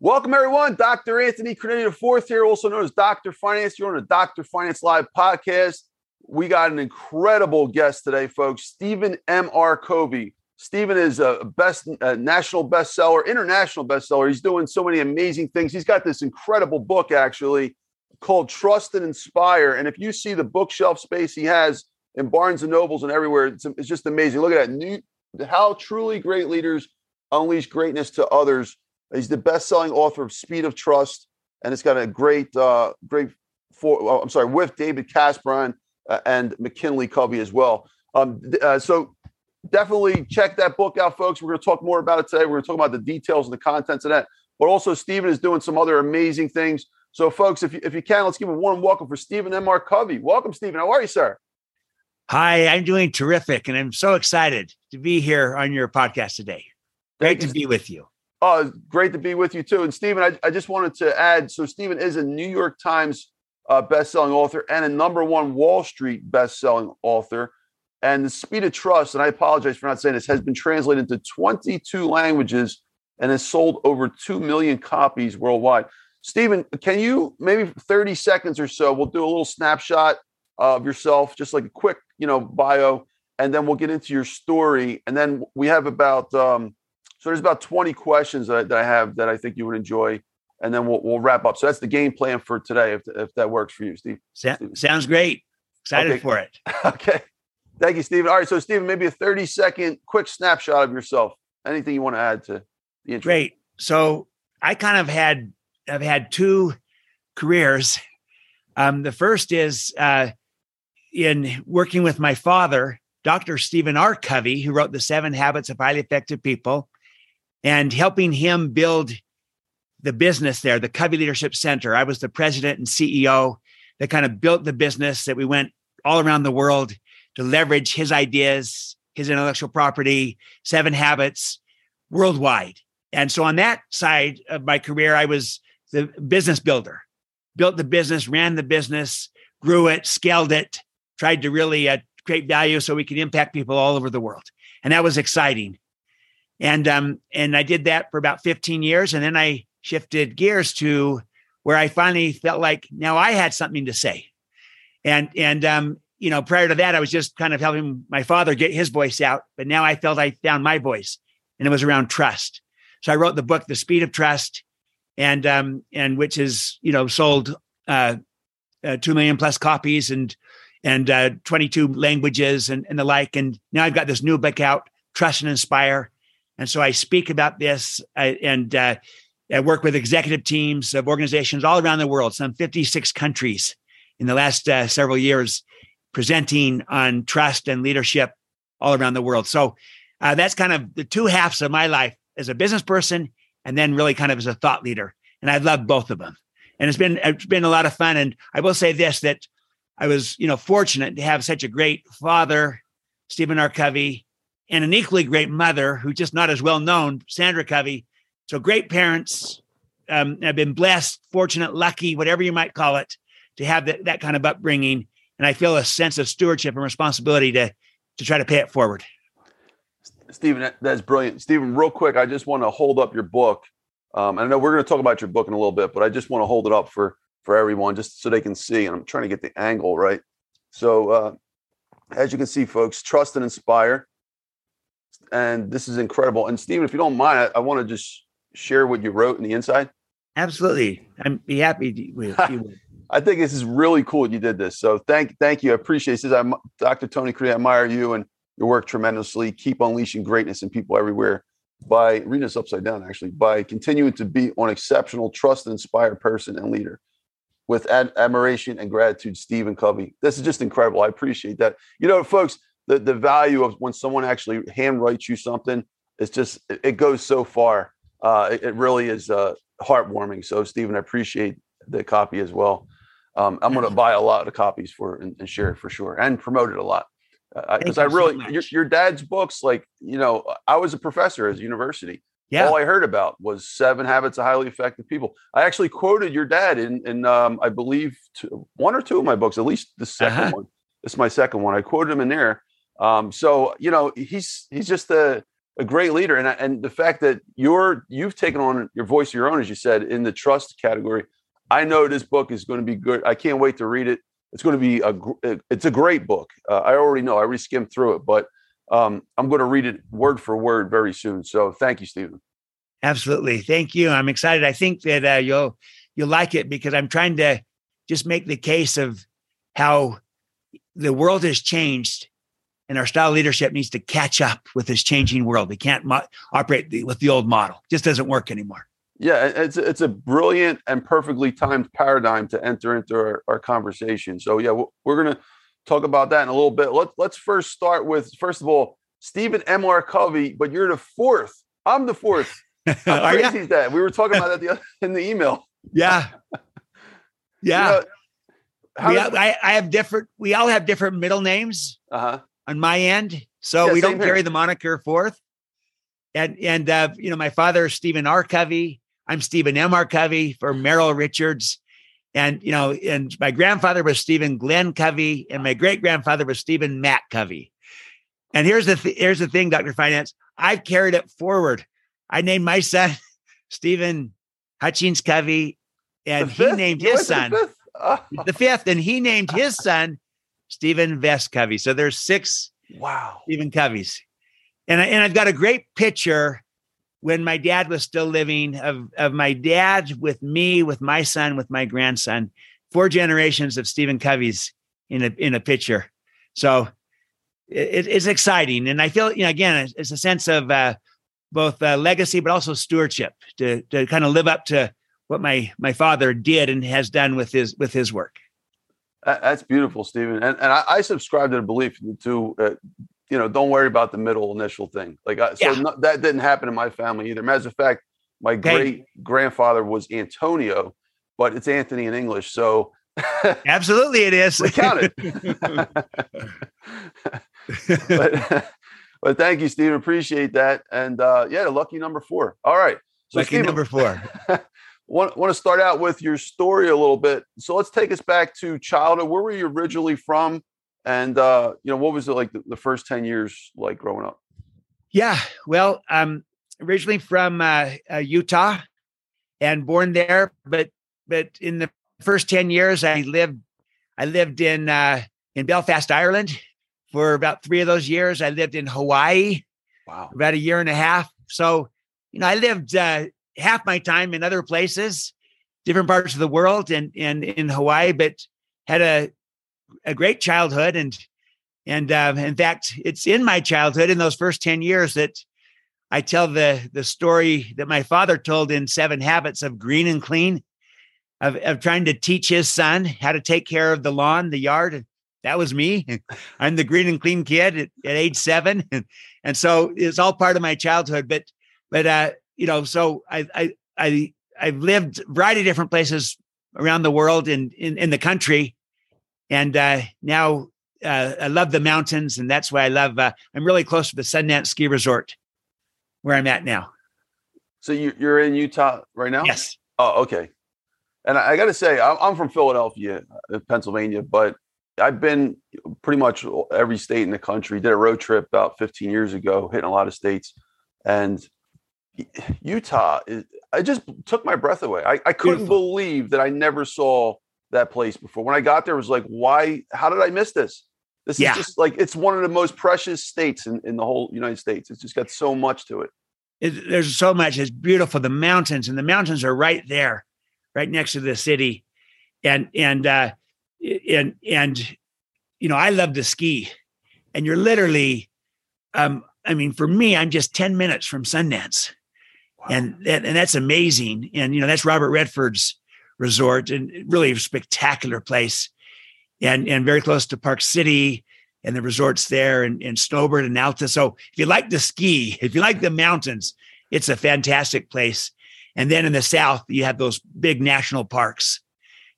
Welcome, everyone. Dr. Anthony Criniti IV here, also known as Dr. Finance. You're on the Dr. Finance Live podcast. We got an incredible guest today, folks. Stephen M.R. Covey. Stephen is a best a national bestseller, international bestseller. He's doing so many amazing things. He's got this incredible book, actually, called Trust and Inspire. And if you see the bookshelf space he has in Barnes and Nobles and everywhere, it's, it's just amazing. Look at that. New, how truly great leaders unleash greatness to others. He's the best-selling author of Speed of Trust, and it's got a great, uh, great. For oh, I'm sorry, with David Kasperson uh, and McKinlee Covey as well. Um, uh, so definitely check that book out, folks. We're going to talk more about it today. We're going to talk about the details and the contents of that. But also, Stephen is doing some other amazing things. So, folks, if you, if you can, let's give a warm welcome for Stephen M.R. Covey. Welcome, Stephen. How are you, sir? Hi, I'm doing terrific, and I'm so excited to be here on your podcast today. Great to be with you. Oh, great to be with you too. And Stephen, I, I just wanted to add so, Stephen is a New York Times uh, best-selling author and a number one Wall Street best-selling author. And the Speed of Trust, and I apologize for not saying this, has been translated into 22 languages and has sold over 2 million copies worldwide. Stephen, can you maybe 30 seconds or so, we'll do a little snapshot of yourself, just like a quick, you know, bio, and then we'll get into your story. And then we have about, um, so there's about 20 questions that I, that I have that I think you would enjoy. And then we'll, we'll wrap up. So that's the game plan for today, if, if that works for you, Steve. Sounds great. Excited okay. for it. okay. Thank you, Stephen. All right, so Stephen, maybe a 30 second quick snapshot of yourself. Anything you want to add to the intro? Great. So I kind of had I've had two careers. Um, the first is uh, in working with my father, Dr. Stephen R. Covey, who wrote The Seven Habits of Highly Effective People, and helping him build the business there, the Covey Leadership Center. I was the president and CEO that kind of built the business that we went all around the world to leverage his ideas, his intellectual property, seven habits worldwide. And so on that side of my career, I was the business builder, built the business, ran the business, grew it, scaled it, tried to really uh, create value so we could impact people all over the world. And that was exciting. And um, and I did that for about 15 years. And then I shifted gears to where I finally felt like now I had something to say. And and um, you know, prior to that, I was just kind of helping my father get his voice out. But now I felt I found my voice, and it was around trust. So I wrote the book, The Speed of Trust, and um, and which is you know sold uh, uh, two million plus copies and and uh, 22 languages and, and the like. And now I've got this new book out, Trust and Inspire. And so I speak about this uh, and uh, I work with executive teams of organizations all around the world, some 56 countries in the last uh, several years presenting on trust and leadership all around the world. So uh, that's kind of the two halves of my life as a business person, and then really kind of as a thought leader. And I love both of them. And it's been it's been a lot of fun. And I will say this: that I was you know fortunate to have such a great father, Stephen R. Covey, and an equally great mother who's just not as well known, Sandra Covey. So great parents. Um, I've been blessed, fortunate, lucky, whatever you might call it, to have that, that kind of upbringing and I feel a sense of stewardship and responsibility to to try to pay it forward. Stephen, that's brilliant. Stephen, real quick, I just want to hold up your book. Um, I know we're going to talk about your book in a little bit, but I just want to hold it up for for everyone just so they can see. And I'm trying to get the angle right. So, uh, as you can see, folks, trust and inspire. And this is incredible. And Stephen, if you don't mind, I, I want to just share what you wrote in the inside. Absolutely, I'm be happy to. I think this is really cool you did this. So thank thank you. I appreciate this. I'm Dr. Tony Criniti. I admire you and your work tremendously. Keep unleashing greatness in people everywhere by reading this upside down, actually, by continuing to be an exceptional, trust, and inspired person and leader. With ad- admiration and gratitude, Stephen Covey. This is just incredible. I appreciate that. You know, folks, the, the value of when someone actually hand writes you something, it's just, it, it goes so far. Uh, it, it really is uh, heartwarming. So, Stephen, I appreciate the copy as well. Um, I'm going to buy a lot of copies for and, and, share it for sure and promote it a lot because uh, I really so your, your dad's books like you know I was a professor at a university. Yeah. All I heard about was Seven Habits of Highly Effective People. I actually quoted your dad in in um, I believe two, one or two of my books, at least the 2nd uh-huh. one. It's my second one. I quoted him in there. Um, so you know he's he's just a a great leader, and and the fact that you're you've taken on your voice of your own, as you said, in the trust category. I know this book is going to be good. I can't wait to read it. It's going to be a it's a great book. Uh, I already know. I already skimmed through it, but um, I'm going to read it word for word very soon. So thank you, Stephen. Absolutely, thank you. I'm excited. I think that uh, you'll you'll like it because I'm trying to just make the case of how the world has changed and our style leadership needs to catch up with this changing world. We can't mo- operate the, with the old model; it just doesn't work anymore. Yeah, it's it's a brilliant and perfectly timed paradigm to enter into our, our conversation. So yeah, we're going to talk about that in a little bit. Let's let's first start with first of all Stephen M. R. Covey, but you're the fourth. I'm the fourth. How crazy is that? We were talking about that the other, in the email. Yeah, yeah. You know, we, I, I have different. We all have different middle names. Uh-huh on my end. So yeah, we don't carry the moniker forth. And and uh, you know, my father, Stephen R. Covey. I'm Stephen M. R. Covey for Merrill Richards. And you know, and my grandfather was Stephen Glenn Covey, and my great grandfather was Stephen Mack Covey. And here's the th- here's the thing, Dr. Finance. I've carried it forward. I named my son Stephen Hutchins Covey, and he named his son the fifth, and he named his son Stephen Vest Covey. So there's six wow Stephen Coveys. And, I, and I've got a great picture when my dad was still living of, of my dad with me, with my son, with my grandson, four generations of Stephen Coveys in a, in a picture. So it, it's exciting. And I feel, you know, again, it's a sense of uh, both uh, legacy, but also stewardship to, to kind of live up to what my, my father did and has done with his, with his work. That's beautiful, Stephen. And and I, I subscribe to the belief to uh, you know don't worry about the middle initial thing. Like so yeah. no, that didn't happen in my family either. As of fact, my okay. great grandfather was Antonio, but it's Anthony in English. So absolutely, it is. we count it. but, but thank you, Stephen. Appreciate that. And uh, yeah, lucky number four. All right. So lucky Stephen, number four want, want to start out with your story a little bit. So let's take us back to childhood. Where were you originally from? And, uh, you know, what was it like the, the first 10 years like growing up? Yeah. Well, um, originally from uh, uh, Utah and born there, but, but in the first 10 years, I lived, I lived in, uh, in Belfast, Ireland for about three of those years. I lived in Hawaii. Wow. About a year and a half. So, you know, I lived, uh, half my time in other places, different parts of the world, and and in Hawaii, but had a a great childhood and and uh, in fact, it's in my childhood in those first ten years that I tell the the story that my father told in Seven Habits of Green and Clean, of, of trying to teach his son how to take care of the lawn, the yard. That was me. I'm the green and clean kid at, at age seven, and, and so it's all part of my childhood. But but uh, you know, so I I I I've lived a variety of different places around the world and in, in, in, the country, and uh, now uh, I love the mountains, and that's why I love. Uh, I'm really close to the Sundance Ski Resort, where I'm at now. So you, you're in Utah right now? Yes. Oh, okay. And I, I got to say, I'm from Philadelphia, uh, Pennsylvania, but I've been pretty much every state in the country. Did a road trip about 15 years ago, hitting a lot of states, and Utah, is I just took my breath away. I, I couldn't Beautiful. believe that I never saw that place before. When I got there, it was like, why? How did I miss this? This yeah. is just like it's one of the most precious states in, in the whole United States. It's just got so much to it. it. There's so much. It's beautiful. The mountains and the mountains are right there, right next to the city, and and uh, and and you know I love to ski, and you're literally, um, I mean, for me, I'm just ten minutes from Sundance and, and and that's amazing. And you know, that's Robert Redford's resort, and really a spectacular place, and and very close to Park City and the resorts there, and, and Snowbird and Alta. So if you like to ski, if you like the mountains, it's a fantastic place. And then in the south, you have those big national parks,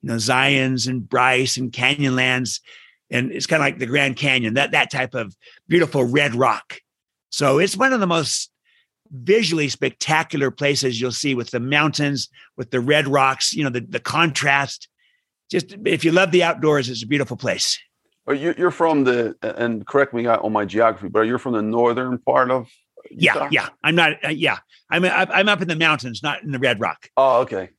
you know, Zion's and Bryce and Canyonlands. And it's kind of like the Grand Canyon, that that type of beautiful red rock. So it's one of the most visually spectacular places you'll see with the mountains, with the red rocks, you know, the, the contrast. Just if you love the outdoors, it's a beautiful place. Are you, you're from the, and correct me on my geography, but you're from the northern part of Yeah, Utah? yeah. I'm not. Uh, yeah, I'm. I'm up in the mountains, not in the Red Rock. Oh, okay.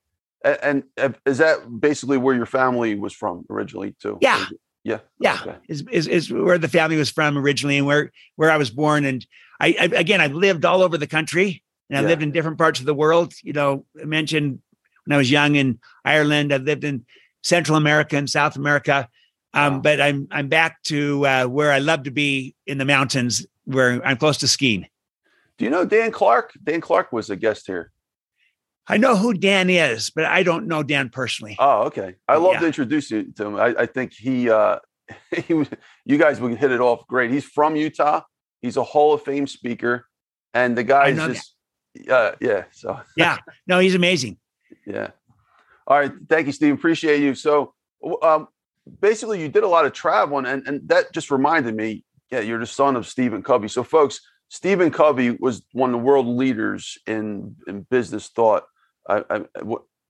And, and is that basically where your family was from originally too? Yeah. Yeah. Yeah, Okay. is, is is where the family was from originally, and where where I was born. And I, I again, I've lived all over the country, and I Yeah. lived in different parts of the world. You know, I mentioned when I was young in Ireland. I've lived in Central America and South America. Um, Wow. But I'm I'm back to uh, where I love to be in the mountains, where I'm close to skiing. Do you know Dan Clark? Dan Clark was a guest here. I know who Dan is, but I don't know Dan personally. Oh, okay. I love Yeah. to introduce you to him. I, I think he, uh, he, you guys would hit it off great. He's from Utah. He's a Hall of Fame speaker, and the guy's just, uh, yeah. So yeah, no, he's amazing. yeah. All right. Thank you, Steve. Appreciate you. So, um, basically, you did a lot of traveling, and and that just reminded me. Yeah, you're the son of Stephen Covey. So, folks, Stephen Covey was one of the world leaders in in business thought. I, I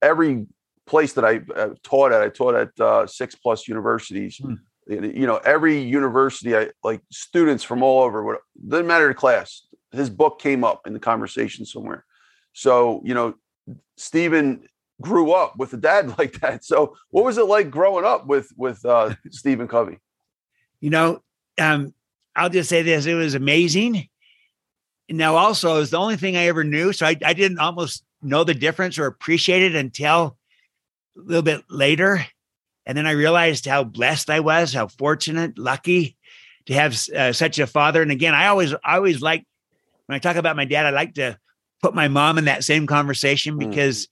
every place that I uh, taught at, I taught at uh, six plus universities. Hmm. You know, every university, I like students from all over. What doesn't matter the class. His book came up in the conversation somewhere. So, you know, Stephen grew up with a dad like that. So, what was it like growing up with with uh, Stephen Covey? you know, um, I'll just say this: it was amazing. Now, also, it was the only thing I ever knew, so I, I didn't almost know the difference or appreciate it until a little bit later. And then I realized how blessed I was, how fortunate, lucky to have uh, such a father. And again, I always, I always like when I talk about my dad, I like to put my mom in that same conversation Mm. because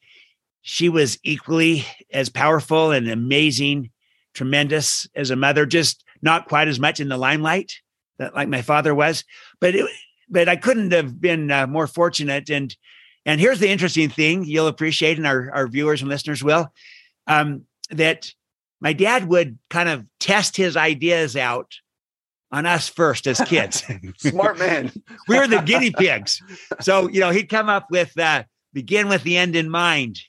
she was equally as powerful and amazing, tremendous as a mother, just not quite as much in the limelight that like my father was. But it, but I couldn't have been uh, more fortunate. And and here's the interesting thing you'll appreciate, and our, our viewers and listeners will, um, that my dad would kind of test his ideas out on us first as kids. Smart man. we were the guinea pigs. So, you know, he'd come up with uh, begin with the end in mind.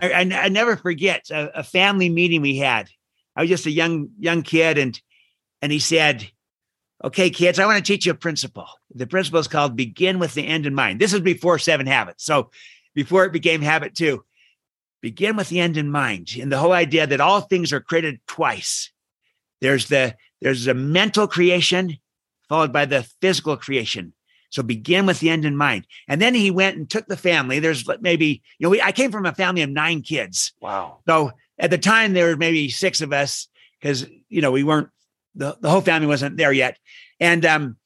I, I, I never forget a, a family meeting we had. I was just a young young kid, and and he said, "Okay, kids, I want to teach you a principle. The principle is called begin with the end in mind. This is before Seven Habits, so before it became habit two. Begin with the end in mind, and the whole idea that all things are created twice. There's the there's a mental creation followed by the physical creation. So begin with the end in mind. And then he went and took the family. There's maybe, you know, we, I came from a family of nine kids. Wow. So at the time, there were maybe six of us because, you know, we weren't, the, the whole family wasn't there yet. And um,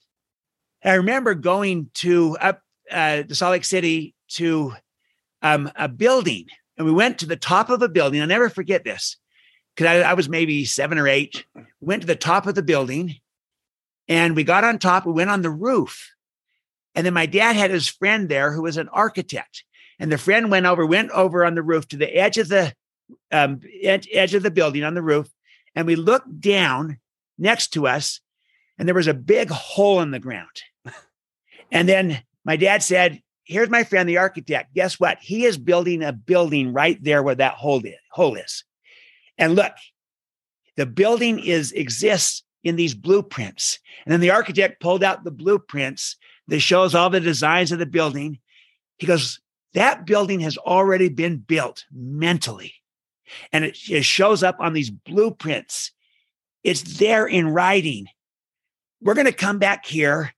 I remember going to up uh, to Salt Lake City to um, a building. And we went to the top of a building. I'll never forget this because I, I was maybe seven or eight. We went to the top of the building and we got on top. We went on the roof. And then my dad had his friend there who was an architect. And the friend went over, went over on the roof to the edge of the um, edge, edge of the building on the roof. And we looked down next to us, and there was a big hole in the ground. And then my dad said, Here's my friend, the architect. Guess what? He is building a building right there where that hole is. Hole is. And look, the building is exists in these blueprints. And then the architect pulled out the blueprints that shows all the designs of the building. He goes, that building has already been built mentally. And it, it shows up on these blueprints. It's there in writing. We're going to come back here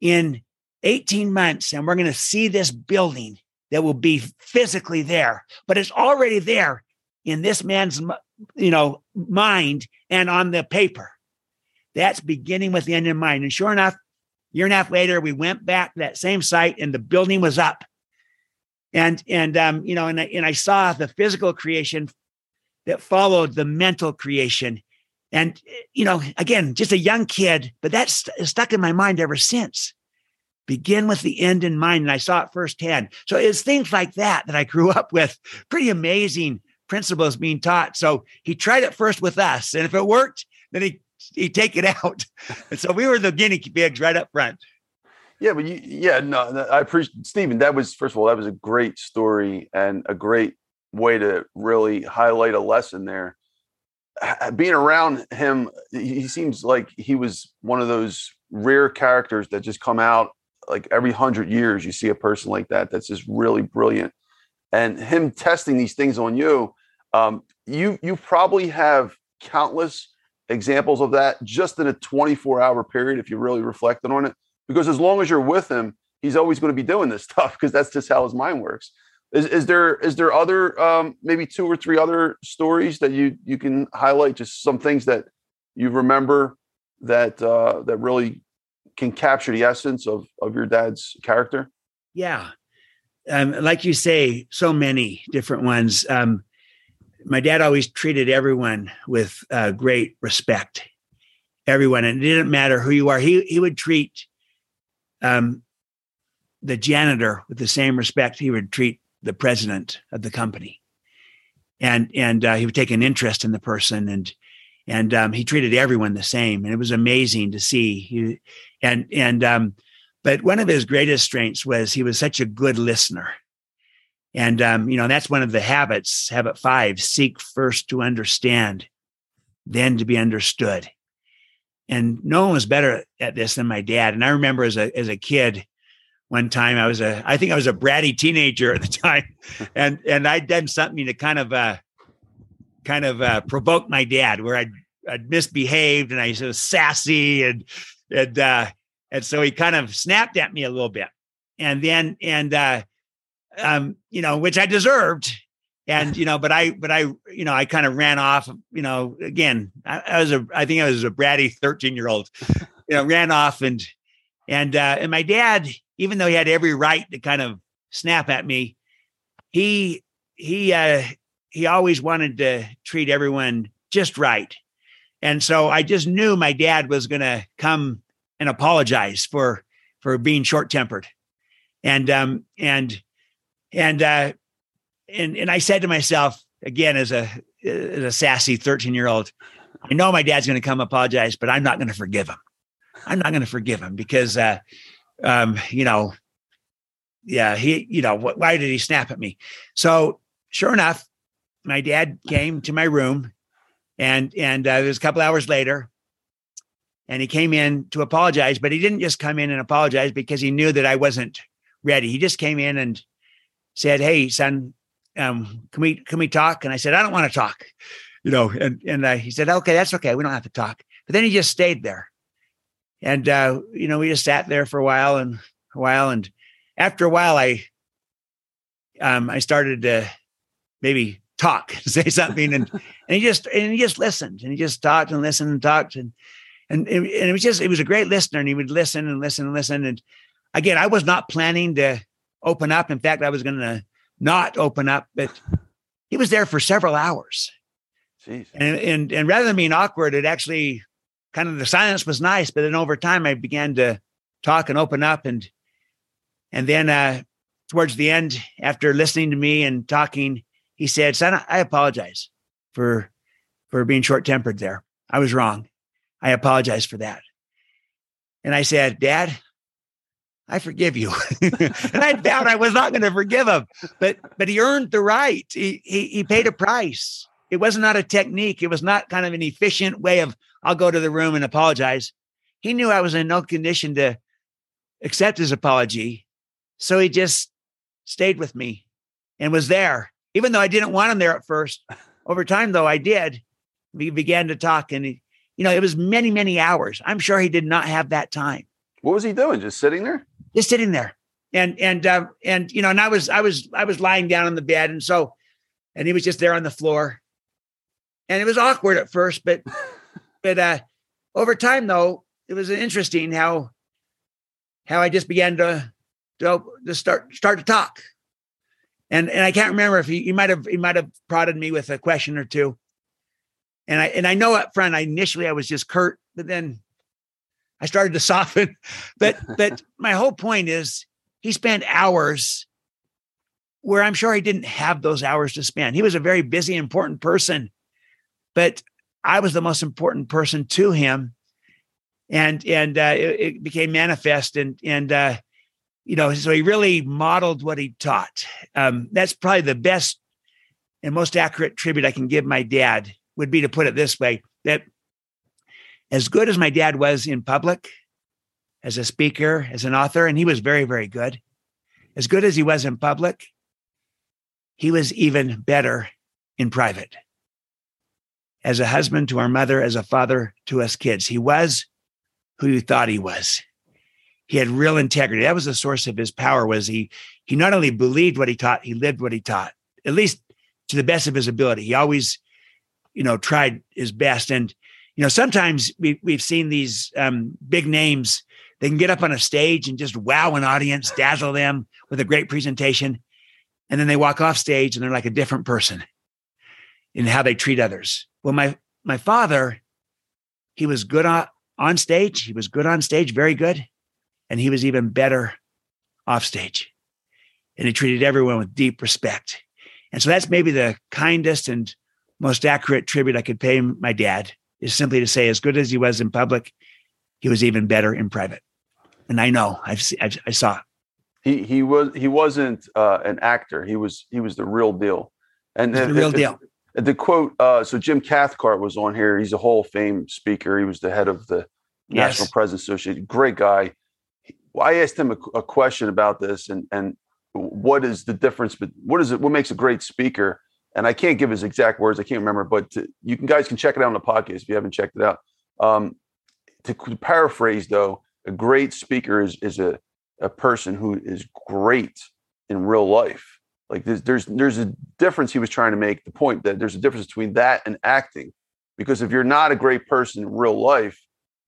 in 18 months and we're going to see this building that will be physically there, but it's already there in this man's you know mind and on the paper. That's beginning with the end in mind. And sure enough, year and a half later, we went back to that same site and the building was up. And and um, you know, and I, and I saw the physical creation that followed the mental creation. And you know, again, just a young kid, but that's stuck in my mind ever since. Begin with the end in mind, and I saw it firsthand. So it's things like that that I grew up with. Pretty amazing principles being taught. So he tried it first with us, and if it worked, then he he'd take it out. And so we were the guinea pigs right up front. Yeah, but you, yeah, no, I appreciate Stephen. That was first of all, that was a great story and a great way to really highlight a lesson there. Being around him, he seems like he was one of those rare characters that just come out like every hundred years you see a person like that that's just really brilliant. And him testing these things on you um, you you probably have countless examples of that just in a 24 hour period if you really reflected on it. Because as long as you're with him he's always going to be doing this stuff because that's just how his mind works. Is, is there is there other um, maybe two or three other stories that you you can highlight? Just some things that you remember that uh, that really can capture the essence of of your dad's character? Yeah. Um, like you say so many different ones. Um, my dad always treated everyone with uh, great respect. Everyone and it didn't matter who you are. He he would treat um, the janitor with the same respect he would treat the president of the company. And and uh, he would take an interest in the person and and um, he treated everyone the same and it was amazing to see he, and and um, but one of his greatest strengths was he was such a good listener. And um, you know that's one of the habits habit five seek first to understand then to be understood. And no one was better at this than my dad. And i remember as a as a kid one time i was a i think i was a bratty teenager at the time and and i'd done something to kind of uh kind of uh provoke my dad where i'd i'd misbehaved and i was sassy and and uh and so he kind of snapped at me a little bit. And then and uh um you know which i deserved. And you know but i but i you know i kind of ran off you know again I, I, was a i think i was a bratty 13 year old you know ran off and and uh and my dad even though he had every right to kind of snap at me, he he uh, he always wanted to treat everyone just right. And so I just knew my dad was going to come and apologize for for being short tempered, and um and and uh and and I said to myself again as a as a sassy thirteen year old, I know my dad's going to come apologize, but I'm not going to forgive him. I'm not going to forgive him because uh, um, you know, yeah, he, you know, wh- why did he snap at me? So sure enough, my dad came to my room and, and uh, it was a couple hours later and he came in to apologize, but he didn't just come in and apologize because he knew that I wasn't ready. He just came in and said, Hey son, um, can we, can we talk? And I said, I don't want to talk, you know, and, and uh, he said, okay, that's okay. We don't have to talk. But then he just stayed there and uh, you know we just sat there for a while and a while and after a while i um, i started to maybe talk say something and and he just and he just listened and he just talked and listened and talked and and it, and it was just it was a great listener and he would listen and listen and listen and again i was not planning to open up in fact i was going to not open up but he was there for several hours Jeez. And, and and rather than being awkward it actually kind of the silence was nice, but then over time I began to talk and open up and and then uh towards the end, after listening to me and talking, he said, Son, I apologize for for being short-tempered there. I was wrong. I apologize for that. And I said, Dad, I forgive you. and I vowed I was not going to forgive him, but but he earned the right. He, he he paid a price. It was not a technique. It was not kind of an efficient way of I'll go to the room and apologize. He knew I was in no condition to accept his apology. So he just stayed with me and was there, even though I didn't want him there at first. Over time, though, I did. We began to talk, and he, you know, it was many, many hours. I'm sure he did not have that time. What was he doing? Just sitting there? Just sitting there. And and uh, and you know, and I was I was I was lying down on the bed, and so, and he was just there on the floor, and it was awkward at first, but but uh, over time, though, it was interesting how how I just began to to, to start start to talk, and and I can't remember if he, he might have he might have prodded me with a question or two, and I and I know up front, I initially I was just curt, but then I started to soften. But but my whole point is he spent hours where I'm sure he didn't have those hours to spend. He was a very busy, important person, but I was the most important person to him, and and uh, it, it, became manifest, and and uh, you know, so he really modeled what he taught. Um, that's probably the best and most accurate tribute I can give my dad. Would be to put it this way: that as good as my dad was in public, as a speaker, as an author, and he was very, very good. As good as he was in public, he was even better in private. As a husband to our mother, as a father to us kids, he was who you thought he was. He had real integrity. That was the source of his power. Was he? He not only believed what he taught, he lived what he taught. At least to the best of his ability. He always, you know, tried his best. And you know, sometimes we, we've seen these um, big names. They can get up on a stage and just wow an audience, dazzle them with a great presentation, and then they walk off stage and they're like a different person in how they treat others. Well, my my father, he was good on, on stage. He was good on stage, very good, and he was even better off stage. And he treated everyone with deep respect. And so that's maybe the kindest and most accurate tribute I could pay my dad is simply to say, as good as he was in public, he was even better in private. And I know I've, I've i saw. He he was he wasn't uh, an actor. He was he was the real deal. And the real deal. The quote. Uh, so Jim Cathcart was on here. He's a Hall of Fame speaker. He was the head of the yes. National Press Association. Great guy. I asked him a, a question about this, and and what is the difference? But what is it? What makes a great speaker? And I can't give his exact words. I can't remember, but to, you can guys can check it out on the podcast if you haven't checked it out. Um, to, to, paraphrase, though, a great speaker is is a a person who is great in real life. Like there's there's there's a difference. He was trying to make the point that there's a difference between that and acting, because if you're not a great person in real life,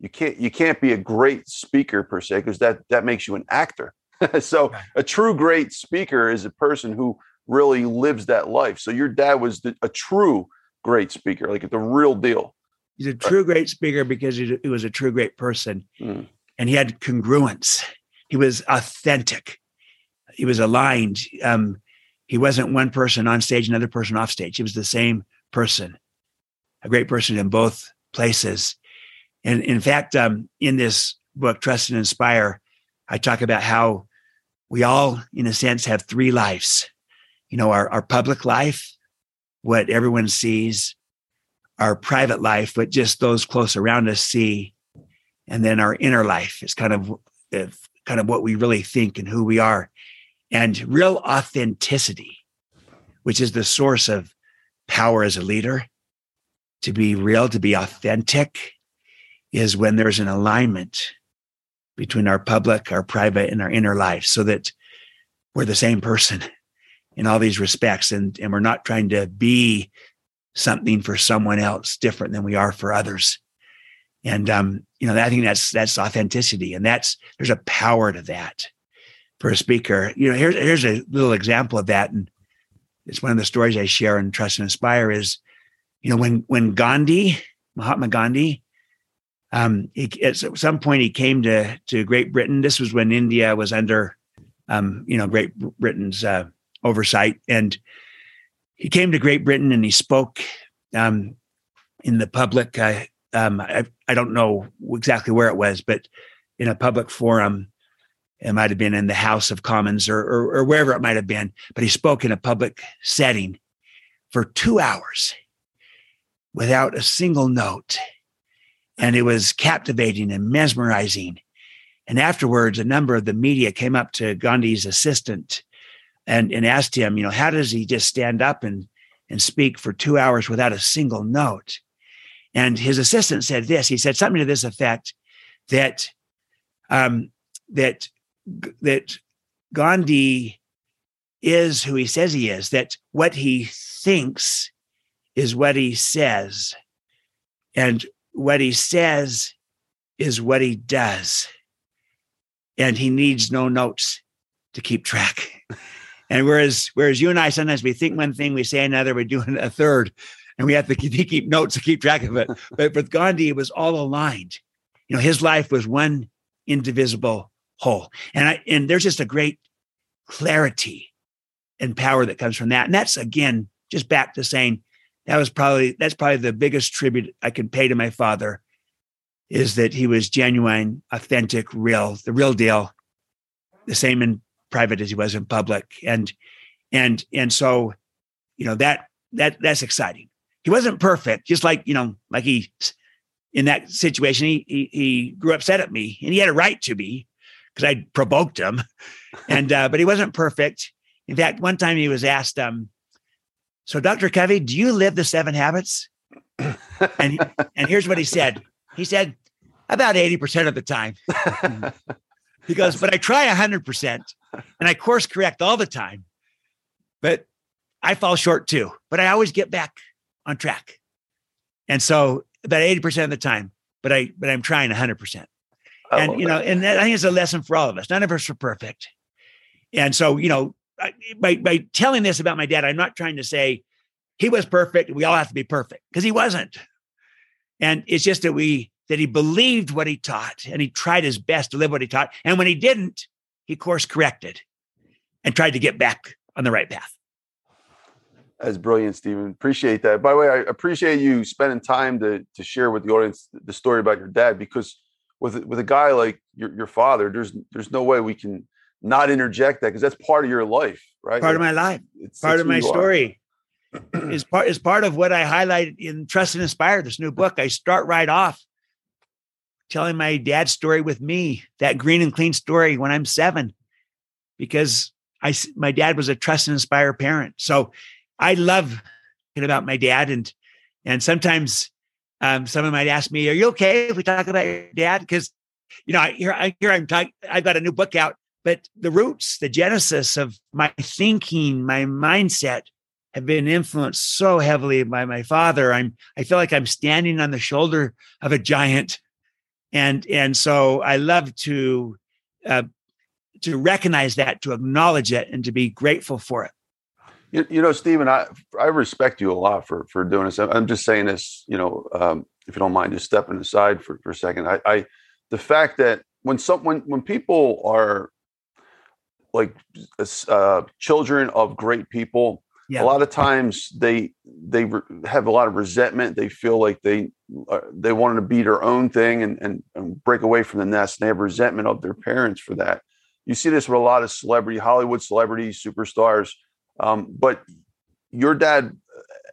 you can't you can't be a great speaker per se, because that that makes you an actor. so a true great speaker is a person who really lives that life. So your dad was the, a true great speaker, like the real deal. He's a true great speaker because he, he was a true great person, mm. and he had congruence. He was authentic. He was aligned. Um, he wasn't one person on stage, another person off stage. He was the same person, a great person in both places. And in fact, um, in this book, Trust and Inspire, I talk about how we all, in a sense, have three lives. You know, our, our public life, what everyone sees, our private life, what just those close around us see, and then our inner life is kind of kind of what we really think and who we are, and real authenticity, which is the source of power as a leader. To be real, to be authentic, is when there's an alignment between our public, our private, and our inner life so that we're the same person in all these respects. And, and we're not trying to be something for someone else different than we are for others. And um, you know, I think that's that's authenticity, and that's there's a power to that for a speaker. You know, here's here's a little example of that, and it's one of the stories I share in Trust and Inspire. Is you know when when Gandhi, Mahatma Gandhi, um, he, at some point he came to to Great Britain. This was when India was under, um, you know, Great Britain's uh, oversight, and he came to Great Britain and he spoke um, in the public. Uh, I, I don't know exactly where it was, but in a public forum, it might have been in the House of Commons or, or, or wherever it might have been. But he spoke in a public setting for two hours without a single note and it was captivating and mesmerizing. And afterwards, a number of the media came up to Gandhi's assistant and, and asked him, you know, how does he just stand up and, and speak for two hours without a single note? And his assistant said this. He said something to this effect that um, that that Gandhi is who he says he is. That what he thinks is what he says, and what he says is what he does. And he needs no notes to keep track. And whereas whereas you and I sometimes we think one thing, we say another, we do a third, and we have to keep, keep notes to keep track of it. But with Gandhi, it was all aligned. You know, his life was one indivisible whole. And I and there's just a great clarity and power that comes from that. And that's again just back to saying that was probably that's probably the biggest tribute I can pay to my father is that he was genuine, authentic, real, the real deal, the same in private as he was in public. And and and so, you know, that that that's exciting. He wasn't perfect, just like, you know, like he in that situation, he, he, he grew upset at me, and he had a right to be because I provoked him, and uh, but he wasn't perfect. In fact, one time he was asked, um, "So, Doctor Covey, do you live the seven habits?" and and here's what he said. He said, "About eighty percent of the time." he goes, "But I try hundred percent, and I course correct all the time, but I fall short too. But I always get back on track." And so about 80% of the time, but I but I'm trying 100%. And you know, that. and that, I think it's a lesson for all of us. None of us are perfect. And so, you know, by by telling this about my dad, I'm not trying to say he was perfect. We all have to be perfect because he wasn't. And it's just that we that he believed what he taught and he tried his best to live what he taught. And when he didn't, he course corrected and tried to get back on the right path. That's brilliant, Stephen. Appreciate that. By the way, I appreciate you spending time to to share with the audience the story about your dad because with with a guy like your, your father, there's there's no way we can not interject that because that's part of your life, right? Part of my life. It's part of my story. is part is part of what I highlighted in Trust and Inspire, this new book. I start right off telling my dad's story with me, that green and clean story when I'm seven, because I my dad was a trust and inspire parent. So I love talking about my dad, and and sometimes um, someone might ask me, "Are you okay if we talk about your dad?" Because you know, I, here I here I'm talking. I've got a new book out, but the roots, the genesis of my thinking, my mindset, have been influenced so heavily by my father. I'm I feel like I'm standing on the shoulder of a giant, and and so I love to uh, to recognize that, to acknowledge it, and to be grateful for it. You, you know, Stephen, I I respect you a lot for for doing this. I'm just saying this, you know, um, if you don't mind, just stepping aside for, for a second. I, I the fact that when some when when people are like uh, children of great people, yeah. a lot of times they they re- have a lot of resentment. They feel like they uh, they wanted to be their own thing and, and, and break away from the nest. And they have resentment of their parents for that. You see this with a lot of celebrity, Hollywood celebrities, superstars. Um, but your dad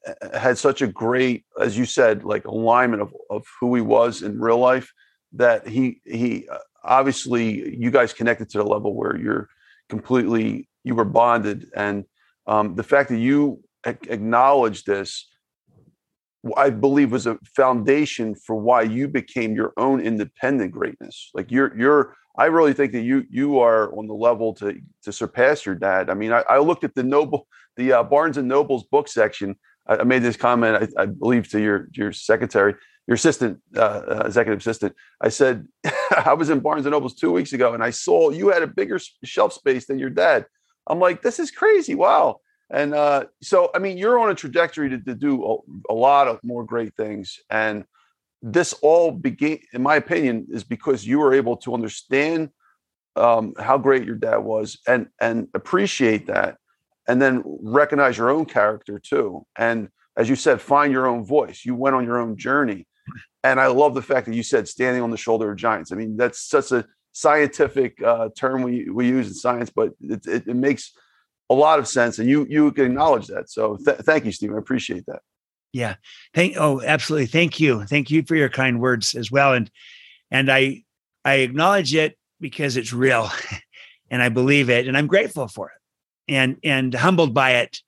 uh, had such a great, as you said, like alignment of, of who he was in real life that he he uh, obviously you guys connected to the level where you're completely you were bonded and um, the fact that you acknowledge this i believe was a foundation for why you became your own independent greatness like you're you're I really think that you you are on the level to to surpass your dad. I mean, I, I looked at the Noble, the uh, Barnes and Noble's book section. I, I made this comment, I, I, believe, to your your secretary, your assistant, uh, uh, executive assistant. I said I was in Barnes and Noble's two weeks ago, and I saw you had a bigger shelf space than your dad. I'm like, this is crazy! Wow. And uh, so, I mean, you're on a trajectory to, to do a, a lot of more great things, and this all began, in my opinion, is because you were able to understand um, how great your dad was and and appreciate that, and then recognize your own character too. And as you said, find your own voice. You went on your own journey, and I love the fact that you said standing on the shoulder of giants. I mean, that's such a scientific uh, term we we use in science, but it, it, it makes a lot of sense, and you you can acknowledge that. So th- thank you, Stephen. I appreciate that. Yeah. Thank oh, absolutely. Thank you. Thank you for your kind words as well. And and I I acknowledge it because it's real and I believe it and I'm grateful for it and and humbled by it.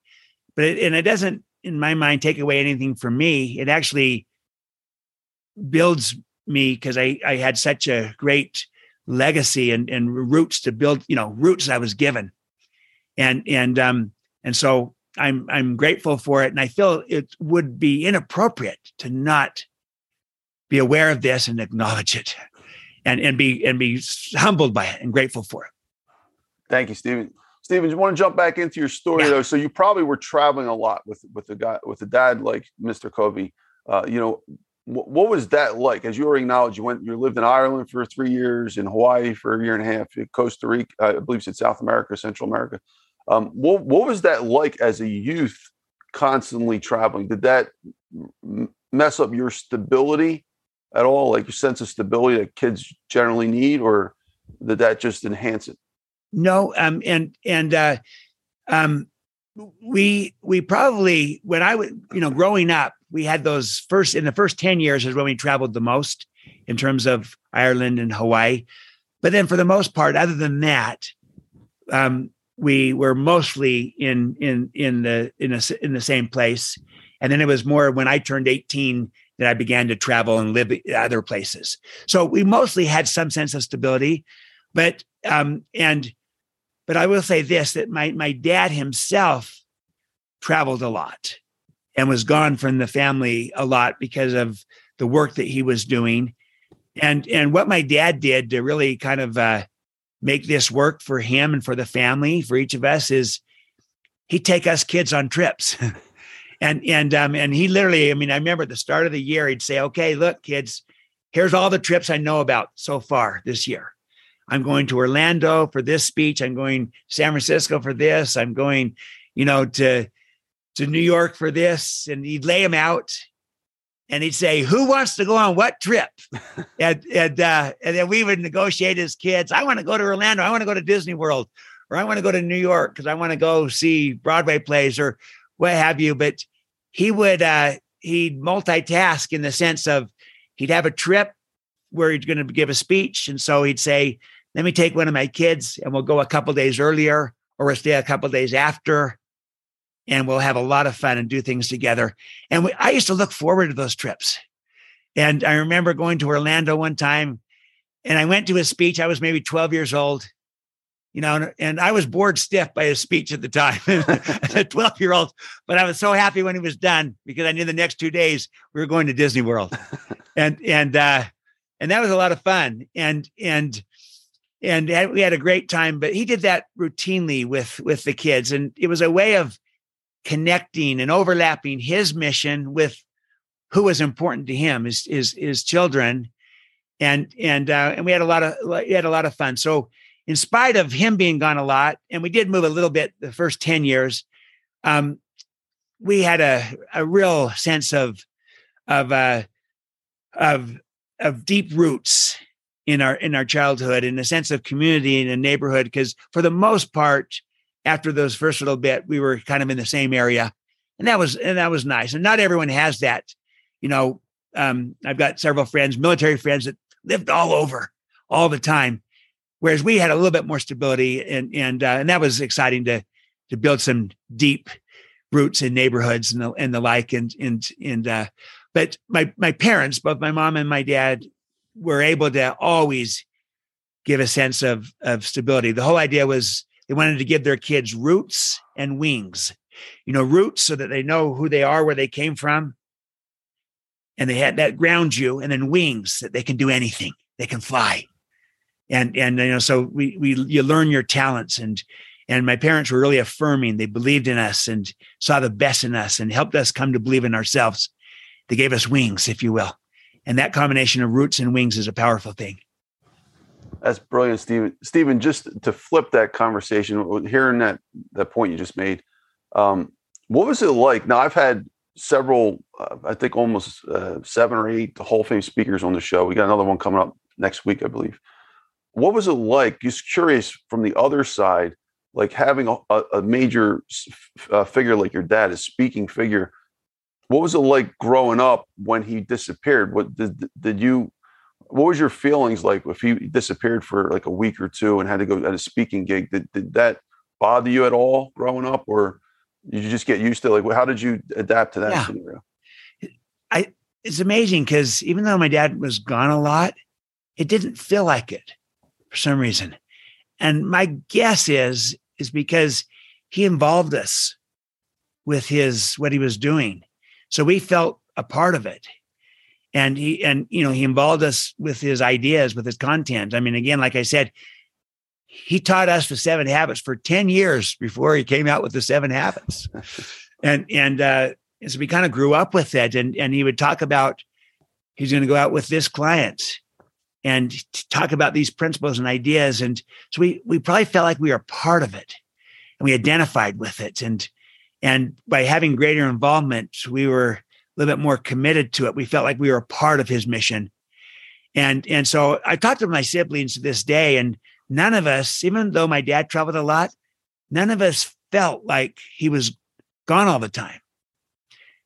But it, and it doesn't in my mind take away anything from me. It actually builds me because I I had such a great legacy and and roots to build, you know, roots I was given. And and um and so I'm I'm grateful for it, and I feel it would be inappropriate to not be aware of this and acknowledge it, and and be and be humbled by it and grateful for it. Thank you, Stephen. Stephen, you want to jump back into your story yeah. though? So you probably were traveling a lot with with a guy with a dad like Mr. Covey. Uh, you know, what was that like? As you already acknowledged, you went you lived in Ireland for three years, in Hawaii for a year and a half, Costa Rica, I believe it's in South America, Central America. Um, what, what was that like as a youth, constantly traveling? Did that mess up your stability at all, like your sense of stability that kids generally need, or did that just enhance it? No, um, and and uh, um, we we probably when I was you know growing up, we had those first in the first ten years is when we traveled the most in terms of Ireland and Hawaii. But then for the most part, other than that, um, we were mostly in in in the in a, in the same place. And then it was more when I turned 18 that I began to travel and live other places. So we mostly had some sense of stability, but um, and but I will say this that my my dad himself traveled a lot and was gone from the family a lot because of the work that he was doing. And and what my dad did to really kind of uh, make this work for him and for the family, for each of us, is he'd take us kids on trips. and and um and he literally, I mean, I remember at the start of the year, he'd say, Okay, look, kids, here's all the trips I know about so far this year. I'm going to Orlando for this speech. I'm going San Francisco for this. I'm going, you know, to to New York for this. And he'd lay them out and he'd say, Who wants to go on what trip? and and uh, and then we would negotiate as kids. I want to go to Orlando. I want to go to Disney World, or I want to go to New York because I want to go see Broadway plays or what have you. But he would uh he'd multitask in the sense of he'd have a trip where he's going to give a speech. And so he'd say, let me take one of my kids and we'll go a couple days earlier or we'll stay a couple days after and we'll have a lot of fun and do things together. And we, I used to look forward to those trips. And I remember going to Orlando one time and I went to his speech. I was maybe 12 years old, you know, and I was bored stiff by his speech at the time, a 12 year old. But I was so happy when he was done because I knew the next two days we were going to Disney World. and, and, uh, and that was a lot of fun. And and and we had a great time. But he did that routinely with with the kids, and it was a way of connecting and overlapping his mission with who was important to him, his his his children, and and uh, and we had a lot of we had a lot of fun. So in spite of him being gone a lot, and we did move a little bit the first ten years, um, we had a a real sense of of uh, of of deep roots in our in our childhood in a sense of community in a neighborhood because for the most part after those first little bit we were kind of in the same area. And that was and that was nice. And not everyone has that you know um, i've got several friends military friends that lived all over all the time whereas we had a little bit more stability and and uh, and that was exciting to to build some deep roots in neighborhoods and the, and the like and and and uh, but my my parents, both my mom and my dad, were able to always give a sense of of stability. The whole idea was they wanted to give their kids roots and wings. You know, roots so that they know who they are, where they came from, and they had that ground you, and then wings that they can do anything. They can fly, and and you know, so we we you learn your talents and and my parents were really affirming. They believed in us and saw the best in us and helped us come to believe in ourselves. They gave us wings, if you will. And that combination of roots and wings is a powerful thing. That's brilliant, Stephen. Stephen, just to flip that conversation, hearing that that point you just made, um, what was it like? Now, I've had several, uh, I think almost uh, seven or eight Hall of Fame speakers on the show. We got another one coming up next week, I believe. What was it like? Just curious from the other side, like having a, a major uh, figure like your dad, a speaking figure what was it like growing up when he disappeared? What did did you? What was your feelings like if he disappeared for like a week or two and had to go at a speaking gig? Did did that bother you at all growing up, or did you just get used to like how did you adapt to that yeah. scenario? I it's amazing because even though my dad was gone a lot, it didn't feel like it for some reason. And my guess is is because he involved us with his what he was doing so we felt a part of it. And he and you know, he involved us with his ideas, with his content. I mean, again, like I said, he taught us the seven habits for 10 years before he came out with the seven habits. and and uh so we kind of grew up with it. And and he would talk about he's going to go out with this client and talk about these principles and ideas. And so we we probably felt like we were part of it and we identified with it. And and by having greater involvement, we were a little bit more committed to it. We felt like we were a part of his mission. And, and so I talked to my siblings to this day, and none of us, even though my dad traveled a lot, none of us felt like he was gone all the time.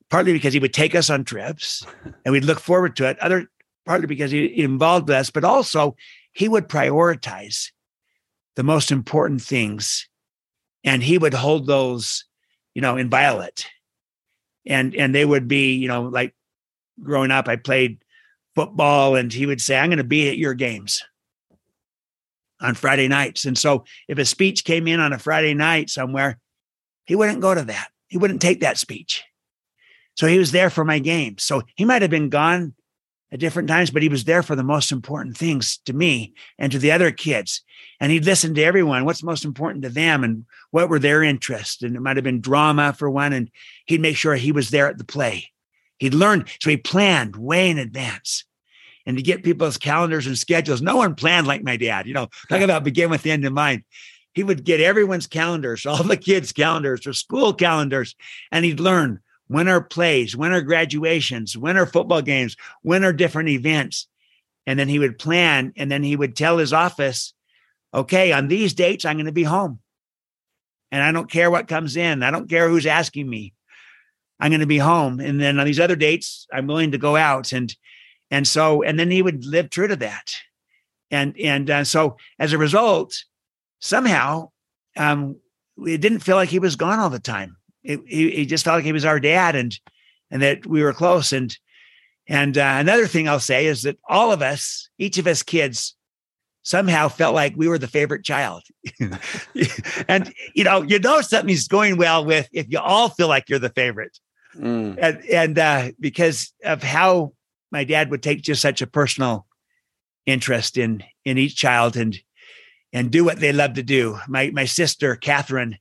Partly because he would take us on trips and we'd look forward to it. Other partly because he, he involved us, but also he would prioritize the most important things and he would hold those, you know, inviolate. And and they would be, you know, like growing up, I played football and he would say, I'm going to be at your games on Friday nights. And so if a speech came in on a Friday night somewhere, he wouldn't go to that. He wouldn't take that speech. So he was there for my games. So he might have been gone at different times, but he was there for the most important things to me and to the other kids. And he'd listen to everyone, what's most important to them and what were their interests. And it might have been drama for one. And he'd make sure he was there at the play. He'd learned, so he planned way in advance. And to get people's calendars and schedules, no one planned like my dad. You know, talk about begin with the end in mind. He would get everyone's calendars, all the kids' calendars or school calendars, and he'd learn when are plays, when are graduations, when are football games, when are different events. And then he would plan, and then he would tell his office, okay, on these dates, I'm going to be home. And I don't care what comes in. I don't care who's asking me. I'm going to be home. And then on these other dates, I'm willing to go out. And and so and then he would live true to that. And and uh, so as a result, somehow um, it didn't feel like he was gone all the time. It, he, he, just felt like he was our dad, and and that we were close. And and uh, another thing I'll say is that all of us, each of us kids, somehow felt like we were the favorite child. and you know, you know something's going well with if you all feel like you're the favorite. Mm. And, and uh, because of how my dad would take just such a personal interest in in each child and and do what they love to do. My my sister Catherine,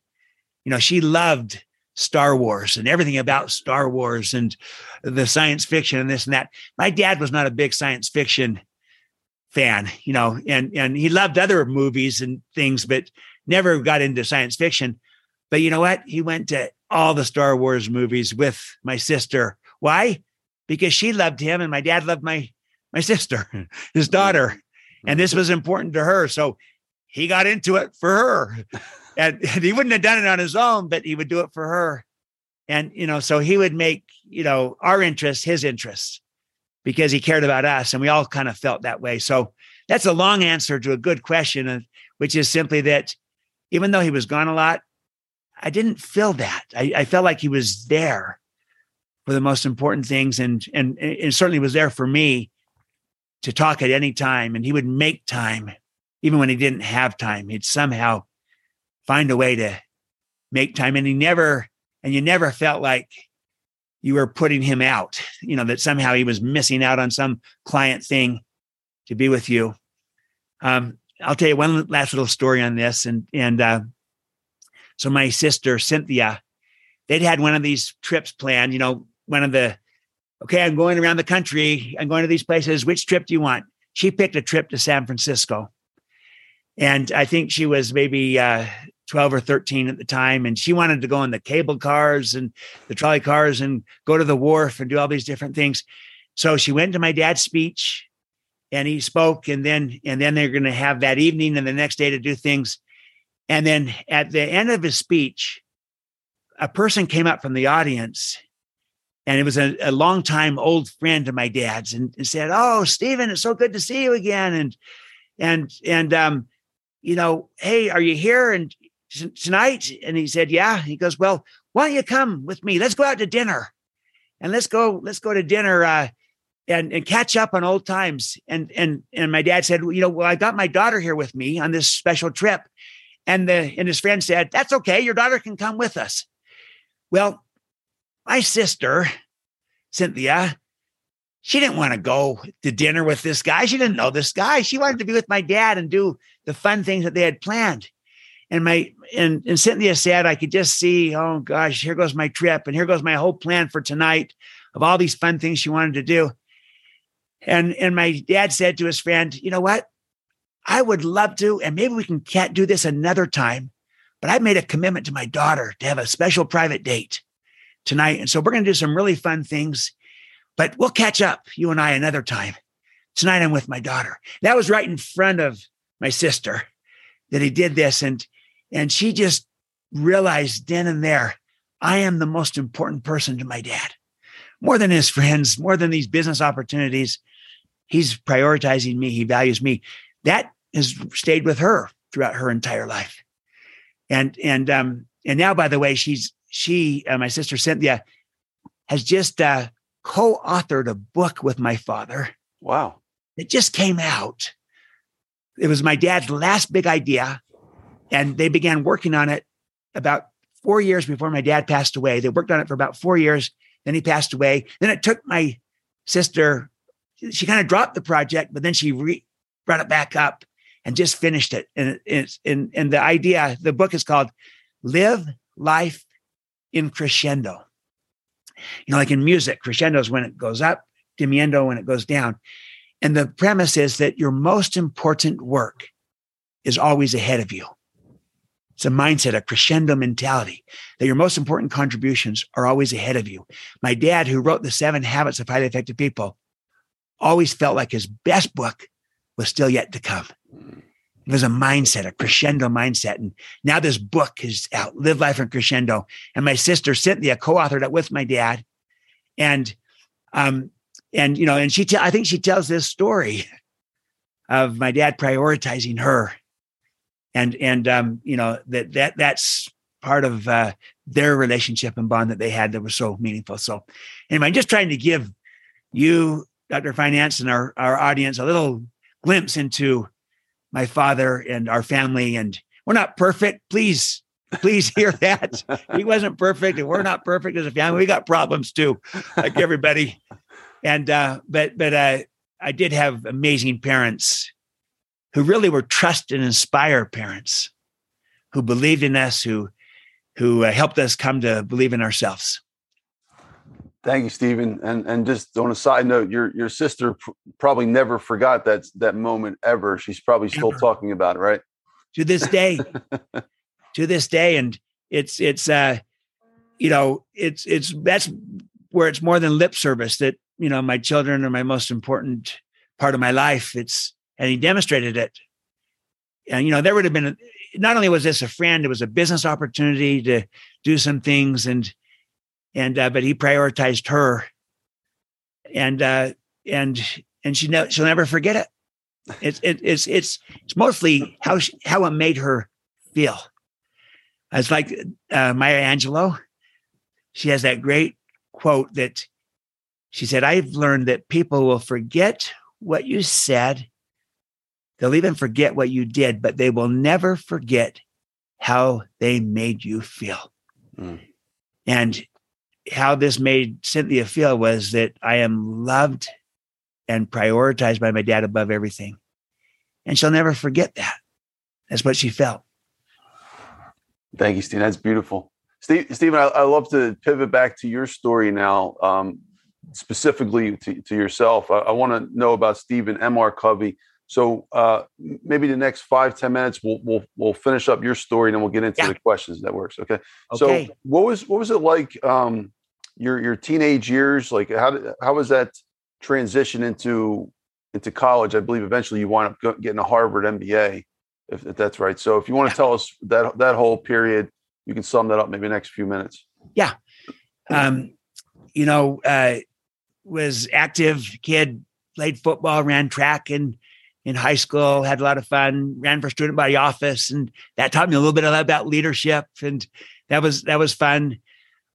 you know, she loved Star Wars and everything about Star Wars and the science fiction and this and that. My dad was not a big science fiction fan, you know, and and he loved other movies and things, but never got into science fiction. But you know what? He went to all the Star Wars movies with my sister. Why? Because she loved him and my dad loved my my sister, his daughter. And this mm-hmm. was important to her. So he got into it for her. And, and he wouldn't have done it on his own, but he would do it for her. And, you know, so he would make, you know, our interests his interests because he cared about us. And we all kind of felt that way. So that's a long answer to a good question, uh, which is simply that even though he was gone a lot, I didn't feel that. I, I, felt like he was there for the most important things, and and and certainly was there for me to talk at any time. And he would make time, even when he didn't have time. He'd somehow find a way to make time, and he never and you never felt like you were putting him out. You know that somehow he was missing out on some client thing to be with you. Um, I'll tell you one last little story on this, and and uh, so my sister Cynthia, they'd had one of these trips planned. You know, one of the okay, I'm going around the country. I'm going to these places. Which trip do you want? She picked a trip to San Francisco, and I think she was maybe uh, 12 or 13 at the time, and she wanted to go on the cable cars and the trolley cars and go to the wharf and do all these different things. So she went to my dad's speech and he spoke and then and then they're going to have that evening and the next day to do things and then at the end of his speech, a person came up from the audience and it was a, a longtime old friend of my dad's and, and, said, Oh, Stephen, it's so good to see you again. And, and, and, um, you know, hey, are you here and tonight? And he said, Yeah. He goes, Well, why don't you come with me? Let's go out to dinner and let's go, let's go to dinner. Uh, and, and catch up on old times. And and and my dad said, you know, well, I got my daughter here with me on this special trip. And the and his friend said, That's okay, your daughter can come with us. Well, my sister, Cynthia, she didn't want to go to dinner with this guy. She didn't know this guy. She wanted to be with my dad and do the fun things that they had planned. And my and, and Cynthia said, I could just see, oh gosh, here goes my trip, and here goes my whole plan for tonight of all these fun things she wanted to do. And and my dad said to his friend, you know what? I would love to, and maybe we can can't do this another time, but I made a commitment to my daughter to have a special private date tonight. And so we're going to do some really fun things, but we'll catch up, you and I, another time. Tonight I'm with my daughter. That was right in front of my sister that he did this. And, and she just realized then and there, I am the most important person to my dad, more than his friends, more than these business opportunities. He's prioritizing me. He values me. That has stayed with her throughout her entire life. And and um and now, by the way, she's she uh, my sister Cynthia has just uh, co-authored a book with my father. Wow! It just came out. It was my dad's last big idea, and they began working on it about four years before my dad passed away. They worked on it for about four years. Then he passed away. Then it took my sister. She kind of dropped the project, but then she re- brought it back up and just finished it. And and and the idea, the book is called "Live Life in Crescendo." You know, like in music, crescendo is when it goes up, diminuendo when it goes down. And the premise is that your most important work is always ahead of you. It's a mindset, a crescendo mentality that your most important contributions are always ahead of you. My dad, who wrote The Seven Habits of Highly Effective People, always felt like his best book was still yet to come. It was a mindset, a crescendo mindset. And now this book is out, Live Life in Crescendo. And my sister Cynthia co-authored it with my dad. And um, and you know, and she, I think she tells this story of my dad prioritizing her and and um, you know that that that's part of uh, their relationship and bond that they had that was so meaningful. So, anyway, I'm just trying to give you, Dr. Finance, and our our audience a little glimpse into my father and our family. And we're not perfect. Please, please hear that. he wasn't perfect, and we're not perfect as a family. We got problems too, like everybody. And uh, but but uh, I did have amazing parents who really were trust and inspire parents who believed in us, who who uh, helped us come to believe in ourselves. Thank you, Stephen. And and just on a side note, your your sister pr- probably never forgot that that moment ever. She's probably still ever. talking about it, right? To this day, to this day, and it's it's uh, you know, it's it's that's where it's more than lip service. That you know, my children are my most important part of my life. It's and he demonstrated it. And you know, there would have been not only was this a friend, it was a business opportunity to do some things, and and uh, but he prioritized her, and uh, and and she ne- she'll never forget it. It's it, it's it's it's mostly how she, how it made her feel. It's like uh, Maya Angelou. She has that great quote that she said, "I've learned that people will forget what you said They'll even forget what you did, but they will never forget how they made you feel. Mm. And how this made Cynthia feel was that I am loved and prioritized by my dad above everything. And she'll never forget that. That's what she felt. Thank you, Steve. That's beautiful. Steve, Stephen, I, I love to pivot back to your story now, um, specifically to, to yourself. I, I want to know about Stephen M.R. Covey. So uh, maybe the next five ten minutes we'll we'll we'll finish up your story and then we'll get into yeah. the questions. That works. Okay? okay. So what was what was it like um, your your teenage years? Like how did, how was that transition into into college? I believe eventually you wind up getting a Harvard MBA, if, if that's right. So if you want to tell us that that whole period, you can sum that up maybe next few minutes. Yeah. Um, you know, uh, was active kid, played football, ran track, and in high school, had a lot of fun, ran for student body office, and that taught me a little bit about leadership, and that was that was fun.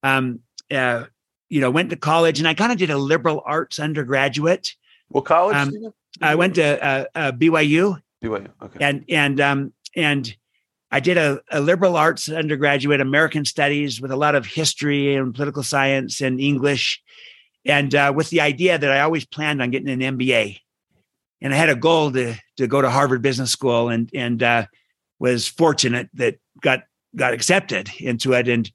Um, uh, you know, went to college, and I kind of did a liberal arts undergraduate. What college? Um, I went to uh, uh, BYU. BYU, okay. And and um, and I did a, a liberal arts undergraduate, American Studies, with a lot of history and political science and English, and uh, with the idea that I always planned on getting an MBA and I had a goal to to go to Harvard Business School, and and uh, was fortunate that got got accepted into it, and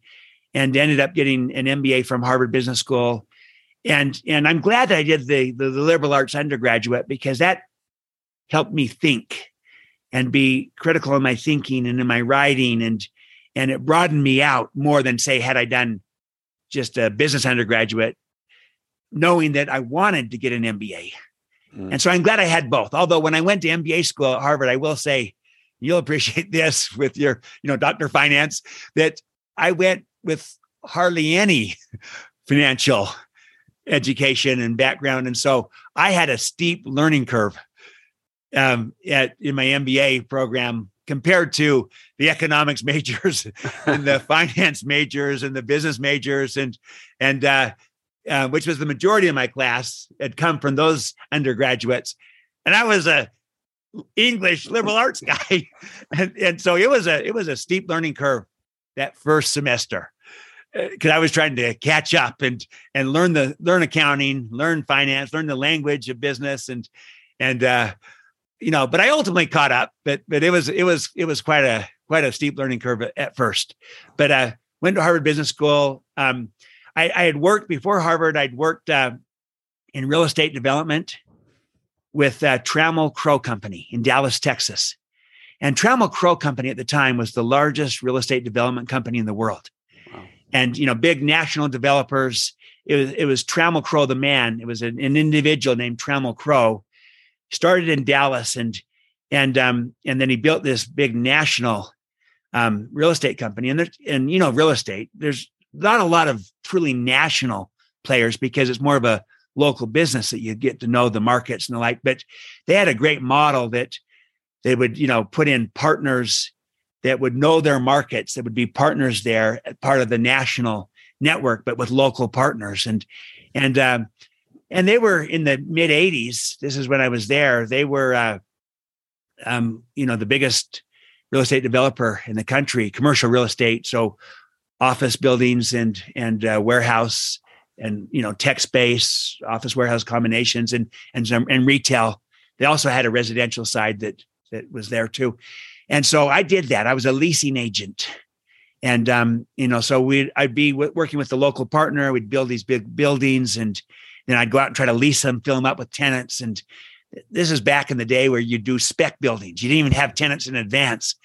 and ended up getting an MBA from Harvard Business School, and and I'm glad that I did the the, the liberal arts undergraduate because that helped me think and be critical in my thinking and in my writing, and and it broadened me out more than say had I done just a business undergraduate, knowing that I wanted to get an MBA Mm. And so I'm glad I had both. Although when I went to MBA school at Harvard, I will say you'll appreciate this with your, you know, Dr. Finance, that I went with hardly any financial education and background. And so I had a steep learning curve um, at in my MBA program compared to the economics majors and the finance majors and the business majors and and uh, uh, which was the majority of my class had come from those undergraduates, and I was a English liberal arts guy, and, and so it was a it was a steep learning curve that first semester because uh, I was trying to catch up and and learn the learn accounting, learn finance, learn the language of business, and and uh, you know, but I ultimately caught up. But but it was it was it was quite a quite a steep learning curve at first. But uh, went to Harvard Business School. Um, I, I had worked before Harvard. I'd worked uh, in real estate development with uh, Trammell Crow Company in Dallas, Texas. And Trammell Crow Company at the time was the largest real estate development company in the world. Wow. And you know, big national developers. It was it was Trammell Crow the man. It was an, an individual named Trammell Crow started in Dallas and and um and then he built this big national um real estate company and there and you know real estate there's not a lot of truly national players because it's more of a local business that you get to know the markets and the like but they had a great model that they would you know put in partners that would know their markets that would be partners there part of the national network but with local partners. And and um, and they were in the mid 80s this is when i was there. They were uh, um, you know the biggest real estate developer in the country commercial real estate. So office buildings and and uh, warehouse and you know tech space office warehouse combinations and and and retail they also had a residential side that that was there too and so i did that i was a leasing agent and um you know so we i'd be w- working with the local partner we'd build these big buildings and then I'd go out and try to lease them, fill them up with tenants. And this is back in the day where you do spec buildings. You didn't even have tenants in advance.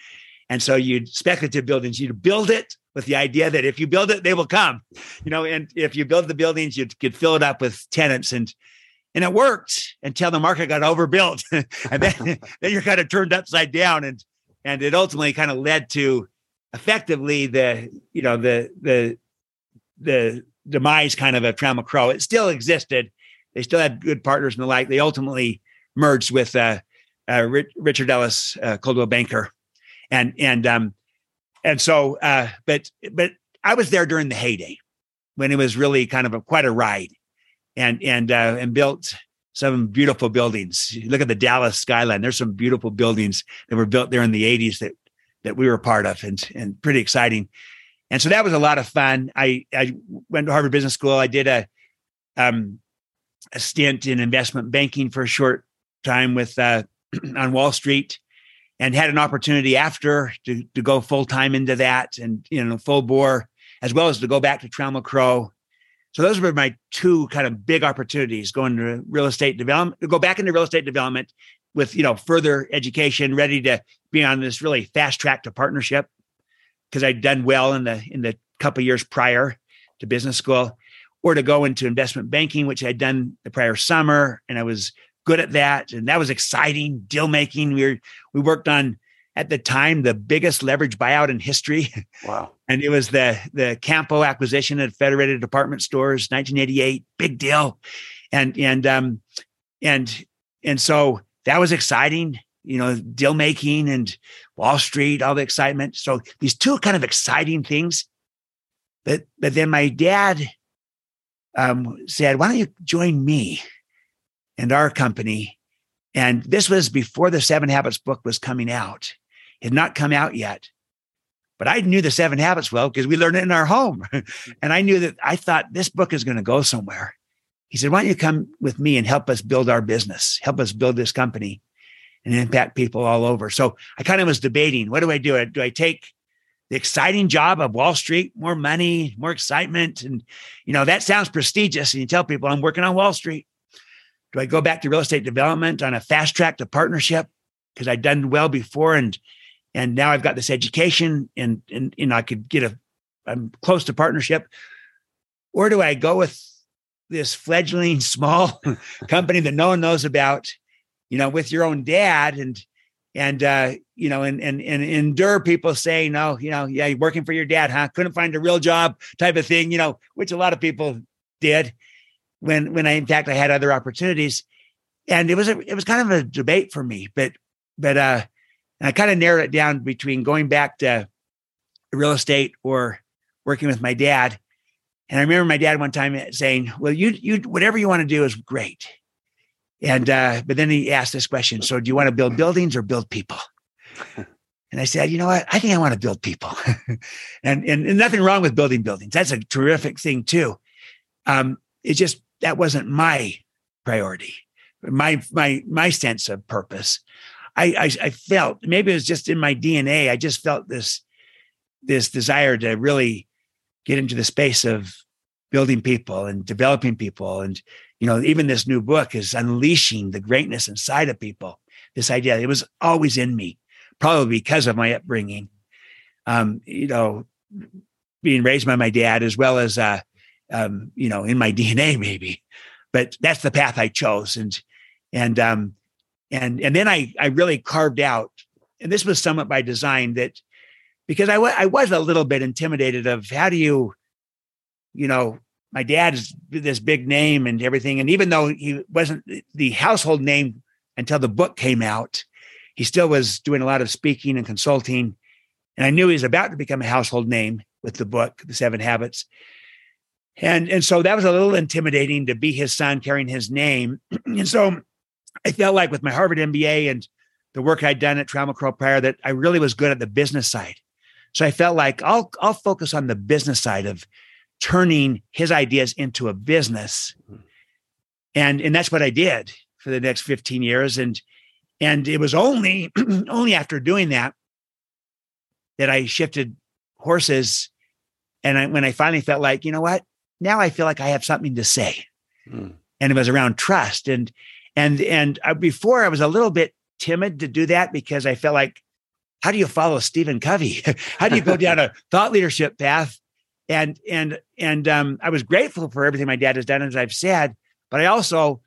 And so you'd speculative buildings, you'd build it with the idea that if you build it, they will come. You know, and if you build the buildings, you could fill it up with tenants and and it worked until the market got overbuilt. and then, then you're kind of turned upside down. And and it ultimately kind of led to effectively the, you know, the the the demise kind of a Trammell Crow. It still existed. They still had good partners and the like. They ultimately merged with uh, uh, Richard Ellis uh, Coldwell Banker, and and um, and so, uh, but but I was there during the heyday when it was really kind of a, quite a ride, and and uh, and built some beautiful buildings. You look at the Dallas skyline. There's some beautiful buildings that were built there in the 80s that that we were part of, and and pretty exciting. And so that was a lot of fun. I, I went to Harvard Business School. I did a, um, a stint in investment banking for a short time with uh, on Wall Street and had an opportunity after to, to go full time into that and you know full bore as well as to go back to Trammell Crow. So those were my two kind of big opportunities going to real estate development, go back into real estate development with you know further education, ready to be on this really fast track to partnership because I'd done well in the in the couple of years prior to business school, or to go into investment banking, which I'd done the prior summer, and I was good at that, and that was exciting. Deal making. We were we worked on at the time the biggest leverage buyout in history. Wow! and it was the the Campeau acquisition at Federated Department Stores, 1988, big deal, and and um and and so that was exciting you know, deal making and Wall Street, all the excitement. So these two kind of exciting things. But but then my dad um, said, "Why don't you join me and our company?" And this was before the Seven Habits book was coming out; it had not come out yet. But I knew the Seven Habits well because we learned it in our home, and I knew that I thought this book is going to go somewhere. He said, "Why don't you come with me and help us build our business, help us build this company?" and impact people all over. So I kind of was debating what do I do? Do I take the exciting job of Wall Street, more money, more excitement? And, you know, that sounds prestigious. And you tell people I'm working on Wall Street. Do I go back to real estate development on a fast track to partnership? Because I'd done well before and and now I've got this education and and you know I could get a I'm close to partnership. Or do I go with this fledgling small company that no one knows about you know, with your own dad and and uh, you know, and and and endure people saying, "No, you know, yeah, you're working for your dad, huh? Couldn't find a real job," type of thing, you know, which a lot of people did. When when I in fact I had other opportunities, and it was a it was kind of a debate for me, but but uh, I kind of narrowed it down between going back to real estate or working with my dad. And I remember my dad one time saying, "Well, you you whatever you want to do is great." And uh, but then he asked this question: So, do you want to build buildings or build people? And I said, you know what? I think I want to build people, and, and, and nothing wrong with building buildings. That's a terrific thing too. Um, it just that wasn't my priority, my my my sense of purpose. I, I I felt maybe it was just in my DNA. I just felt this this desire to really get into the space of building people and developing people and you know even this new book is unleashing the greatness inside of people this idea it was always in me probably because of my upbringing um you know being raised by my dad as well as uh um you know in my dna maybe but that's the path i chose and and um and and then i i really carved out and this was somewhat by design that because I, w- I was a little bit intimidated of how do you you know, my dad is this big name and everything. And even though he wasn't the household name until the book came out, he still was doing a lot of speaking and consulting. And I knew he was about to become a household name with the book, The Seven Habits. And, and so that was a little intimidating to be his son carrying his name. and so I felt like with my Harvard MBA and the work I'd done at Trammell Crow prior that I really was good at the business side. So I felt like I'll I'll focus on the business side of turning his ideas into a business. And, and that's what I did for the next 15 years. And, and it was only, only after doing that, that I shifted horses. And I, when I finally felt like, you know what, now I feel like I have something to say. Mm. And it was around trust. And, and, and I, before I was a little bit timid to do that because I felt like, how do you follow Stephen Covey? how do you go down a thought leadership path and and and um, I was grateful for everything my dad has done, as I've said. But I also,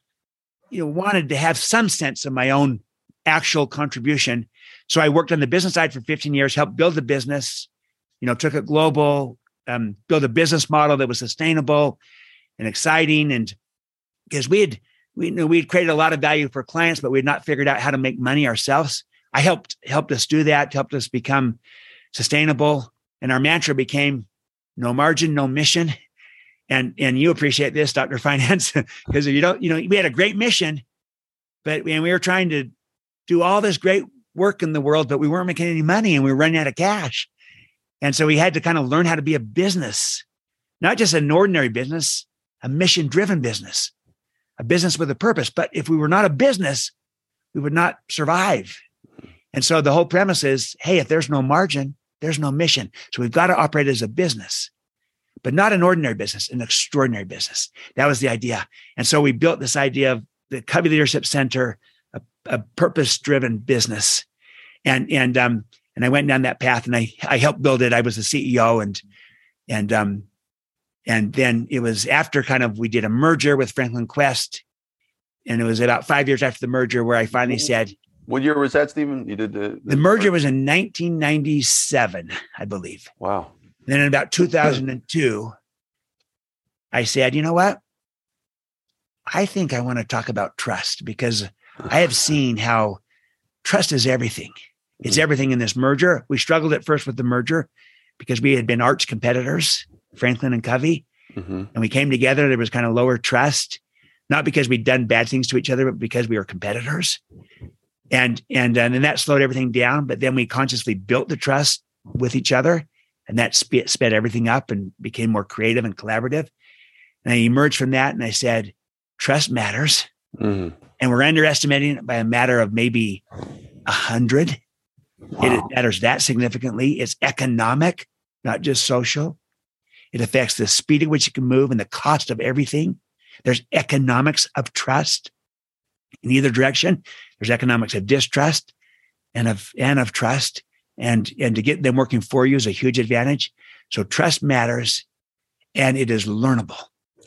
you know, wanted to have some sense of my own actual contribution. So I worked on the business side for 15 years, helped build the business. You know, took it global, um, build a business model that was sustainable and exciting, and because we had we you know we had created a lot of value for clients, but we had not figured out how to make money ourselves. I helped helped us do that, helped us become sustainable, and our mantra became no margin, no mission. And and you appreciate this, Dr. Finance, because you don't, you know, we had a great mission, but and we were trying to do all this great work in the world, but we weren't making any money and we were running out of cash. And so we had to kind of learn how to be a business, not just an ordinary business, a mission driven business, a business with a purpose. But if we were not a business, we would not survive. And so the whole premise is hey, if there's no margin, there's no mission. So we've got to operate as a business, but not an ordinary business, an extraordinary business. That was the idea. And so we built this idea of the Covey Leadership Center, a, a purpose driven business. And, and, um, and I went down that path and I, I helped build it. I was the CEO and, and, um, and then it was after kind of we did a merger with Franklin Quest. And it was about five years after the merger where I finally said, what year was that, Stephen? You did the, the, the merger was in 1997, I believe. Wow. Then in about 2002, I said, you know what? I think I want to talk about trust because I have seen how trust is everything. It's mm. everything in this merger. We struggled at first with the merger because we had been arch competitors, Franklin and Covey, mm-hmm. and we came together. There was kind of lower trust, not because we'd done bad things to each other, but because we were competitors and and and then that slowed everything down. But then we consciously built the trust with each other, and that sped, sped everything up and became more creative and collaborative. And I emerged from that, and I said, trust matters, mm-hmm. and we're underestimating it by a matter of maybe a hundred. Wow. It matters that significantly. It's economic, not just social. It affects the speed at which you can move and the cost of everything. There's economics of trust in either direction. There's economics of distrust and of and of trust, and and to get them working for you is a huge advantage. So trust matters, and it is learnable.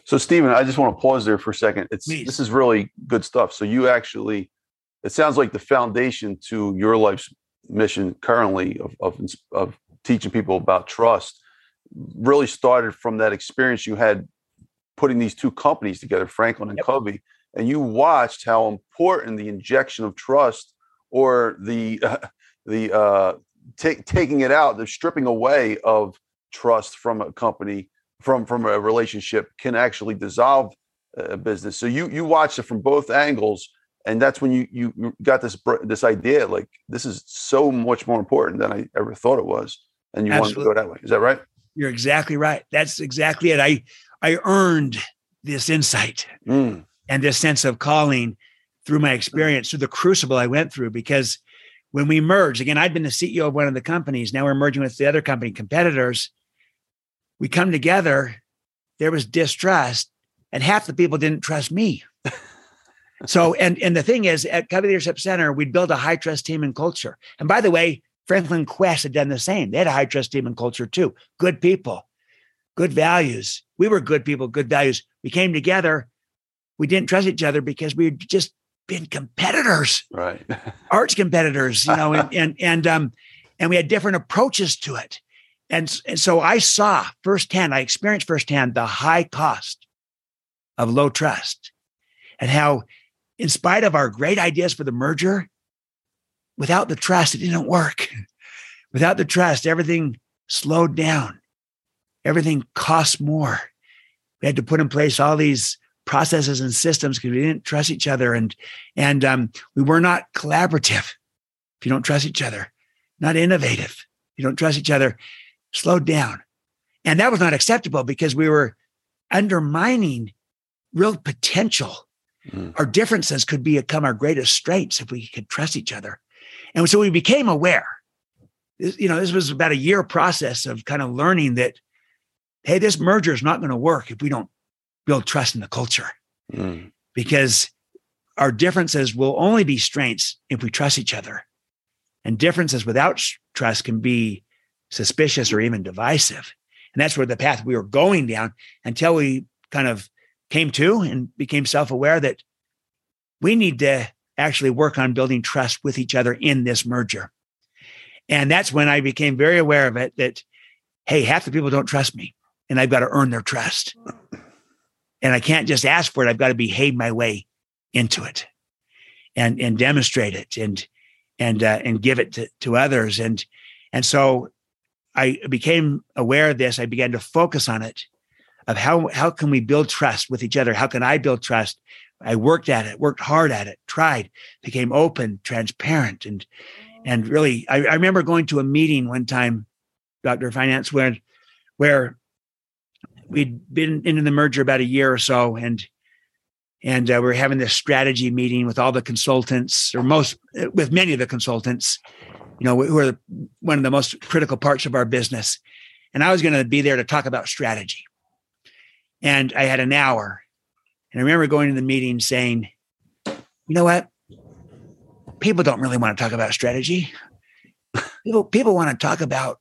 So Stephen, I just want to pause there for a second. It's Please. this is really good stuff. So you actually, it sounds like the foundation to your life's mission currently of, of, of teaching people about trust really started from that experience you had putting these two companies together, Franklin and yep. Covey, and you watched how important the injection of trust or the uh, the uh, t- taking it out, the stripping away of trust from a company, from from a relationship, can actually dissolve a business. So you you watched it from both angles, and that's when you you got this this idea like this is so much more important than I ever thought it was, and you Absolutely. wanted to go that way. Is that right? You're exactly right. That's exactly it. I I earned this insight mm. and this sense of calling through my experience, through the crucible I went through, because when we merged, again, I'd been the CEO of one of the companies. Now we're merging with the other company competitors. We come together, there was distrust, and half the people didn't trust me. So, and and the thing is, at Covey Leadership Center, we'd build a high trust team and culture. And by the way, Franklin Quest had done the same. They had a high trust team and culture too. Good people, good values. We were good people, good values. We came together. We didn't trust each other because we had just been competitors, right? Arch competitors, you know, and and and um, and we had different approaches to it. And, and so I saw firsthand, I experienced firsthand the high cost of low trust and how, in spite of our great ideas for the merger, without the trust, it didn't work. Without the trust, everything slowed down. Everything cost more. We had to put in place all these processes and systems because we didn't trust each other, and and um, we were not collaborative. If you don't trust each other, not innovative. You don't trust each other. Slowed down, and that was not acceptable because we were undermining real potential. Mm. Our differences could become our greatest strengths if we could trust each other. And so we became aware. You know, this was about a year process of kind of learning that, hey, this merger is not going to work if we don't build trust in the culture. Mm. Because our differences will only be strengths if we trust each other. And differences without trust can be suspicious or even divisive. And that's where the path we were going down until we kind of came to and became self aware that we need to actually work on building trust with each other in this merger. And that's when I became very aware of it that, hey, half the people don't trust me and I've got to earn their trust. And I can't just ask for it. I've got to behave my way into it and, and demonstrate it and, and, uh, and give it to, to others. And, and so I became aware of this. I began to focus on it of how, how can we build trust with each other? How can I build trust I worked at it, worked hard at it, tried, became open, transparent, and and really, I, I remember going to a meeting one time, Doctor Finance, where where we'd been into the merger about a year or so, and and uh, we we're having this strategy meeting with all the consultants, or most with many of the consultants, you know, who are one of the most critical parts of our business. And I was going to be there to talk about strategy. And I had an hour, and I remember going to the meeting saying, you know what? People don't really want to talk about strategy. People, people want to talk about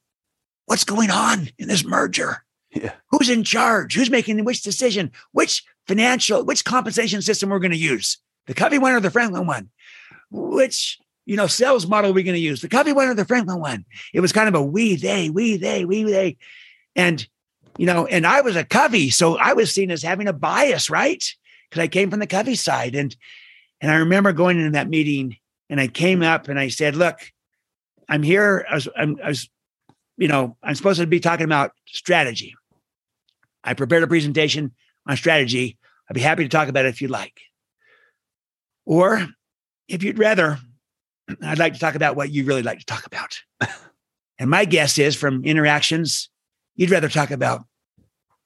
what's going on in this merger. Yeah. Who's in charge? Who's making which decision? Which financial, which compensation system we're going to use? The Covey one or the Franklin one? Which, you know, sales model are we going to use? The Covey one or the Franklin one? It was kind of a we, they, we, they, we, they. And you know, and I was a Covey, so I was seen as having a bias, right? Because I came from the Covey side. And and I remember going into that meeting and I came up and I said, look, I'm here. I was, I'm, I was, you know, I'm supposed to be talking about strategy. I prepared a presentation on strategy. I'd be happy to talk about it if you'd like. Or if you'd rather, I'd like to talk about what you really like to talk about. and my guess is from interactions You'd rather talk about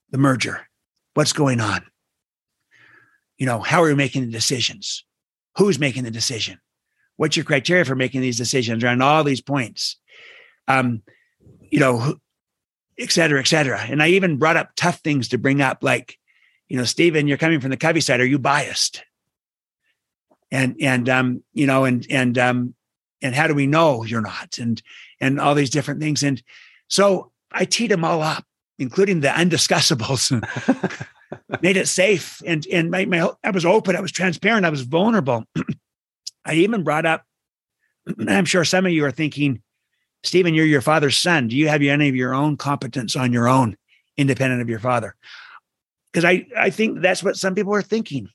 the merger, what's going on. You know, how are we making the decisions? Who's making the decision? What's your criteria for making these decisions around all these points? Um, you know, et cetera, et cetera. And I even brought up tough things to bring up, like, you know, Stephen, you're coming from the Covey side. Are you biased? And and um, you know, and and um, and how do we know you're not? And and all these different things. And so I teed them all up, including the undiscussables, made it safe. And and my, my I was open, I was transparent, I was vulnerable. I even brought up I'm sure some of you are thinking, Stephen, you're your father's son. Do you have any of your own competence on your own, independent of your father? Because I, I think that's what some people are thinking.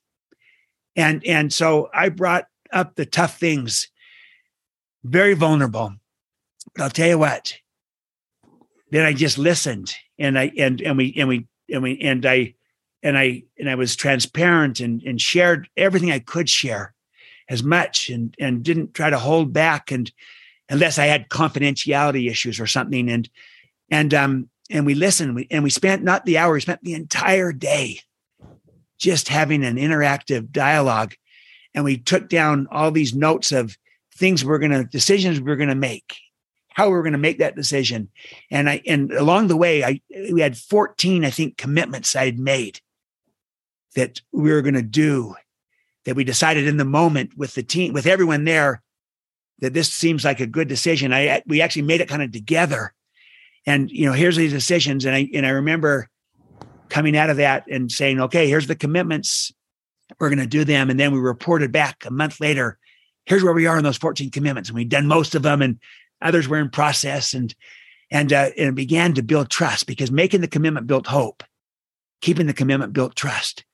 And, and so I brought up the tough things, very vulnerable. But I'll tell you what, then I just listened and I, and, and we, and we, and we, and I, and I, and I was transparent and, and shared everything I could share as much and, and didn't try to hold back and, unless I had confidentiality issues or something. And and um and we listened we, and we spent not the hour, we spent the entire day just having an interactive dialogue. And we took down all these notes of things we're gonna decisions we're gonna make, how we were gonna make that decision. And I and along the way, I we had 14, I think, commitments I had made that we were gonna do that we decided in the moment with the team, with everyone there, that this seems like a good decision. I we actually made it kind of together. And you know, here's these decisions. And I and I remember coming out of that and saying, okay, here's the commitments. We're going to do them. And then we reported back a month later. Here's where we are in those 14 commitments. And we've done most of them and others were in process. And and, uh, and began to build trust because making the commitment built hope. Keeping the commitment built trust.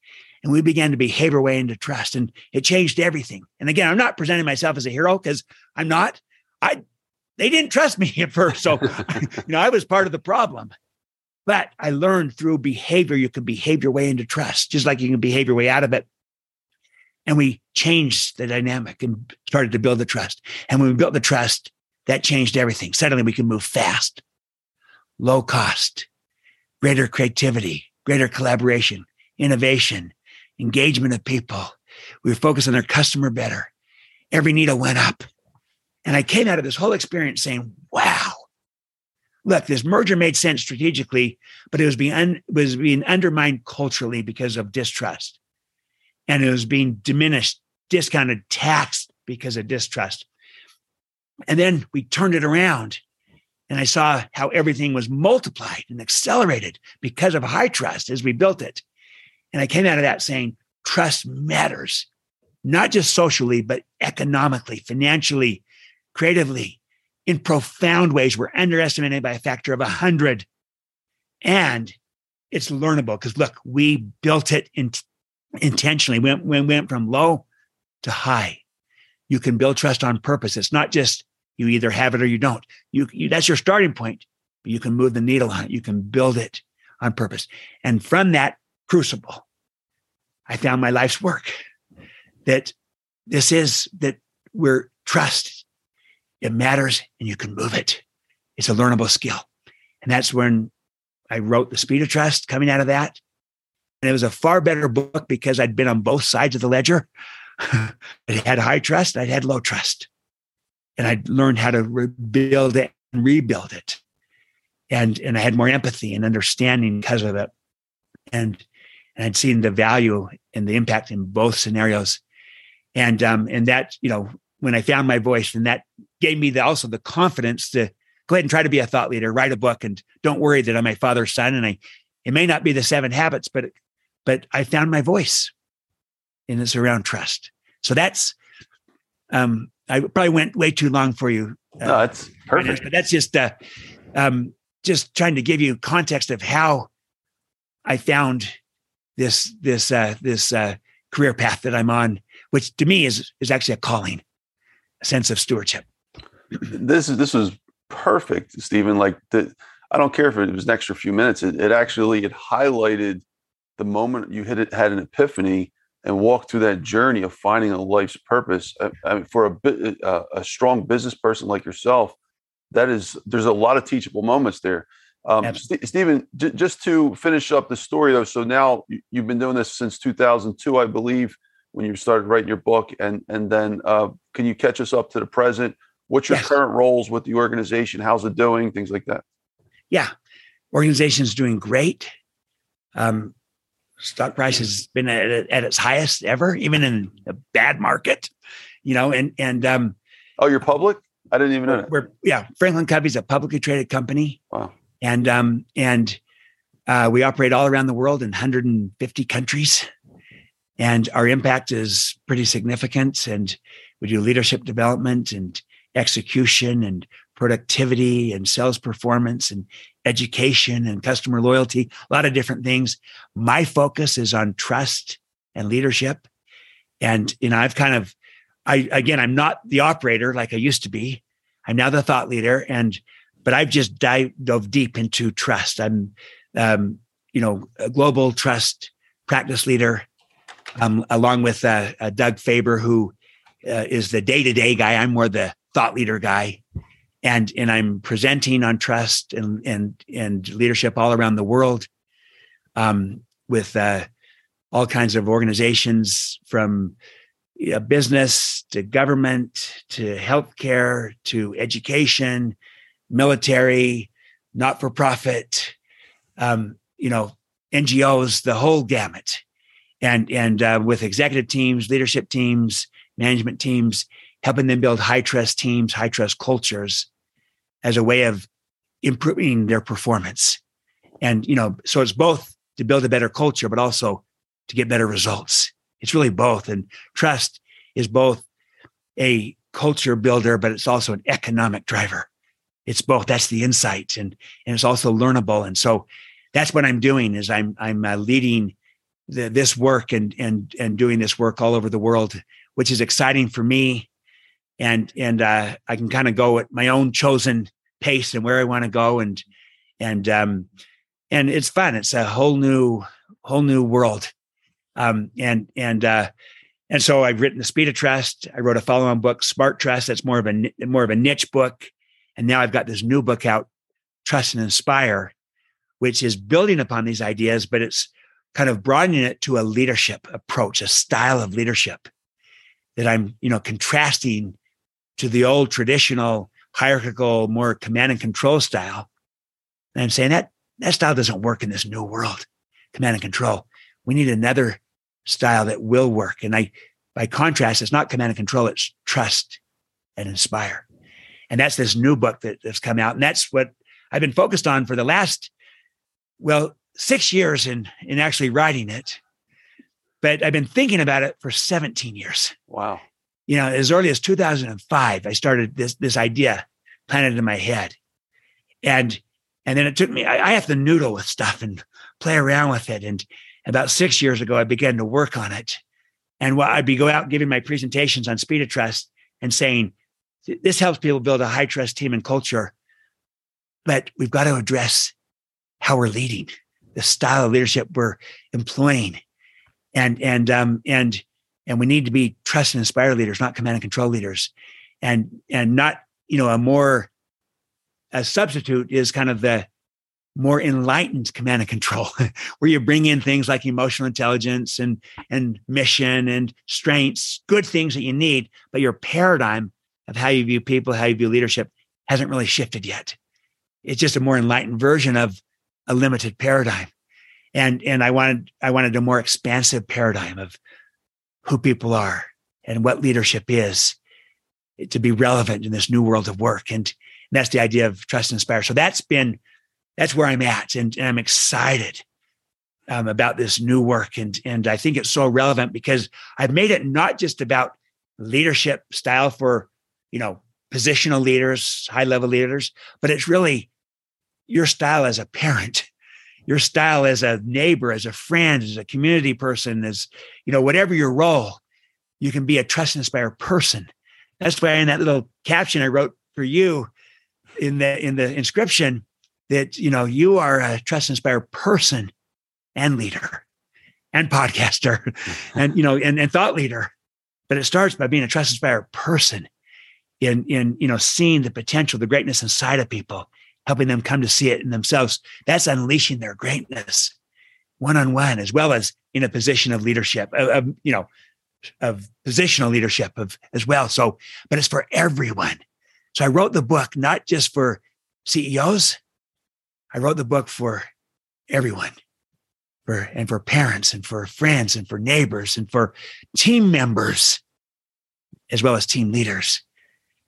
And we began to behave our way into trust and it changed everything. And again i'm not presenting myself as a hero because i'm not. I they didn't trust me at first. So you know i was part of the problem. But i learned through behavior you can behave your way into trust just like you can behave your way out of it. And we changed the dynamic and started to build the trust. And when we built the trust that changed everything suddenly we can move fast low cost greater creativity greater collaboration innovation engagement of people. We were focused on our customer better. Every needle went up. And I came out of this whole experience saying, wow, look, this merger made sense strategically, but it was being, un- was being undermined culturally because of distrust. And it was being diminished, discounted, taxed because of distrust. And then we turned it around and I saw how everything was multiplied and accelerated because of high trust as we built it. And I came out of that saying, trust matters, not just socially, but economically, financially, creatively, in profound ways. We're underestimated by a factor of 100. And it's learnable because look, we built it in, intentionally. We went, we went from low to high. You can build trust on purpose. It's not just you either have it or you don't. You, you that's your starting point, but you can move the needle on it. You can build it on purpose. And from that crucible, I found my life's work. That this is that we're trust. It matters and you can move it. It's a learnable skill. And that's when I wrote The Speed of Trust coming out of that. And it was a far better book because I'd been on both sides of the ledger. I had high trust, I'd had low trust. And I'd learned how to rebuild it and rebuild it. And, and I had more empathy and understanding because of it. And and I'd seen the value and the impact in both scenarios. And um, and that, you know, when I found my voice, and that gave me the, also the confidence to go ahead and try to be a thought leader, write a book, and don't worry that I'm my father's son. And I, it may not be the seven habits, but but I found my voice, and it's around trust. So that's, um, I probably went way too long for you. Uh, no, that's perfect. But that's just, uh, um, just trying to give you context of how I found this this uh, this uh, career path that I'm on, which to me is is actually a calling, a sense of stewardship. This is this was perfect, Stephen. Like the, I don't care if it was an extra few minutes. It, it actually it highlighted the moment you hit it, had an epiphany and walk through that journey of finding a life's purpose. I, I mean, for a bit, uh, a strong business person like yourself, that is there's a lot of teachable moments there. Um, St- Stephen, j- just to finish up the story though, so now you've been doing this since 2002, I believe, when you started writing your book, and and then uh, can you catch us up to the present? What's your yes. current roles with the organization? How's it doing? Things like that. Yeah, organization's doing great. Um, stock price has been at, at its highest ever, even in a bad market. You know, and and um, oh, you're public. I didn't even know. That. We're yeah, Franklin Covey is a publicly traded company. Wow and um, and uh, we operate all around the world in 150 countries, and our impact is pretty significant. And we do leadership development and execution and productivity and sales performance and education and customer loyalty, a lot of different things. My focus is on trust and leadership. And, you know, I've kind of, I, again, I'm not the operator like I used to be. I'm now the thought leader. And, but I've just dived, dove deep into trust. I'm, um, you know, a global trust practice leader, um, along with uh, uh, Doug Faber, who uh, is the day to day guy. I'm more the thought leader guy and and I'm presenting on trust and and and leadership all around the world, um, with uh, all kinds of organizations from uh, business to government to healthcare to education, military, not for profit, um, you know, NGOs, the whole gamut, and and uh, with executive teams, leadership teams, management teams, helping them build high trust teams, high trust cultures as a way of improving their performance. And, you know, so it's both to build a better culture, but also to get better results. It's really both. And trust is both a culture builder, but it's also an economic driver. It's both. That's the insight, and and it's also learnable. And so that's what I'm doing. Is I'm I'm uh, leading the, this work and and and doing this work all over the world, which is exciting for me and and uh, I can kind of go at my own chosen pace and where I want to go, and and um, and it's fun. It's a whole new whole new world, um, and and uh, and so I've written the Speed of Trust. I wrote a follow-on book, Smart Trust. That's more of a more of a niche book, and now I've got this new book out, Trust and Inspire, which is building upon these ideas, but it's kind of broadening it to a leadership approach, a style of leadership that I'm, you know, contrasting to the old traditional hierarchical, more command and control style. And I'm saying that that style doesn't work in this new world, command and control. We need another style that will work. And I, by contrast, it's not command and control, it's trust and inspire. And that's this new book that, that's come out. And that's what I've been focused on for the last, well, six years in, in actually writing it. But I've been thinking about it for 17 years. Wow you know, as early as 2005, I started this this idea planted in my head, and and then it took me. I, I have to noodle with stuff and play around with it. And about six years ago, I began to work on it. And while I'd be go out giving my presentations on speed of trust and saying, this helps people build a high trust team and culture, but we've got to address how we're leading, the style of leadership we're employing, and and um and and we need to be trust and inspire leaders not command and control leaders. And and not you know a more a substitute is kind of the more enlightened command and control where you bring in things like emotional intelligence and and mission and strengths good things that you need but your paradigm of how you view people how you view leadership hasn't really shifted yet. It's just a more enlightened version of a limited paradigm. And and i wanted i wanted a more expansive paradigm of who people are and what leadership is to be relevant in this new world of work. And, and that's the idea of trust and inspire. So that's been, that's where I'm at. And, and I'm excited um, about this new work. And, and I think it's so relevant because I've made it not just about leadership style for, you know, positional leaders, high level leaders, but it's really your style as a parent your style as a neighbor, as a friend, as a community person, as you know, whatever your role, you can be a trust and inspire person. That's why in that little caption I wrote for you in the in the inscription that you know you are a trust and inspire person and leader and podcaster and you know and, and thought leader. But it starts by being a trust and inspire person in in you know seeing the potential, the greatness inside of people helping them come to see it in themselves. That's unleashing their greatness one on one, as well as in a position of leadership, of, of, you know, of positional leadership of as well. So, but it's for everyone. So I wrote the book not just for CEOs. I wrote the book for everyone, for and for parents and for friends and for neighbors and for team members, as well as team leaders.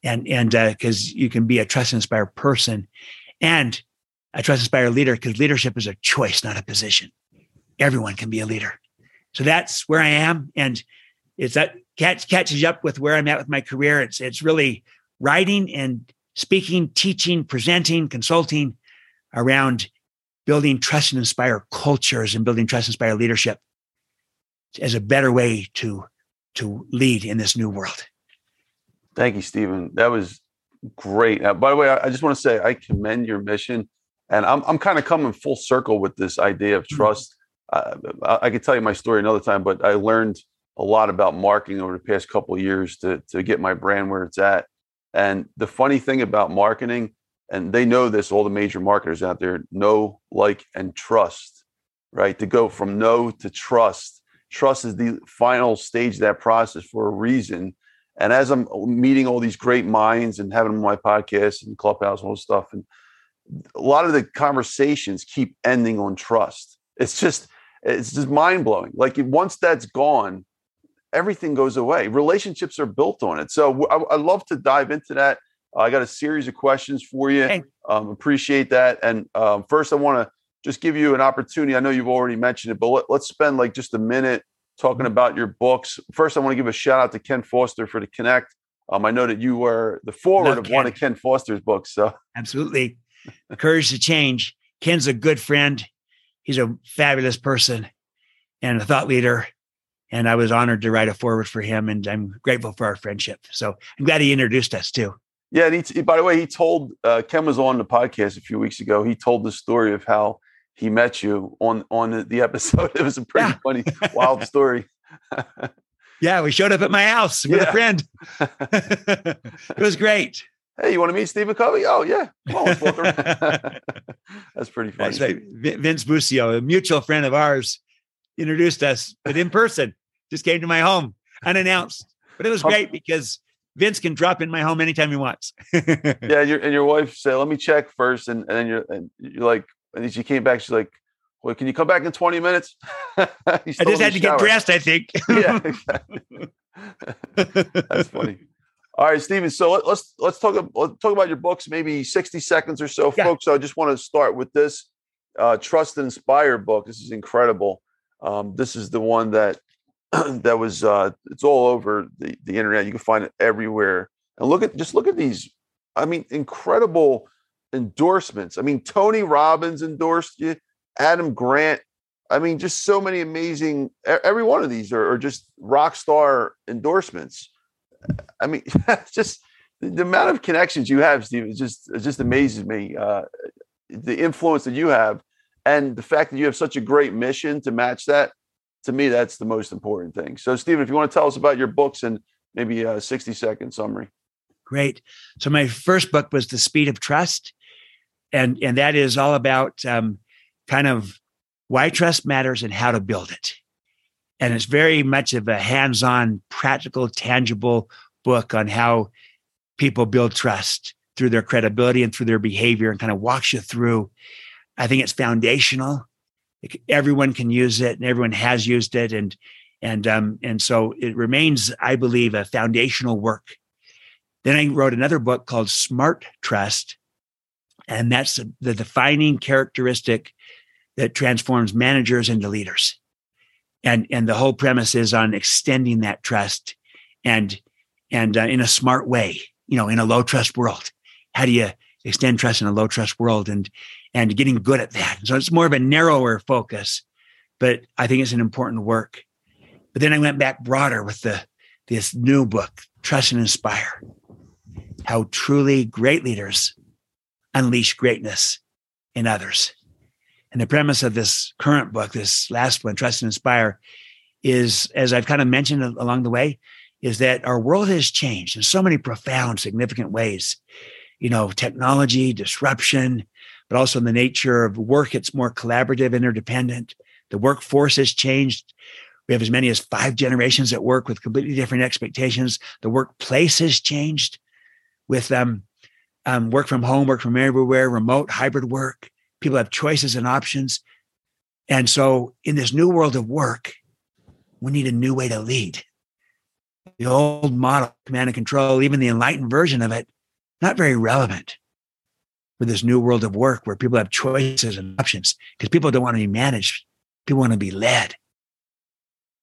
And and because uh, you can be a trust inspired person and I trust inspire leader because leadership is a choice, not a position. Everyone can be a leader. So that's where I am. And it's that catch, catches up with where I'm at with my career. It's it's really writing and speaking, teaching, presenting, consulting around building trust and inspire cultures and building trust and inspire leadership as a better way to to lead in this new world. Thank you, Stephen. That was great. Uh, by the way, I, I just want to say I commend your mission, and I'm I'm kind of coming full circle with this idea of mm-hmm. trust. Mm-hmm. Uh, I, I could tell you my story another time, but I learned a lot about marketing over the past couple of years to to get my brand where it's at. And the funny thing about marketing, and they know this, all the major marketers out there know, like, and trust, right? To go from know to trust. Trust is the final stage of that process for a reason. And as I'm meeting all these great minds and having them on my podcast and clubhouse and all this stuff, and a lot of the conversations keep ending on trust. It's just, it's just mind blowing. Like once that's gone, everything goes away. Relationships are built on it. So I, I love to dive into that. Uh, I got a series of questions for you. Hey. Um, appreciate that. And um, first, I want to just give you an opportunity. I know you've already mentioned it, but let, let's spend like just a minute talking about your books. First, I want to give a shout out to Ken Foster for the Connect. Um, I know that you were the foreword of Ken. one of Ken Foster's books. So absolutely, courage to change. Ken's a good friend. He's a fabulous person and a thought leader and I was honored to write a foreword for him, and I'm grateful for our friendship. So I'm glad he introduced us too. Yeah, and he, by the way, he told uh, Ken was on the podcast a few weeks ago. He told the story of how he met you on on the episode. It was a pretty yeah. funny, wild story. yeah, we showed up at my house with yeah. a friend. it was great. Hey, you want to meet Stephen Covey? Oh yeah, on, That's pretty funny. That's Vince Busio, a mutual friend of ours, introduced us, but in person just came to my home unannounced. But it was great because Vince can drop in my home anytime he wants. yeah, your and your wife said, "Let me check first. and, and then you're and you're like, and she came back. She's like, "Well, can you come back in 20 minutes?" I just had to get dressed. I think. yeah, exactly. That's funny. All right, Stephen. So let, us let's, let's talk let's talk about your books, maybe 60 seconds or so, yeah. folks. So I just want to start with this uh, Trust and Inspire book. This is incredible. Um, this is the one that that was uh, it's all over the, the internet. You can find it everywhere. And look at just look at these. I mean, incredible endorsements. I mean, Tony Robbins endorsed you, Adam Grant. I mean, just so many amazing. Every one of these are, are just rock star endorsements. I mean, just the amount of connections you have, Steve, it just it just amazes me. Uh, the influence that you have, and the fact that you have such a great mission to match that to me, that's the most important thing. So, Stephen, if you want to tell us about your books and maybe a 60 second summary. Great. So, my first book was The Speed of Trust. And, and that is all about um, kind of why trust matters and how to build it. And it's very much of a hands on, practical, tangible book on how people build trust through their credibility and through their behavior and kind of walks you through. I think it's foundational everyone can use it and everyone has used it and and um, and so it remains i believe a foundational work then i wrote another book called smart trust and that's the defining characteristic that transforms managers into leaders and and the whole premise is on extending that trust and and uh, in a smart way you know in a low trust world how do you extend trust in a low trust world and and getting good at that. So it's more of a narrower focus, but I think it's an important work. But then I went back broader with the this new book, Trust and Inspire. How truly great leaders unleash greatness in others. And the premise of this current book, this last one, Trust and Inspire, is, as I've kind of mentioned along the way, is that our world has changed in so many profound, significant ways. You know, technology, disruption, but also in the nature of work, it's more collaborative, interdependent. The workforce has changed. We have as many as five generations at work with completely different expectations. The workplace has changed with um, um, work from home, work from everywhere, remote, hybrid work. People have choices and options. And so, in this new world of work, we need a new way to lead. The old model, command and control, even the enlightened version of it, not very relevant for this new world of work where people have choices and options because people don't want to be managed. People want to be led.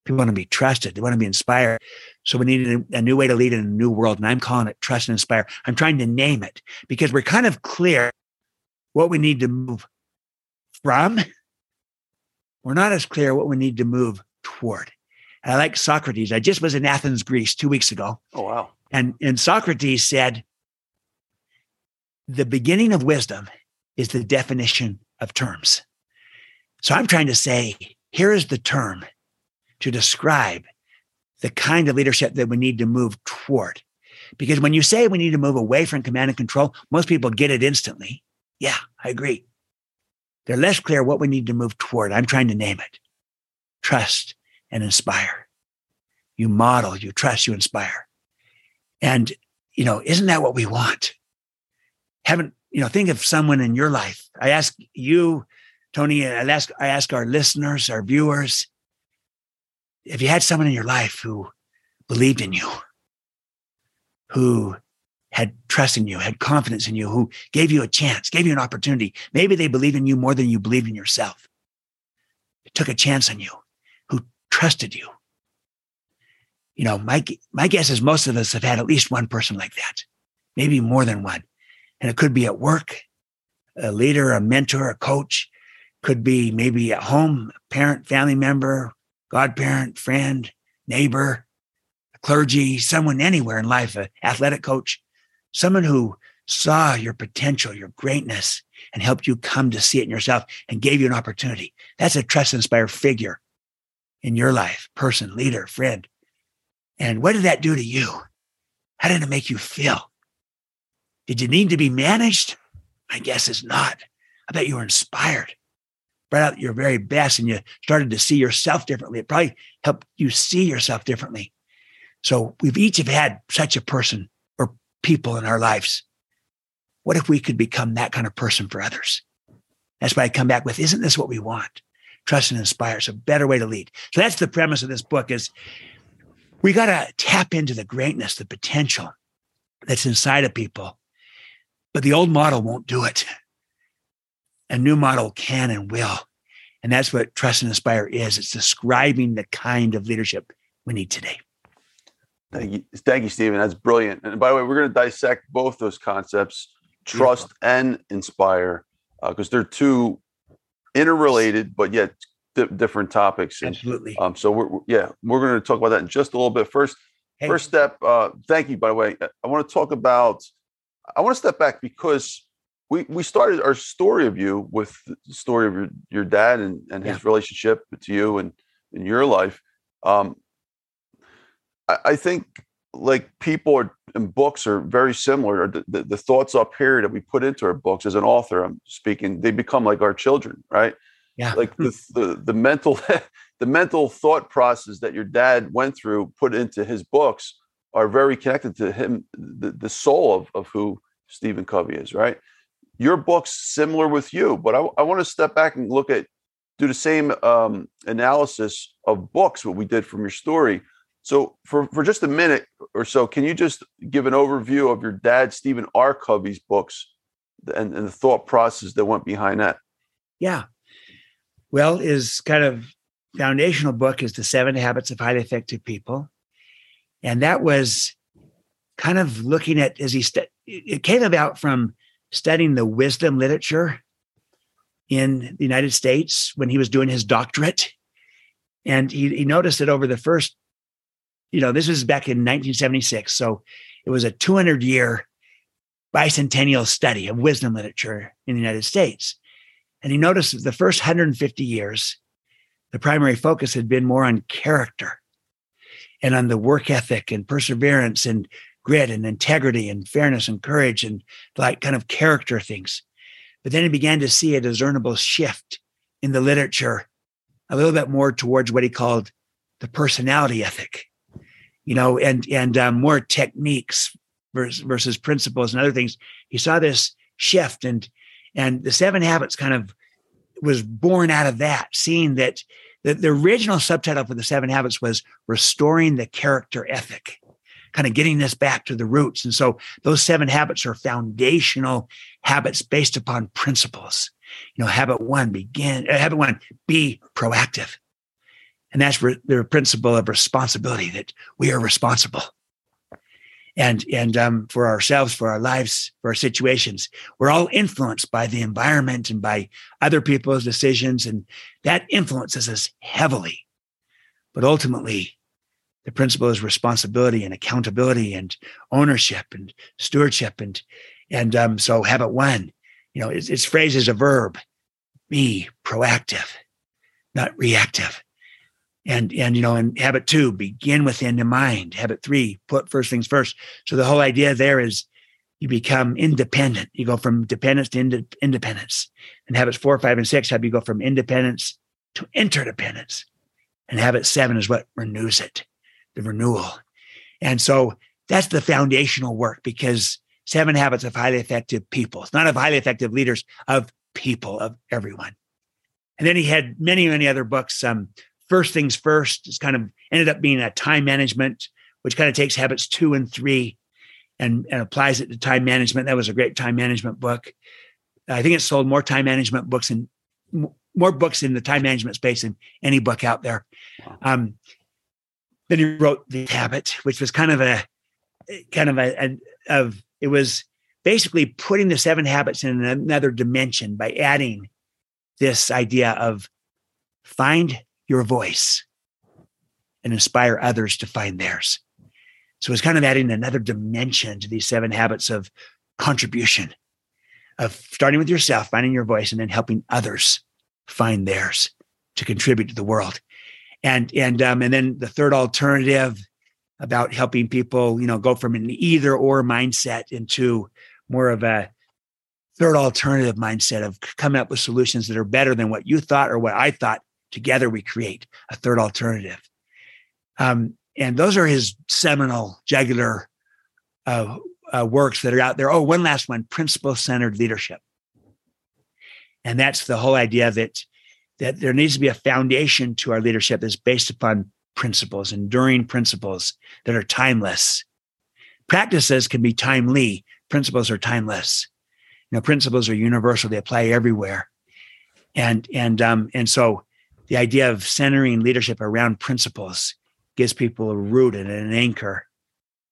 People want to be trusted. They want to be inspired. So we need a, a, new way to lead in a new world. And I'm calling it trust and inspire. I'm trying to name it because we're kind of clear what we need to move from. We're not as clear what we need to move toward. And I like Socrates. I just was in Athens, Greece two weeks ago. Oh, wow. And, and Socrates said, the beginning of wisdom is the definition of terms. So I'm trying to say, here is the term to describe the kind of leadership that we need to move toward. Because when you say we need to move away from command and control, most people get it instantly. Yeah, I agree. They're less clear what we need to move toward. I'm trying to name it trust and inspire. You model, you trust, you inspire. And, you know, isn't that what we want? Haven't, you know, think of someone in your life. I ask you, Tony, I ask, I ask our listeners, our viewers, if you had someone in your life who believed in you, who had trust in you, had confidence in you, who gave you a chance, gave you an opportunity. Maybe they believe in you more than you believe in yourself. They took a chance on you, who trusted you. You know, my, my guess is most of us have had at least one person like that, maybe more than one. And it could be at work, a leader, a mentor, a coach, could be maybe at home, a parent, family member, godparent, friend, neighbor, clergy, someone anywhere in life, an athletic coach, someone who saw your potential, your greatness, and helped you come to see it in yourself and gave you an opportunity. That's a trust inspired figure in your life, person, leader, friend. And what did that do to you? How did it make you feel? Did you need to be managed? My guess is not. I bet you were inspired brought out your very best and you started to see yourself differently. It probably helped you see yourself differently. So we've each have had such a person or people in our lives. What if we could become that kind of person for others? That's why I come back with, isn't this what we want? Trust and inspire. It's a better way to lead. So that's the premise of this book is we got to tap into the greatness, the potential that's inside of people. But the old model won't do it a new model can and will. And that's what Trust and Inspire is. It's describing the kind of leadership we need today. Thank you, thank you, Stephen. That's brilliant. And by the way, we're going to dissect both those concepts, trust Beautiful. and inspire, because uh, they're two interrelated but yet different topics. And, Absolutely. Um, so we're yeah, we're going to talk about that in just a little bit. First, hey. first step. Uh, thank you. By the way, I want to talk about. I want to step back because we we started our story of you with the story of your, your dad and, and his yeah. relationship to you and in your life. Um, I, I, think like people are, in books are very similar. The, the, the, thoughts up here that we put into our books as an author, I'm speaking, they become like our children, right? Yeah. Like the, the, the mental, the mental thought process that your dad went through, put into his books are very connected to him, the, the soul of, of who Stephen Covey is, right? Your book's similar with you, but I, I want to step back and look at do the same um, analysis of books what we did from your story. So for for just a minute or so, can you just give an overview of your dad, Stephen R. Covey's books and, and the thought process that went behind that? Yeah. Well, his kind of foundational book is The Seven Habits of Highly Effective People. And that was kind of looking at as he st- it came about from studying the wisdom literature in the United States when he was doing his doctorate. And he, he noticed that over the first, you know, this was back in 1976. So it was a 200 year bicentennial study of wisdom literature in the United States. And he noticed that the first 150 years, the primary focus had been more on character and on the work ethic and perseverance and grit and integrity and fairness and courage and like kind of character things. But then he began to see a discernible shift in the literature, a little bit more towards what he called the personality ethic, you know, and and um, more techniques versus, versus principles and other things. He saw this shift, and and the Seven Habits kind of was born out of that, seeing that the, the original subtitle for the Seven Habits was restoring the character ethic kind of getting this back to the roots. And so those seven habits are foundational habits based upon principles. You know, habit one, begin, uh, habit one, be proactive. And that's re- the principle of responsibility that we are responsible. And, and um, for ourselves, for our lives, for our situations, we're all influenced by the environment and by other people's decisions. And that influences us heavily. But ultimately, the principle is responsibility and accountability and ownership and stewardship. And, and um, so habit one, you know, it's, it's phrased as a verb, be proactive, not reactive. And, and, you know, in habit two, begin within the mind. Habit three, put first things first. So the whole idea there is you become independent. You go from dependence to ind- independence. And habits four, five, and six have you go from independence to interdependence. And habit seven is what renews it, the renewal. And so that's the foundational work because seven habits of highly effective people. It's not of highly effective leaders, of people, of everyone. And then he had many, many other books. Um, first things first is kind of ended up being a time management, which kind of takes habits two and three and, and applies it to time management. That was a great time management book. I think it sold more time management books and more books in the time management space than any book out there. Wow. Um, then he wrote The Habit, which was kind of a kind of a, a of it was basically putting the seven habits in another dimension by adding this idea of find your voice and inspire others to find theirs. So it's kind of adding another dimension to these seven habits of contribution, of starting with yourself, finding your voice, and then helping others find theirs to contribute to the world. And and um, and then the third alternative about helping people, you know, go from an either or mindset into more of a third alternative mindset of coming up with solutions that are better than what you thought or what I thought. Together, we create a third alternative. Um, and those are his seminal jugular uh, uh, works that are out there. Oh, one last one: principle-centered leadership, and that's the whole idea that that there needs to be a foundation to our leadership that's based upon principles, enduring principles that are timeless. Practices can be timely, principles are timeless. You know, principles are universal, they apply everywhere. And and um, and so the idea of centering leadership around principles gives people a root and an anchor.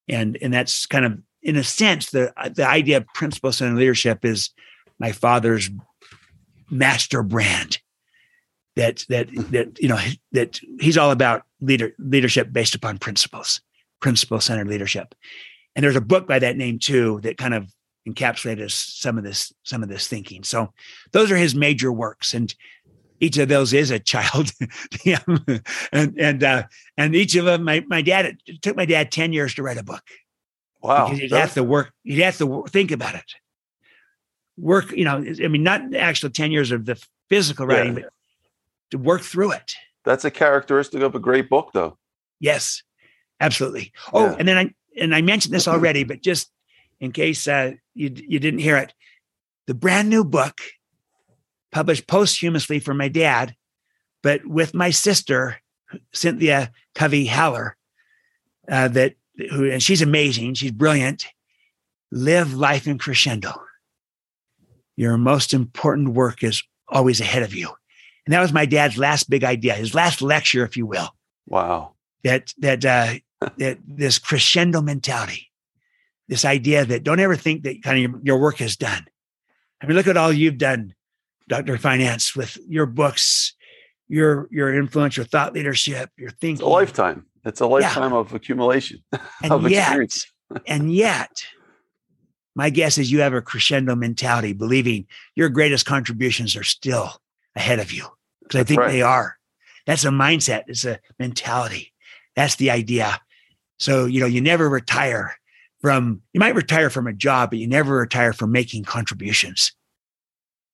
And and that's kind of in a sense, the the idea of principles centered leadership is my father's master brand that that mm-hmm. that you know that he's all about leader leadership based upon principles, principle centered leadership. And there's a book by that name too that kind of encapsulates some of this some of this thinking. So those are his major works, and each of those is a child. and and uh, and each of them, my my dad it took my dad ten years to write a book. Wow, because he'd have to work. He'd have to think about it. Work, you know. I mean, not actual ten years of the physical writing, yeah. but to work through it. That's a characteristic of a great book, though. Yes, absolutely. Oh, yeah. and then I and I mentioned this already, but just in case uh, you you didn't hear it, the brand new book published posthumously for my dad, but with my sister Cynthia Covey Haller, uh, that who and she's amazing, she's brilliant. Live life in crescendo. Your most important work is always ahead of you. And that was my dad's last big idea, his last lecture, if you will. Wow. That that uh, that this crescendo mentality, this idea that don't ever think that kind of your, your work is done. I mean, look at all you've done, Dr. Finance, with your books, your your influence, your thought leadership, your thinking. It's a lifetime. It's a lifetime yeah. of accumulation. And of yet, and yet, my guess is you have a crescendo mentality, believing your greatest contributions are still ahead of you because I think right. they are. That's a mindset. It's a mentality. That's the idea. So, you know, you never retire from, you might retire from a job, but you never retire from making contributions,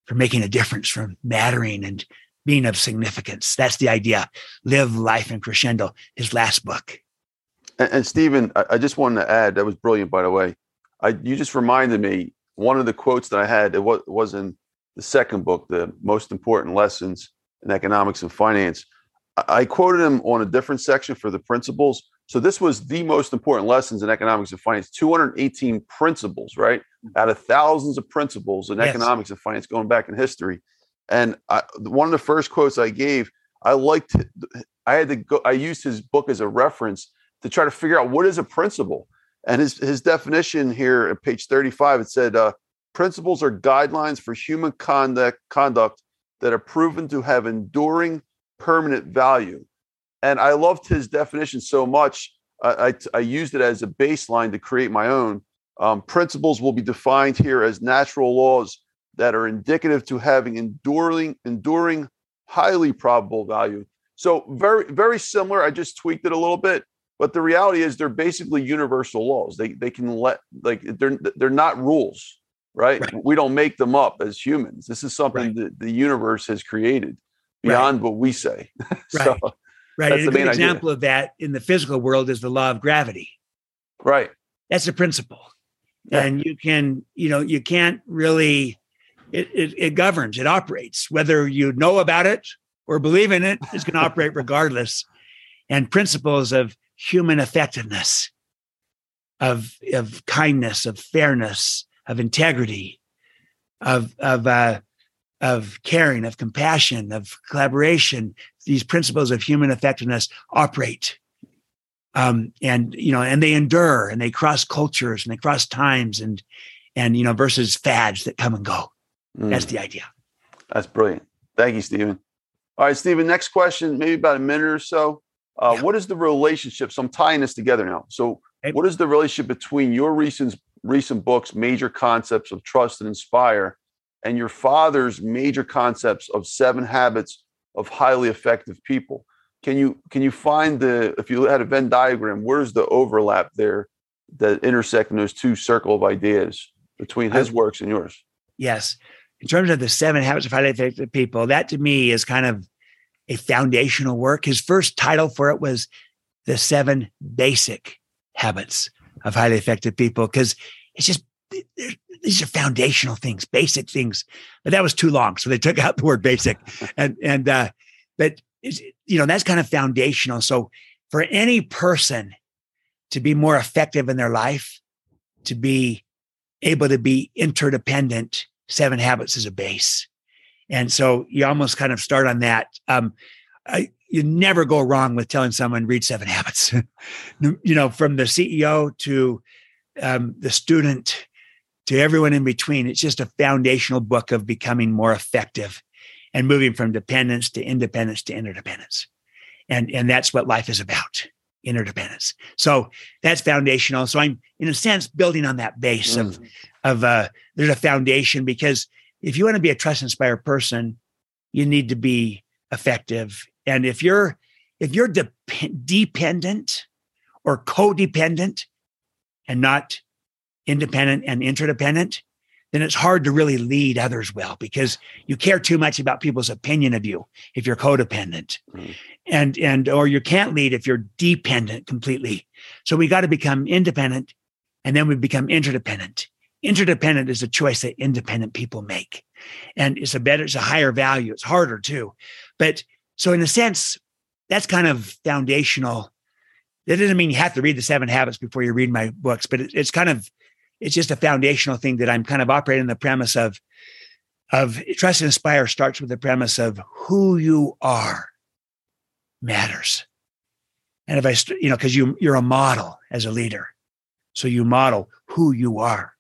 from making a difference, from mattering and being of significance. That's the idea. Live life in crescendo, his last book. And, and Stephen, I, I, just wanted to add, that was brilliant, by the way. I, you just reminded me one of the quotes that I had, it was, was in the second book, The Most Important Lessons in economics and finance. I quoted him on a different section for the principles. So this was the most important lessons in economics and finance 218 principles, right? Mm-hmm. Out of thousands of principles in yes. economics and finance going back in history. And I, one of the first quotes I gave, I liked. I had to go. I used his book as a reference to try to figure out what is a principle. And his his definition here at page 35, it said, uh, principles are guidelines for human conduct conduct that are proven to have enduring permanent value. And I loved his definition so much. I, I, I used it as a baseline to create my own. Um, principles will be defined here as natural laws that are indicative to having enduring, enduring, highly probable value. So very, very similar. I just tweaked it a little bit, but the reality is they're basically universal laws. They they can let like they're they're not rules, right? right. We don't make them up as humans. This is something right. that the universe has created beyond right. what we say. so right. Right. a good example idea. of that in the physical world is the law of gravity. Right. That's a principle. Yeah. And you can, you know, you can't really it, it, it governs, it operates. Whether you know about it or believe in it, it's going to operate regardless. And principles of human effectiveness, of, of kindness, of fairness, of integrity, of, of uh, of caring, of compassion, of collaboration. These principles of human effectiveness operate. Um, and you know, and they endure and they cross cultures and they cross times and and you know, versus fads that come and go. Mm. That's the idea. That's brilliant. Thank you, Stephen. All right, Stephen, next question, maybe about a minute or so. Uh, yeah. What is the relationship? So I'm tying this together now. So, what is the relationship between your recent recent books, Major Concepts of Trust and Inspire, and your father's major concepts of seven habits of highly effective people. Can you can you find the if you had a Venn diagram, where's the overlap there that intersect in those two circle of ideas between his works and yours? Yes. In terms of the seven habits of highly effective people, that to me is kind of a foundational work. His first title for it was the seven basic habits of highly effective people because it's just these are foundational things, basic things. But that was too long, so they took out the word basic. And and uh, but you know that's kind of foundational. So for any person to be more effective in their life, to be able to be interdependent, seven habits is a base. And so you almost kind of start on that. Um, I, you never go wrong with telling someone read seven habits. you know, from the CEO to um, the student to everyone in between. It's just a foundational book of becoming more effective and moving from dependence to independence to interdependence. And, and that's what life is about interdependence. So that's foundational. So I'm, in a sense, building on that base mm. of, of uh, there's a foundation because if you want to be a trust inspired person, you need to be effective. And if you're if you're de- dependent or codependent and not independent and interdependent, then it's hard to really lead others well because you care too much about people's opinion of you if you're codependent. Mm-hmm. And and or you can't lead if you're dependent completely. So we got to become independent and then we become interdependent. Interdependent is a choice that independent people make. And it's a better, it's a higher value. It's harder too. But so in a sense, that's kind of foundational. That doesn't mean you have to read the seven habits before you read my books, but it's kind of it's just a foundational thing that I'm kind of operating the premise of of trust and inspire starts with the premise of who you are matters. And if I, you know, because you you're a model as a leader, so you model who you are.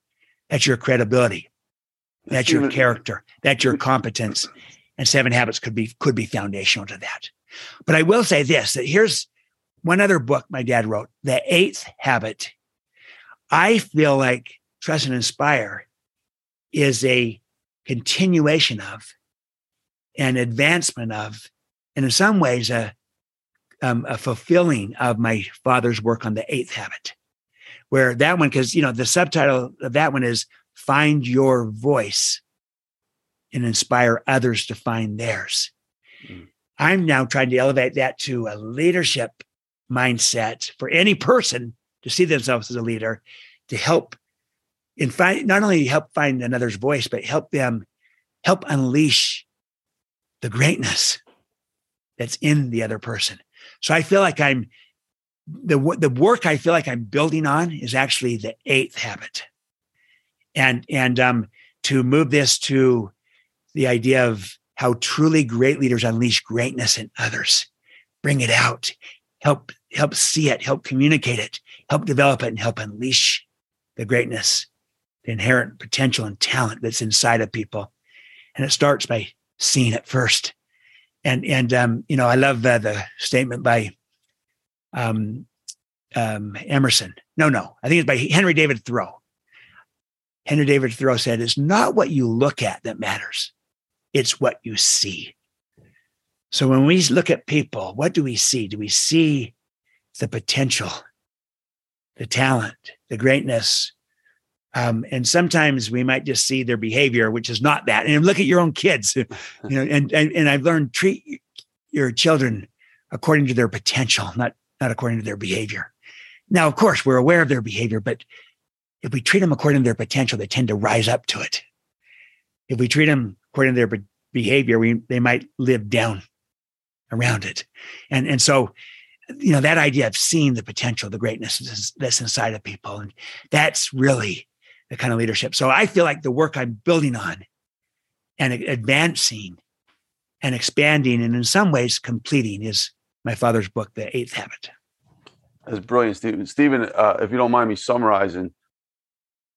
That's your credibility. That's your character. That's your competence. And seven habits could be could be foundational to that. But I will say this: that here's one other book my dad wrote, The Eighth Habit I feel like Trust and Inspire is a continuation of, an advancement of, and in some ways, a, um, a fulfilling of my father's work on the eighth habit. Where that one, because, you know, the subtitle of that one is Find Your Voice and Inspire Others to Find Theirs. Mm. I'm now trying to elevate that to a leadership mindset for any person to see themselves as a leader, to help in find not only help find another's voice, but help them help unleash the greatness that's in the other person. So I feel like I'm the the work I feel like I'm building on is actually the eighth habit, and and um to move this to the idea of how truly great leaders unleash greatness in others, bring it out, help help see it, help communicate it, help develop it, and help unleash the greatness, the inherent potential and talent that's inside of people. And it starts by seeing it first. And and um, you know, I love uh, the statement by um, um, Emerson. No, no, I think it's by Henry David Thoreau. Henry David Thoreau said, "It's not what you look at that matters; it's what you see." So when we look at people, what do we see? Do we see the potential, the talent, the greatness? Um, and sometimes we might just see their behavior, which is not that. And look at your own kids, you know. And and, and I've learned treat your children according to their potential, not not according to their behavior. Now, of course, we're aware of their behavior, but if we treat them according to their potential, they tend to rise up to it. If we treat them according to their behavior, we they might live down around it. And and so, you know, that idea of seeing the potential, the greatness that's inside of people, and that's really the kind of leadership. So I feel like the work I'm building on and advancing and expanding and in some ways completing is my father's book, The Eighth Habit. That's brilliant, Stephen. Stephen, uh, if you don't mind me summarizing,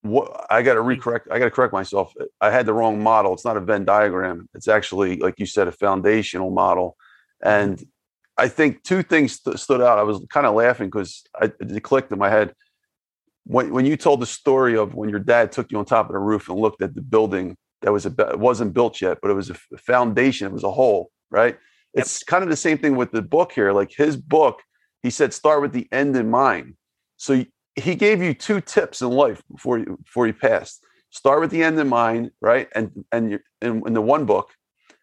what I got to recorrect. I got to correct myself. I had the wrong model. It's not a Venn diagram. It's actually, like you said, a foundational model. Mm-hmm. And I think two things st- stood out. I was kind of laughing because it clicked in my head when when you told the story of when your dad took you on top of the roof and looked at the building that was a it wasn't built yet, but it was a foundation. It was a hole, right? Yep. It's kind of the same thing with the book here. Like his book, he said, start with the end in mind. So he gave you two tips in life before you before you passed. Start with the end in mind, right? And and you in, in the one book,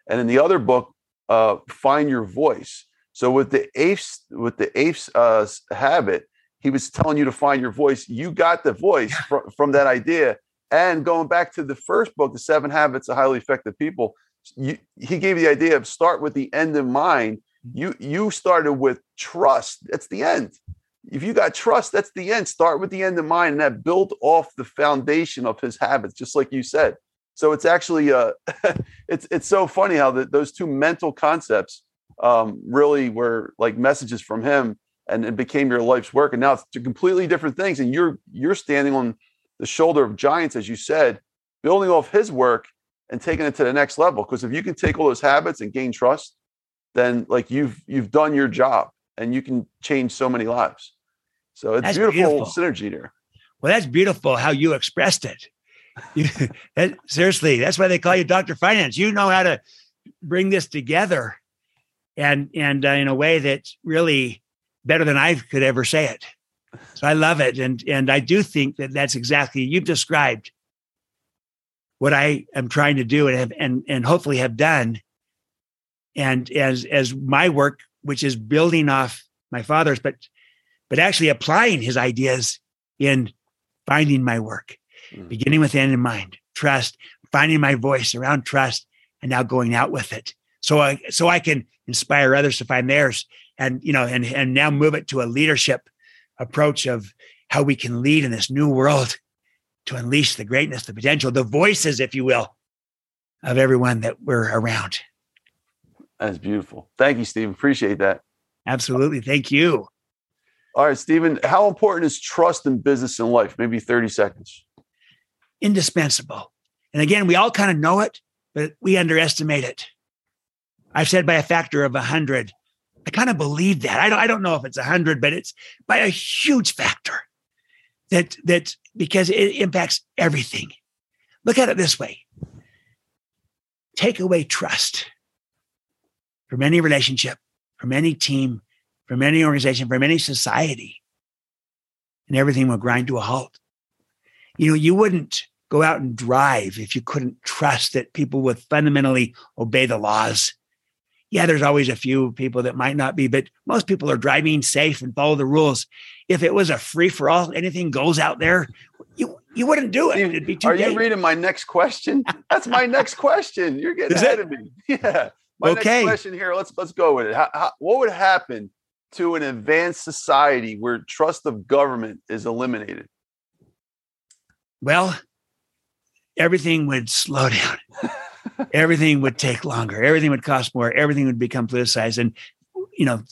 and in the other book, uh, find your voice. So with the eighth with the eighth uh, habit, he was telling you to find your voice. You got the voice from, from that idea. And going back to the first book, The Seven Habits of Highly Effective People, you, he gave the idea of start with the end in mind. You you started with trust. That's the end. If you got trust, that's the end. Start with the end in mind, and that built off the foundation of his habits, just like you said. So it's actually uh, it's it's so funny how the, those two mental concepts um, really were like messages from him and it became your life's work. And now it's two completely different things. And you're you're standing on the shoulder of giants, as you said, building off his work and taking it to the next level. Because if you can take all those habits and gain trust, then like you've you've done your job and you can change so many lives. So it's beautiful, beautiful, synergy there. Well, that's beautiful how you expressed it. You, that, seriously, that's why they call you Dr. Finance. You know how to bring this together and and uh, in a way that's really better than I could ever say it. So I love it, and and I do think that that's exactly you've described what I am trying to do and have and and hopefully have done. And as as my work, which is building off my father's, but but actually applying his ideas in finding my work, mm. beginning with end in mind, trust, finding my voice around trust, and now going out with it. So I so I can inspire others to find theirs and you know and and now move it to a leadership approach of how we can lead in this new world to unleash the greatness the potential the voices if you will of everyone that we're around. That's beautiful. Thank you stephen. Appreciate that. Absolutely. Thank you all right stephen how important is trust in business and life maybe 30 seconds indispensable and again we all kind of know it but we underestimate it i've said by a factor of 100 I kind of believe that. I don't, I don't know if it's a hundred, but it's by a huge factor that that because it impacts everything. Look at it this way. Take away trust from any relationship, from any team, from any organization, from any society, and everything will grind to a halt. You know, you wouldn't go out and drive if you couldn't trust that people would fundamentally obey the laws yeah, there's always a few people that might not be, but most people are driving safe and follow the rules. If it was a free for all, anything goes out there, you you wouldn't do it. It'd be too. Are you reading my next question? That's my next question. You're getting Is ahead it? of me. Yeah. My okay. next question here. Let's let's go with it. How, how, what would happen to an advanced society where trust of government is eliminated? Well, everything would slow down. everything would take longer. Everything would cost more. Everything would become politicized. And you know,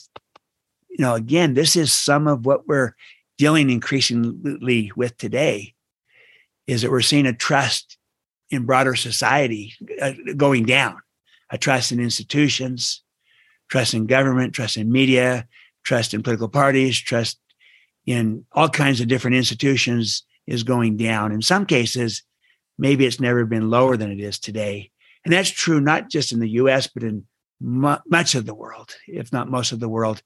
you know, again, this is some of what we're dealing increasingly with today. Is that we're seeing a trust in broader society uh, going down, a trust in institutions, trust in government, trust in media, trust in political parties, trust in all kinds of different institutions is going down. In some cases, maybe it's never been lower than it is today. And that's true not just in the US, but in mu- much of the world, if not most of the world.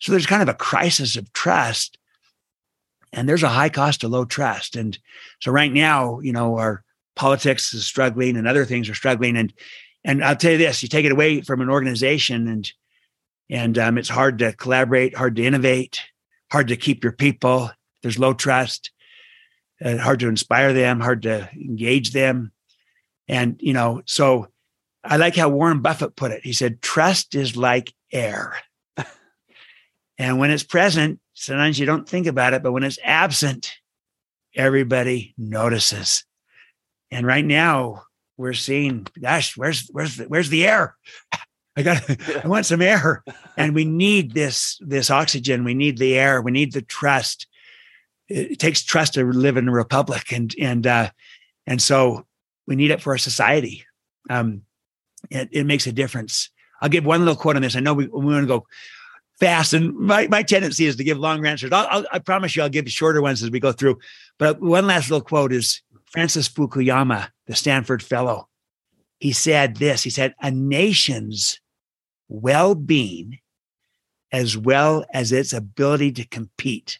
So there's kind of a crisis of trust. And there's a high cost to low trust. And so right now, you know, our politics is struggling and other things are struggling. And and I'll tell you this, you take it away from an organization and and um, it's hard to collaborate, hard to innovate, hard to keep your people. There's low trust, uh, hard to inspire them, hard to engage them. And, you know, so I like how Warren Buffett put it. He said, trust is like air. and when it's present, sometimes you don't think about it, but when it's absent, everybody notices. And right now, we're seeing, gosh, where's where's the, where's the air? I got I want some air. And we need this this oxygen. We need the air. We need the trust. It takes trust to live in a republic. And and uh and so we need it for our society. Um it, it makes a difference. I'll give one little quote on this. I know we, we want to go fast, and my, my tendency is to give long answers. I'll, I'll, i promise you, I'll give shorter ones as we go through. But one last little quote is Francis Fukuyama, the Stanford Fellow. He said this. He said, "A nation's well being, as well as its ability to compete,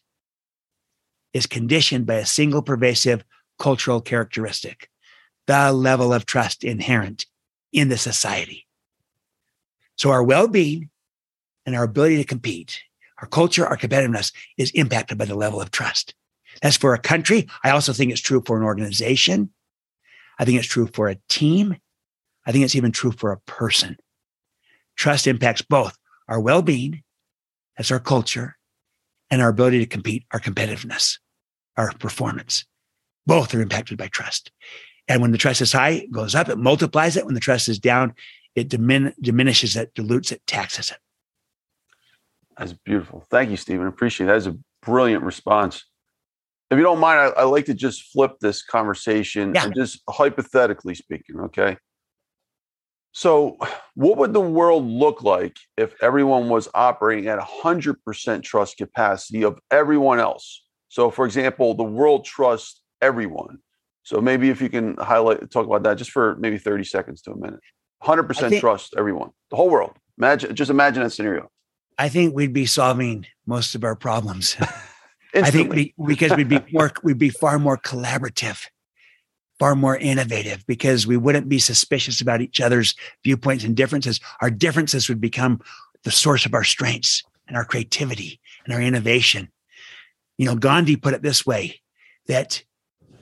is conditioned by a single pervasive cultural characteristic the level of trust inherent in the society. So, our well being and our ability to compete, our culture, our competitiveness is impacted by the level of trust. That's for a country. I also think it's true for an organization. I think it's true for a team. I think it's even true for a person. Trust impacts both our well being, that's our culture, and our ability to compete, our competitiveness, our performance. Both are impacted by trust. And when the trust is high, it goes up, it multiplies it. When the trust is down, it dimin- diminishes it, dilutes it, taxes it. That's beautiful. Thank you, Stephen. Appreciate it. That is a brilliant response. If you don't mind, I, I like to just flip this conversation yeah. and just hypothetically speaking, okay? So, what would the world look like if everyone was operating at 100% trust capacity of everyone else? So, for example, the world trusts everyone. So, maybe if you can highlight, talk about that just for maybe 30 seconds to a minute. 100% think, trust everyone, the whole world. Imagine, just imagine that scenario. I think we'd be solving most of our problems. I think we, because we'd be more, we'd be far more collaborative far more innovative because we wouldn't be suspicious about each other's viewpoints and differences. Our differences would become the source of our strengths and our creativity and our innovation. You know, Gandhi put it this way that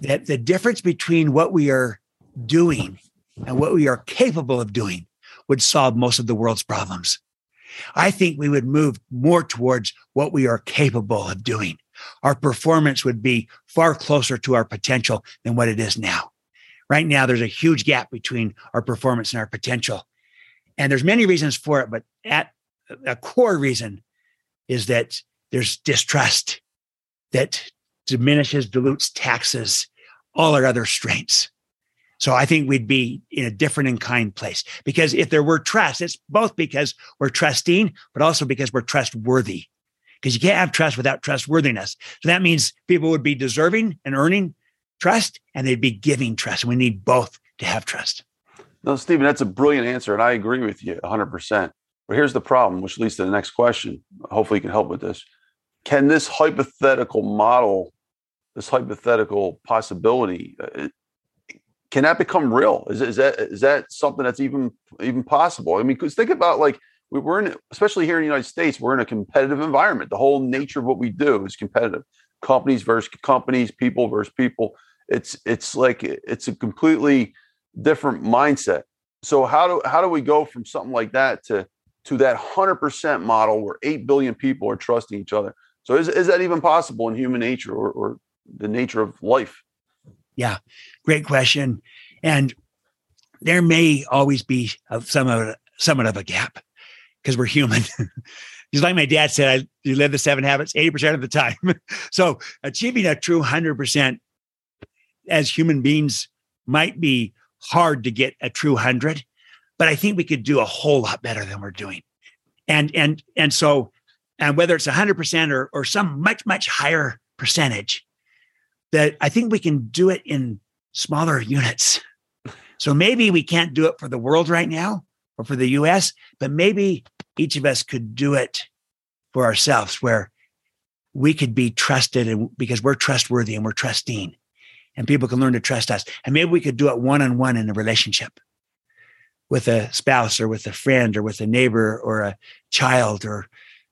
that the difference between what we are doing and what we are capable of doing would solve most of the world's problems. I think we would move more towards what we are capable of doing our performance would be far closer to our potential than what it is now. Right now, there's a huge gap between our performance and our potential. And there's many reasons for it, but at a core reason is that there's distrust that diminishes, dilutes, taxes all our other strengths. So I think we'd be in a different and kind place because if there were trust, it's both because we're trusting, but also because we're trustworthy because you can't have trust without trustworthiness. So that means people would be deserving and earning trust and they'd be giving trust. We need both to have trust. No, Stephen, that's a brilliant answer. And I agree with you 100%. But here's the problem, which leads to the next question. Hopefully, you can help with this. Can this hypothetical model, this hypothetical possibility, uh, can that become real? Is, is that is that something that's even even possible? I mean, because think about like we're in, especially here in the United States, we're in a competitive environment. The whole nature of what we do is competitive. Companies versus companies, people versus people. It's it's like it's a completely different mindset. So how do how do we go from something like that to to that hundred percent model where eight billion people are trusting each other? So is is that even possible in human nature or, or the nature of life? Yeah, great question. And there may always be some of somewhat of a gap because we're human. Just like my dad said, I, you live the seven habits 80% of the time. so achieving a true 100% as human beings might be hard to get a true 100, but I think we could do a whole lot better than we're doing. And and and so and whether it's 100% or or some much much higher percentage that I think we can do it in smaller units. So maybe we can't do it for the world right now or for the US, but maybe each of us could do it for ourselves where we could be trusted and because we're trustworthy and we're trusting and people can learn to trust us. And maybe we could do it one on one in a relationship with a spouse or with a friend or with a neighbor or a child or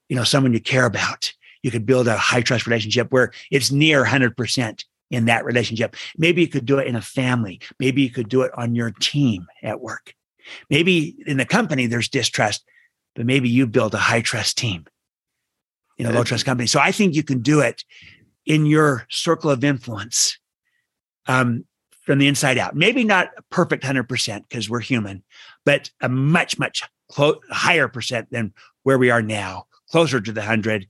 you know someone you care about. You could build a high trust relationship where it's near 100% in that relationship. Maybe you could do it in a family. Maybe you could do it on your team at work. Maybe in the company there's distrust, but maybe you build a high trust team, in a low trust company. So I think you can do it in your circle of influence um, from the inside out. Maybe not a perfect 100% because we're human, but a much, much clo- higher percent than where we are now, closer to the 100.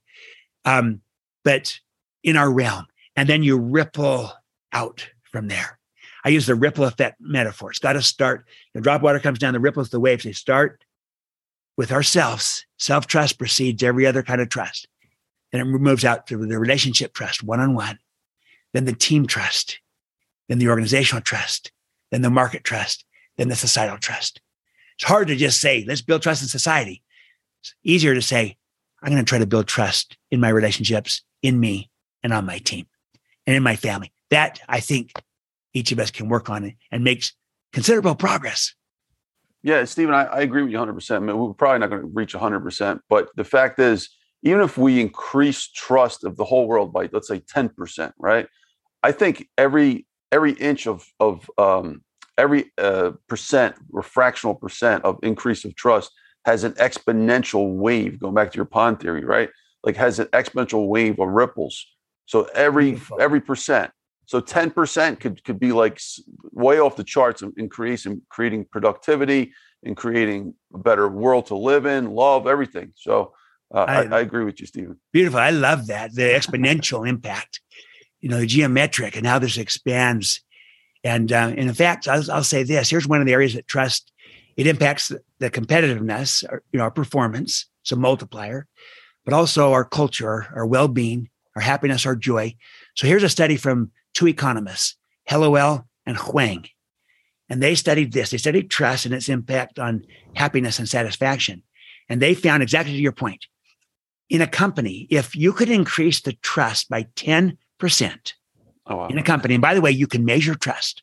Um, but in our realm. And then you ripple out from there. I use the ripple effect metaphor. It's got to start. The drop water comes down, the ripples, the waves. They start with ourselves. Self trust precedes every other kind of trust. And it moves out to the relationship trust, one on one, then the team trust, then the organizational trust, then the market trust, then the societal trust. It's hard to just say, let's build trust in society. It's easier to say, I'm going to try to build trust in my relationships, in me, and on my team, and in my family. That I think each of us can work on it and makes considerable progress. Yeah, Stephen, I, I agree with you 100%. I mean, we're probably not going to reach 100%, but the fact is, even if we increase trust of the whole world by, let's say, 10%, right? I think every every inch of of um, every uh, percent or fractional percent of increase of trust has an exponential wave. Going back to your pond theory, right? Like has an exponential wave of ripples. So every Beautiful. every percent. So ten percent could could be like way off the charts in, in creating creating productivity and creating a better world to live in, love, everything. So uh, I, I, I, agree with you, Stephen. Beautiful. I love that the exponential impact you know, the geometric and how this expands. And, uh, and in fact, I'll, I'll, say this: here's one of the areas that trust it impacts the, the competitiveness, or, you know, our performance, it's a multiplier, but also our culture, our well-being, our happiness, our joy. So here's a study from two economists, Helliwell and Huang, and they studied this. They studied trust and its impact on happiness and satisfaction, and they found exactly to your point. In a company, if you could increase the trust by 10 percent oh, wow. in a company. And by the way, you can measure trust.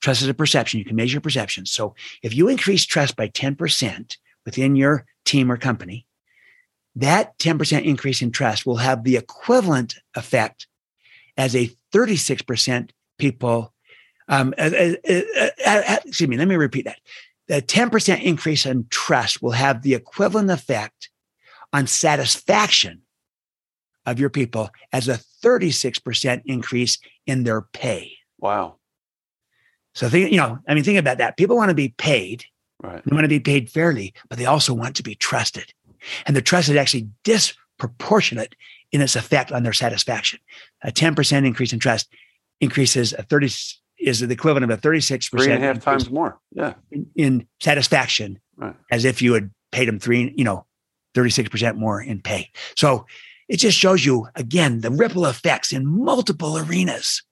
Trust is a perception. You can measure perception. So if you increase trust by 10% within your team or company, that 10% increase in trust will have the equivalent effect as a 36% people. Um, uh, uh, uh, excuse me, let me repeat that. The 10% increase in trust will have the equivalent effect on satisfaction of your people as a 36% increase in their pay. Wow. So think, you know, I mean, think about that. People want to be paid. Right. They want to be paid fairly, but they also want to be trusted. And the trust is actually disproportionate in its effect on their satisfaction. A 10% increase in trust increases a 30 is the equivalent of a 36% three and a half times more. Yeah. In, in satisfaction right. as if you had paid them three, you know, 36% more in pay. So it just shows you, again, the ripple effects in multiple arenas.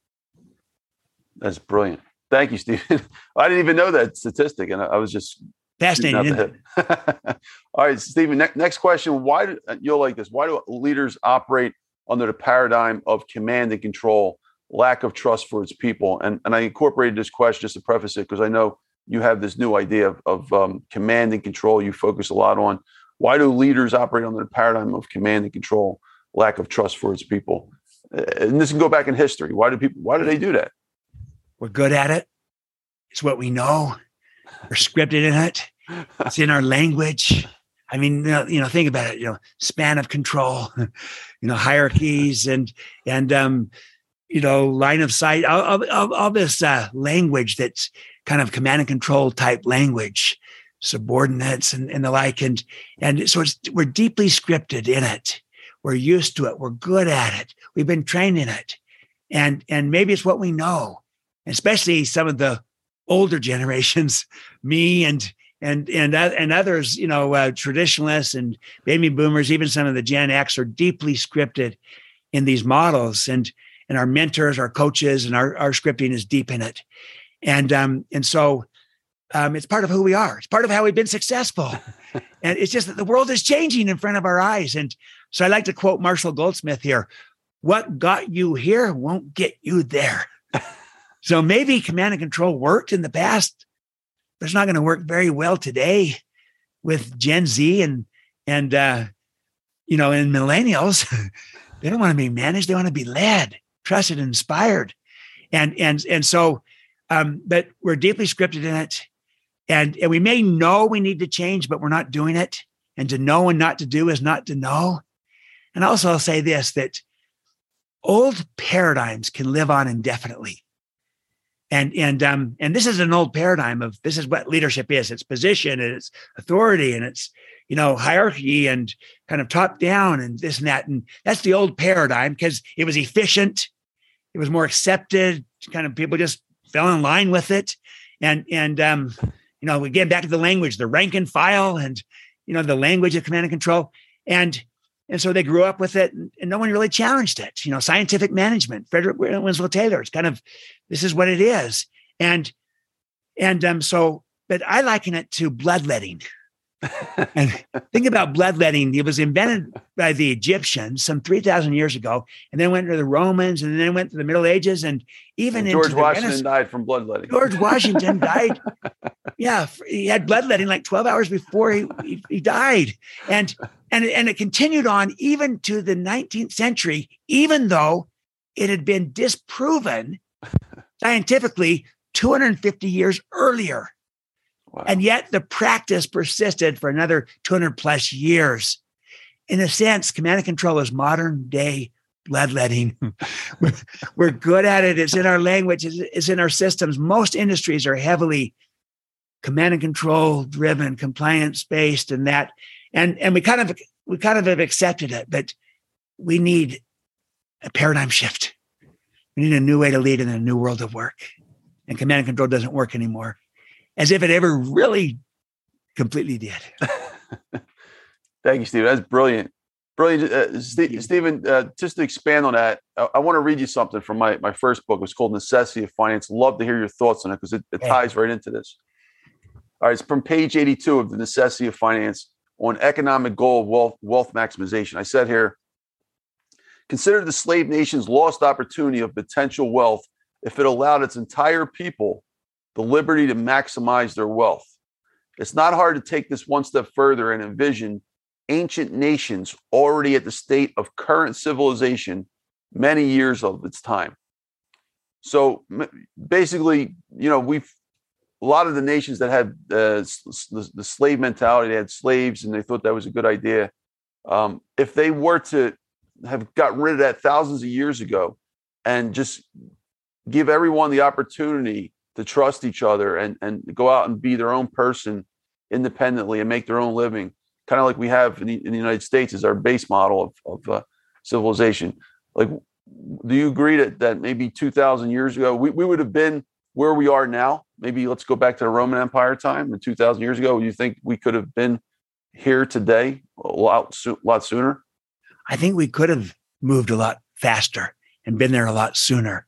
That's brilliant. Thank you, Stephen. I didn't even know that statistic, and I was just fascinating. All right, Stephen. Ne- next question: Why do uh, you'll like this? Why do leaders operate under the paradigm of command and control, lack of trust for its people? And and I incorporated this question just to preface it because I know you have this new idea of, of um, command and control. You focus a lot on. Why do leaders operate under the paradigm of command and control? lack of trust for its people. And this can go back in history. Why do people? Why do they do that? We're good at it. It's what we know. We're scripted in it. It's in our language. I mean, you know, you know, think about it. You know, span of control. You know, hierarchies and and um, you know, line of sight. All, all, all this uh, language that's kind of command and control type language, subordinates and, and the like. And, and so it's, we're deeply scripted in it. We're used to it. We're good at it. We've been trained in it. And, and maybe it's what we know, especially some of the older generations, me and, and, and, and others, you know, uh, traditionalists and baby boomers, even some of the Gen X are deeply scripted in these models. And, and our mentors, our coaches, and our, our scripting is deep in it. And, um, and so um, it's part of who we are. It's part of how we've been successful. and it's just that the world is changing in front of our eyes. And so I like to quote Marshall Goldsmith here What got you here won't get you there. So maybe command and control worked in the past, but it's not going to work very well today with Gen Z and, and, uh, you know, and millennials. they don't want to be managed. They want to be led, trusted, inspired. And, and, and so, um, but we're deeply scripted in it and, and we may know we need to change, but we're not doing it. And to know and not to do is not to know. And also, I'll say this that old paradigms can live on indefinitely. And and um and this is an old paradigm of this is what leadership is. It's position and it's authority and it's you know hierarchy and kind of top down and this and that. And that's the old paradigm because it was efficient, it was more accepted. Kind of people just fell in line with it. And and um you know, again, back to the language, the rank and file and, you know, the language of command and control. And, and so they grew up with it and, and no one really challenged it. You know, scientific management, Frederick Winslow Taylor, it's kind of, this is what it is. And, and um, so, but I liken it to bloodletting and think about bloodletting. It was invented by the Egyptians some 3,000 years ago, and then went to the Romans, and then went to the Middle Ages, and even and George Washington died from bloodletting. George Washington died. Yeah, he had bloodletting like 12 hours before he, he, he died. And, and, and it continued on even to the 19th century, even though it had been disproven scientifically 250 years earlier. Wow. And yet the practice persisted for another 200 plus years. In a sense, command and control is modern day bloodletting. we're, good at it. It's in our language, it's in our systems. Most industries are heavily command and control driven, compliance based, and that. And, and we kind of we kind of have accepted it, but we need a paradigm shift. We need a new way to lead in a new world of work. And command and control doesn't work anymore as if it ever really completely did. Thank you, Stephen. That's brilliant. Brilliant. Uh, St- Stephen, uh, just to expand on that, I, I want to read you something from my, my first book. It's called Necessity of Finance. Love to hear your thoughts on it because it, it ties right into this. All right, it's from page 82 of The Necessity of Finance on economic goal of wealth, wealth maximization. I said here, consider the slave nation's lost opportunity of potential wealth if it allowed its entire people the liberty to maximize their wealth. It's not hard to take this one step further and envision ancient nations already at the state of current civilization many years of its time. So basically, you know, we've a lot of the nations that had uh, the, the, slave mentality, they had slaves and they thought that was a good idea. Um, if they were to have got rid of that thousands of years ago and just give everyone the opportunity to trust each other and and go out and be their own person independently and make their own living, kind of like we have in the, in the United States is our base model of, of uh, civilization. Like, do you agree that that maybe two thousand years ago we, we would have been where we are now? Maybe let's go back to the Roman Empire time and two thousand years ago. You think we could have been here today a lot, a lot sooner? I think we could have moved a lot faster and been there a lot sooner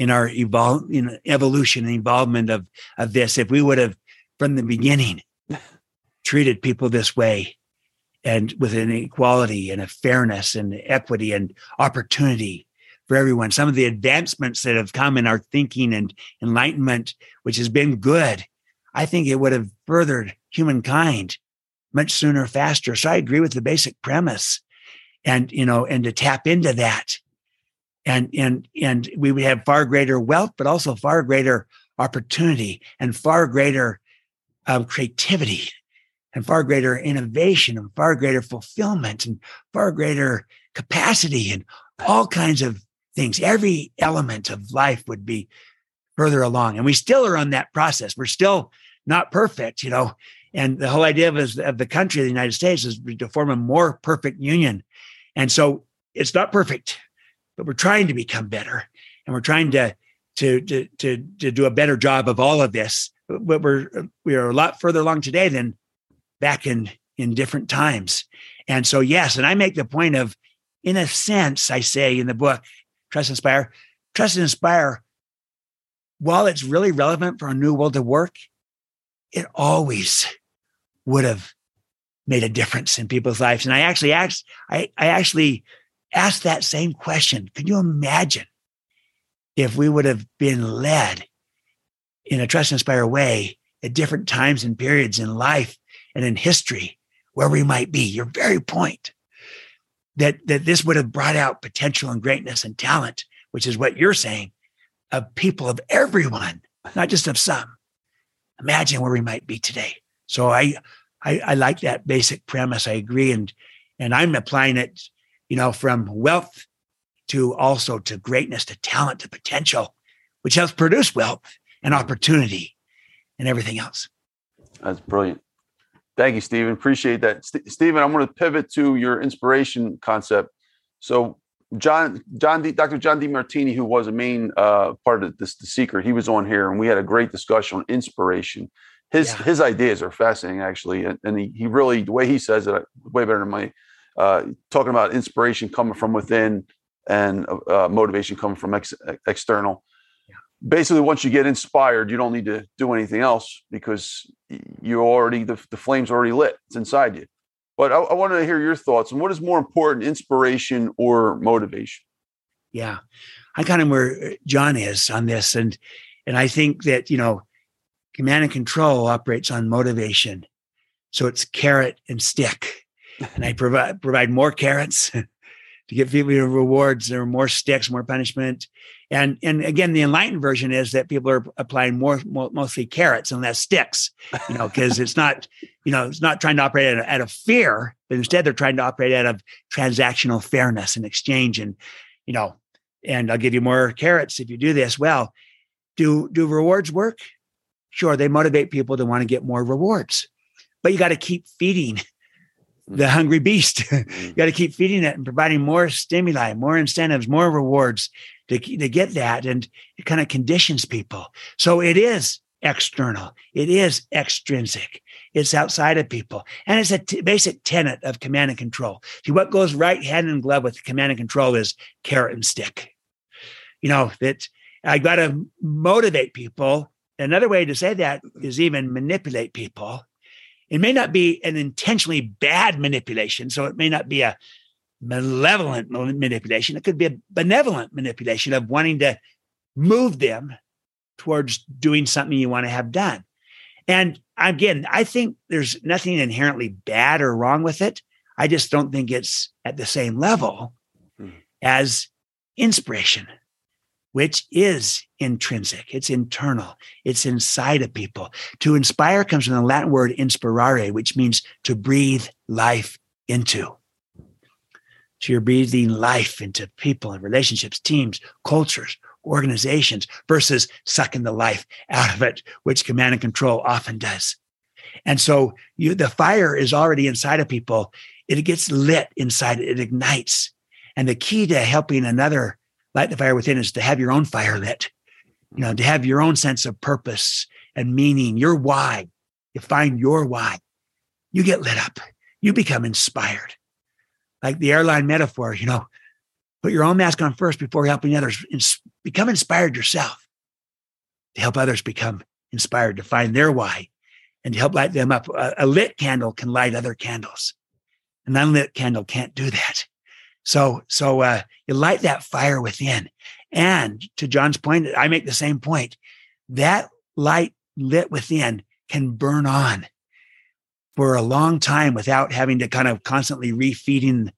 in our evolve, you know, evolution and involvement of of this. If we would have from the beginning treated people this way, and with an equality and a fairness and equity and opportunity for everyone, some of the advancements that have come in our thinking and enlightenment, which has been good, I think it would have furthered humankind much sooner, faster. So I agree with the basic premise, and you know, and to tap into that and and and we would have far greater wealth, but also far greater opportunity and far greater um, creativity and far greater innovation and far greater fulfillment and far greater capacity and all kinds of things. Every element of life would be further along. And we still are on that process. We're still not perfect, you know. And the whole idea of, of the country, the United States, is to form a more perfect union. And so it's not perfect, but we're trying to become better. And we're trying to to to to, to do a better job of all of this. But we're we are a lot further along today than back in in different times. And so yes, and I make the point of, in a sense, I say in the book, Trust Inspire, Trust and Inspire, while it's really relevant for a new world to work, it always would have made a difference in people's lives. And I actually asked, I, I actually asked that same question. Can you imagine if we would have been led in a trust inspire way at different times and periods in life and in history where we might be? Your very point that, that this would have brought out potential and greatness and talent, which is what you're saying, of people of everyone, not just of some. Imagine where we might be today. So I, I, I like that basic premise. I agree, and and I'm applying it, you know, from wealth to also to greatness, to talent, to potential, which helps produce wealth and opportunity and everything else. That's brilliant. Thank you, Stephen. Appreciate that. St- Stephen, I'm going to pivot to your inspiration concept. So, John, John, D, Dr. John Demartini, who was a main uh, part of this, the secret, he was on here, and we had a great discussion on inspiration his yeah. his ideas are fascinating actually and, and he, he really the way he says it way better than my uh, talking about inspiration coming from within and uh, motivation coming from ex- external yeah. basically once you get inspired you don't need to do anything else because you already the, the flame's already lit it's inside you but I, I wanted to hear your thoughts on what is more important inspiration or motivation yeah i kind of where john is on this and and i think that you know Command and control operates on motivation. So it's carrot and stick. And I provide provide more carrots to give people rewards. There are more sticks, more punishment. And and again, the enlightened version is that people are applying more, more mostly carrots and less sticks, you know, because it's not, you know, it's not trying to operate out of, out of fear, but instead they're trying to operate out of transactional fairness and exchange. And, you know, and I'll give you more carrots if you do this. Well, do do rewards work? Sure, they motivate people to want to get more rewards, but you got to keep feeding the hungry beast. you mm-hmm. got to keep feeding it and providing more stimuli, more incentives, more rewards to, to get that. And it kind of conditions people. So it is external, it is extrinsic, it's outside of people. And it's a t- basic tenet of command and control. See, what goes right hand in glove with command and control is carrot and stick. You know, that I got to motivate people Another way to say that is even manipulate people. It may not be an intentionally bad manipulation. So it may not be a malevolent manipulation. It could be a benevolent manipulation of wanting to move them towards doing something you want to have done. And again, I think there's nothing inherently bad or wrong with it. I just don't think it's at the same level hmm. as inspiration which is intrinsic, it's internal, it's inside of people. To inspire comes from the Latin word inspirare, which means to breathe life into. So you're breathing life into people and relationships, teams, cultures, organizations, versus sucking the life out of it, which command and control often does. And so you, the fire is already inside of people. It gets lit inside, it ignites. And the key to helping another light the fire within is to have your own fire lit, you know, to have your own sense of purpose and meaning, your why. You find your why. You get lit up. You become inspired. Like the airline metaphor, you know, put your own mask on first before helping others. Become inspired yourself to help others become inspired to find their why and to help light them up. A, a lit candle can light other candles. An unlit candle can't do that. So, so uh, you light that fire within. And to John's point, I make the same point. That light lit within can burn on for a long time without having to kind of constantly refeeding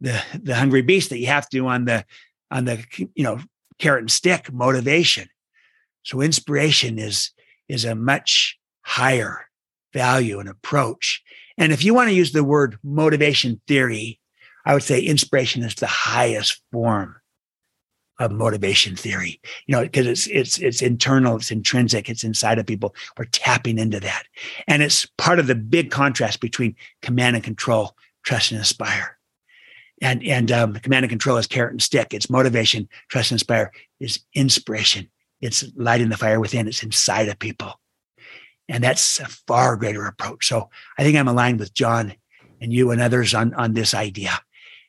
the the hungry beast that you have to on the on the you know carrot and stick motivation. So inspiration is is a much higher value and approach. And if you want to use the word motivation theory, I would say inspiration is the highest form of motivation theory, you know, because it's it's it's internal, it's intrinsic, it's inside of people. We're tapping into that. And it's part of the big contrast between command and control, trust and inspire. And and um, command and control is carrot and stick. It's motivation, trust and inspire is inspiration. It's lighting the fire within, it's inside of people. And that's a far greater approach. So I think I'm aligned with John and you and others on, on this idea.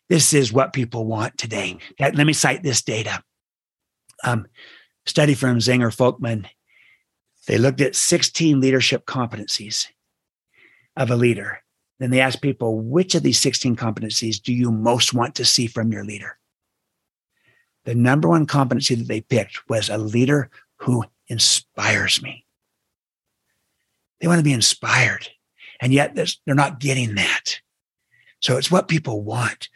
This is what people want today. Let me cite this data. Um, study from Zenger Folkman. They looked at 16 leadership competencies of a leader. Then they asked people, which of these 16 competencies do you most want to see from your leader? The number one competency that they picked was a leader who inspires me. They want to be inspired. And yet they're not getting that. So it's what people want.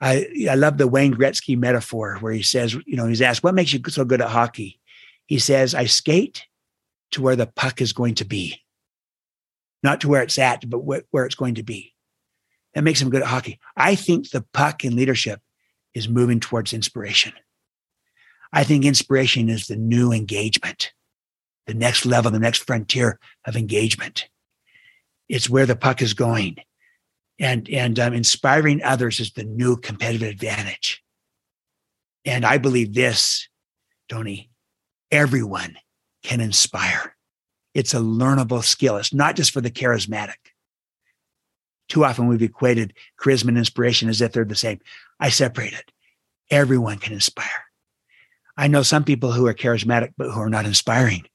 I, I love the Wayne Gretzky metaphor where he says, you know, he's asked, what makes you so good at hockey? He says, I skate to where the puck is going to be, not to where it's at, but wh- where it's going to be. That makes him good at hockey. I think the puck in leadership is moving towards inspiration. I think inspiration is the new engagement, the next level, the next frontier of engagement. It's where the puck is going and and um, inspiring others is the new competitive advantage. And I believe this, Tony, everyone can inspire. It's a learnable skill. It's not just for the charismatic. Too often we've equated charisma and inspiration as if they're the same. I separate it. Everyone can inspire. I know some people who are charismatic, but who are not inspiring.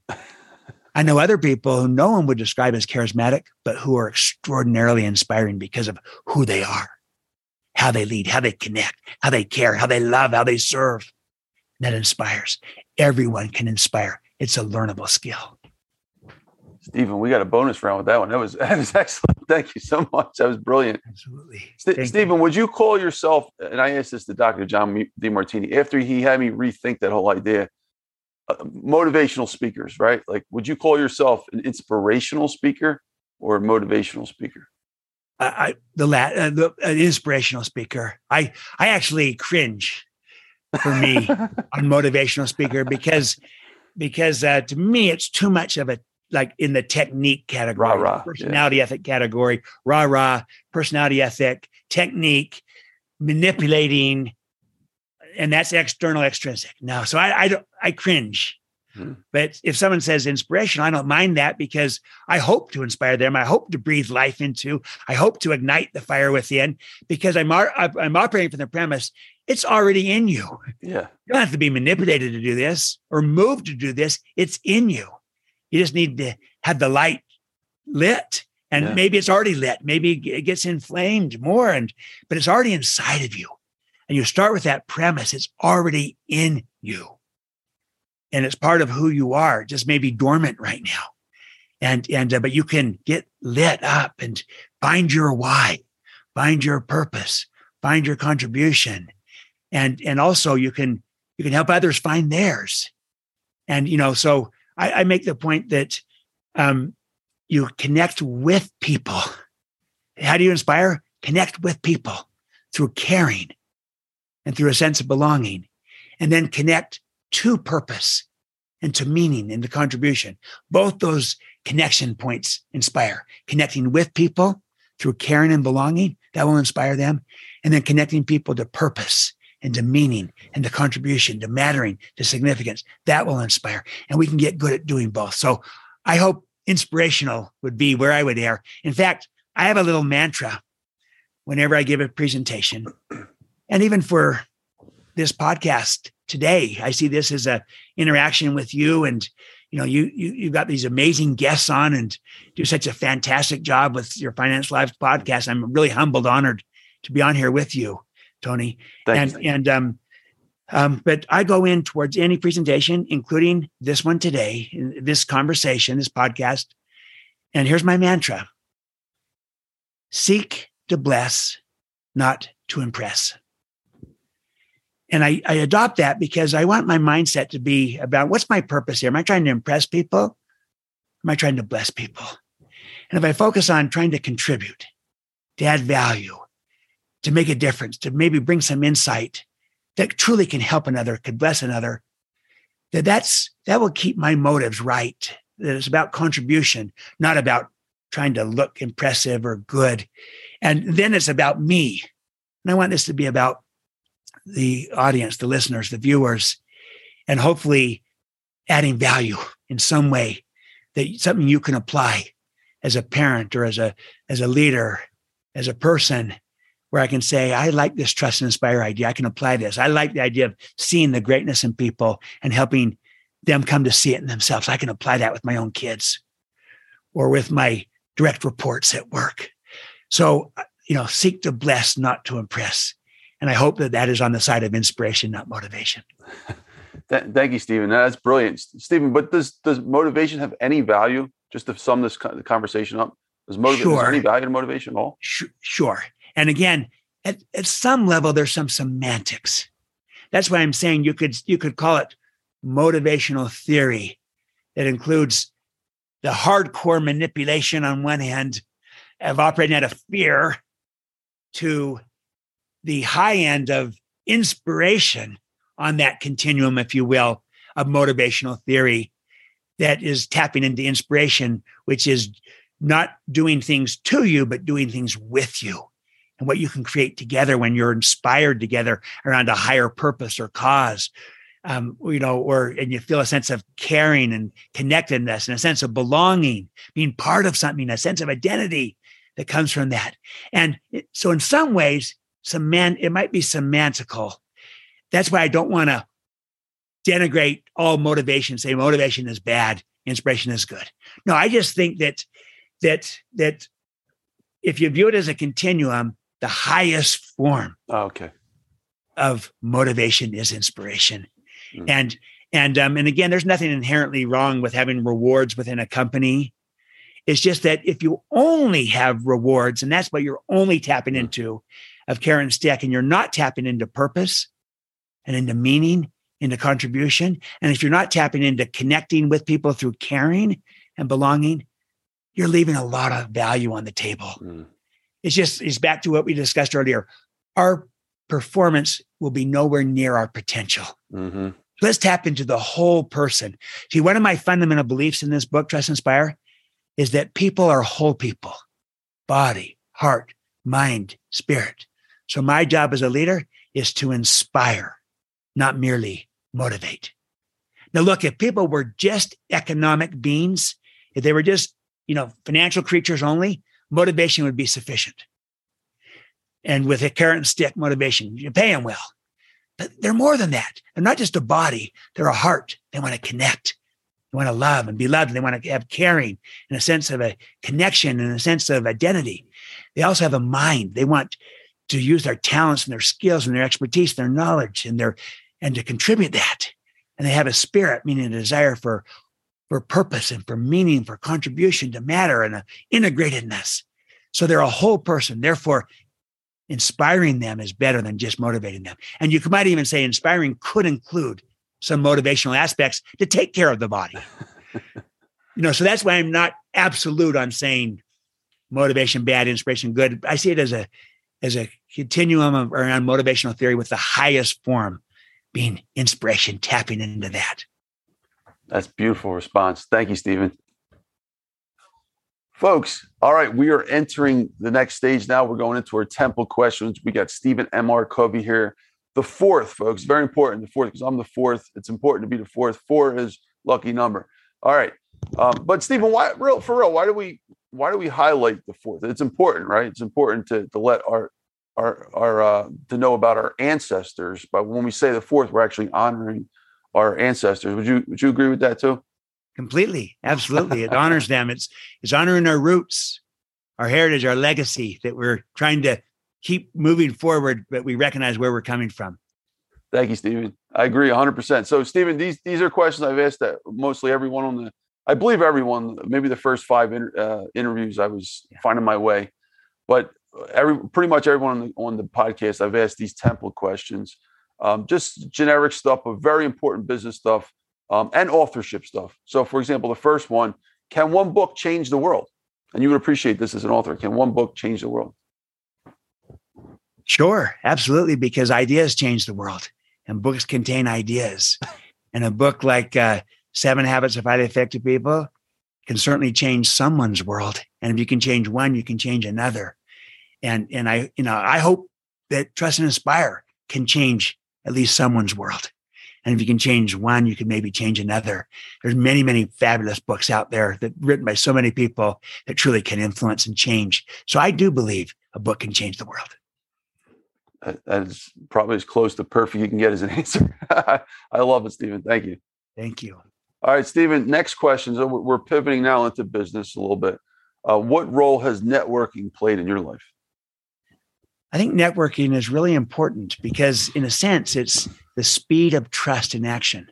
I know other people who no one would describe as charismatic, but who are extraordinarily inspiring because of who they are, how they lead, how they connect, how they care, how they love, how they serve. That inspires. Everyone can inspire. It's a learnable skill. Stephen, we got a bonus round with that one. That was that was excellent. Thank you so much. That was brilliant. Absolutely. St- Stephen, you. would you call yourself? And I asked this to Dr. John Demartini after he had me rethink that whole idea motivational speakers, right? Like, would you call yourself an inspirational speaker or a motivational speaker? I, the, la- uh, the an inspirational speaker. I I actually cringe for me on motivational speaker because because uh, to me it's too much of a like in the technique category, rah, rah, personality yeah. ethic category, rah rah, personality ethic, technique, manipulating, and that's external extrinsic. No, so I I don't I cringe. Hmm. But if someone says inspiration, I don't mind that because I hope to inspire them. I hope to breathe life into. I hope to ignite the fire within because I'm I'm operating from the premise it's already in you. Yeah, you don't have to be manipulated to do this or moved to do this. It's in you. You just need to have the light lit, and yeah. maybe it's already lit. Maybe it gets inflamed more, and but it's already inside of you and you start with that premise, it's already in you. And it's part of who you are, just maybe dormant right now. And, and, uh, but you can get lit up and find your why, find your purpose, find your contribution. And, and also you can, you can help others find theirs. And, you know, so I, I make the point that, um, you connect with people. How do you inspire? Connect with people through caring, and through a sense of belonging, and then connect to purpose and to meaning and to contribution. Both those connection points inspire. Connecting with people through caring and belonging, that will inspire them. And then connecting people to purpose and to meaning and to contribution, to mattering, to significance, that will inspire. And we can get good at doing both. So I hope inspirational would be where I would err. In fact, I have a little mantra whenever I give a presentation and even for this podcast today i see this as a interaction with you and you know you, you you've got these amazing guests on and do such a fantastic job with your finance live podcast i'm really humbled honored to be on here with you tony Thanks. and and um um, but I go in towards any presentation, including this one today, this conversation, this podcast. And here's my mantra seek to bless, not to impress. And I, I adopt that because I want my mindset to be about what's my purpose here? Am I trying to impress people? Am I trying to bless people? And if I focus on trying to contribute, to add value, to make a difference, to maybe bring some insight that truly can help another, could bless another, that that's that will keep my motives right. That it's about contribution, not about trying to look impressive or good. And then it's about me. And I want this to be about the audience, the listeners, the viewers, and hopefully adding value in some way that something you can apply as a parent or as a as a leader, as a person, where I can say, I like this trust and inspire idea. I can apply this. I like the idea of seeing the greatness in people and helping them come to see it in themselves. I can apply that with my own kids or with my direct reports at work. So, you know, seek to bless, not to impress. And I hope that that is on the side of inspiration, not motivation. Thank you, Stephen. That's brilliant, Stephen. But does does motivation have any value? Just to sum this conversation up, does motivation sure. any value to motivation at all? Sure. And again, at, at some level, there's some semantics. That's why I'm saying you could you could call it motivational theory that includes the hardcore manipulation on one hand of operating out of fear to the high end of inspiration on that continuum, if you will, of motivational theory that is tapping into inspiration, which is not doing things to you, but doing things with you and what you can create together when you're inspired together around a higher purpose or cause. Um, you know, or and you feel a sense of caring and connectedness and a sense of belonging, being part of something, a sense of identity that comes from that. And so, in some ways, semant it might be semantical. That's why I don't want to denigrate all motivation, say motivation is bad, inspiration is good. No, I just think that that that if you view it as a continuum, the highest form oh, okay. of motivation is inspiration. Mm. And and um, and again, there's nothing inherently wrong with having rewards within a company. It's just that if you only have rewards, and that's what you're only tapping mm. into of carrot and and you're not tapping into purpose and into meaning, into contribution, and if you're not tapping into connecting with people through caring and belonging, you're leaving a lot of value on the table. Mm. It's just it's back to what we discussed earlier. Our performance will be nowhere near our potential. Mm-hmm. Let's tap into the whole person. See, one of my fundamental beliefs in this book, Trust Inspire, is that people are whole people body, heart, mind, spirit. So, my job as a leader is to inspire, not merely motivate. Now, look, if people were just economic beings, if they were just, you know, financial creatures only, motivation would be sufficient. And with a carrot and stick motivation, you pay them well. But they're more than that. They're not just a body, they're a heart. They want to connect. They want to love and be loved. They want to have caring and a sense of a connection and a sense of identity. They also have a mind. They want to use their talents and their skills and their expertise, their knowledge, and their and to contribute that. And they have a spirit, meaning a desire for for purpose and for meaning, for contribution to matter and a integratedness. So they're a whole person. Therefore, inspiring them is better than just motivating them. And you might even say inspiring could include some motivational aspects to take care of the body. you know, so that's why I'm not absolute on saying motivation bad, inspiration good. I see it as a as a continuum of, around motivational theory with the highest form being inspiration, tapping into that. That's beautiful response. Thank you, Stephen. Folks, all right, we are entering the next stage now. We're going into our temple questions. We got Stephen M.R. Covey here. The fourth, folks, very important. The fourth, because I'm the fourth. It's important to be the fourth. Four is lucky number. All right. Um, but Stephen, why real for real, why do we why do we highlight the fourth? It's important, right? It's important to to let our our our uh, to know about our ancestors. But when we say the fourth, we're actually honoring our ancestors. Would you would you agree with that too? Completely, absolutely. It honors them. It's it's honoring our roots, our heritage, our legacy that we're trying to keep moving forward, but we recognize where we're coming from. Thank you, Stephen. I agree 100%. So, Stephen, these these are questions I've asked that mostly everyone on the, I believe everyone, maybe the first five inter, uh, interviews I was yeah. finding my way, but every pretty much everyone on the, on the podcast, I've asked these template questions um, just generic stuff, but very important business stuff um, and authorship stuff. So, for example, the first one can one book change the world? And you would appreciate this as an author. Can one book change the world? Sure, absolutely, because ideas change the world. and books contain ideas. and a book like uh, Seven Habits of Highly Effective People can certainly change someone's world. And if you can change one, you can change another. And and I, you know, I hope that Trust and Inspire can change at least someone's world. And if you can change one, you can maybe change another. There's many, many fabulous books out there that written by so many people that truly can influence and change. So I do believe a book can change the world. That is probably as close to perfect you can get as an answer. I love it, Stephen. Thank you. Thank you. All right, Stephen. Next question. So we're pivoting now into business a little bit. Uh, what role has networking played in your life? I think networking is really important because, in a sense, it's the speed of trust in action.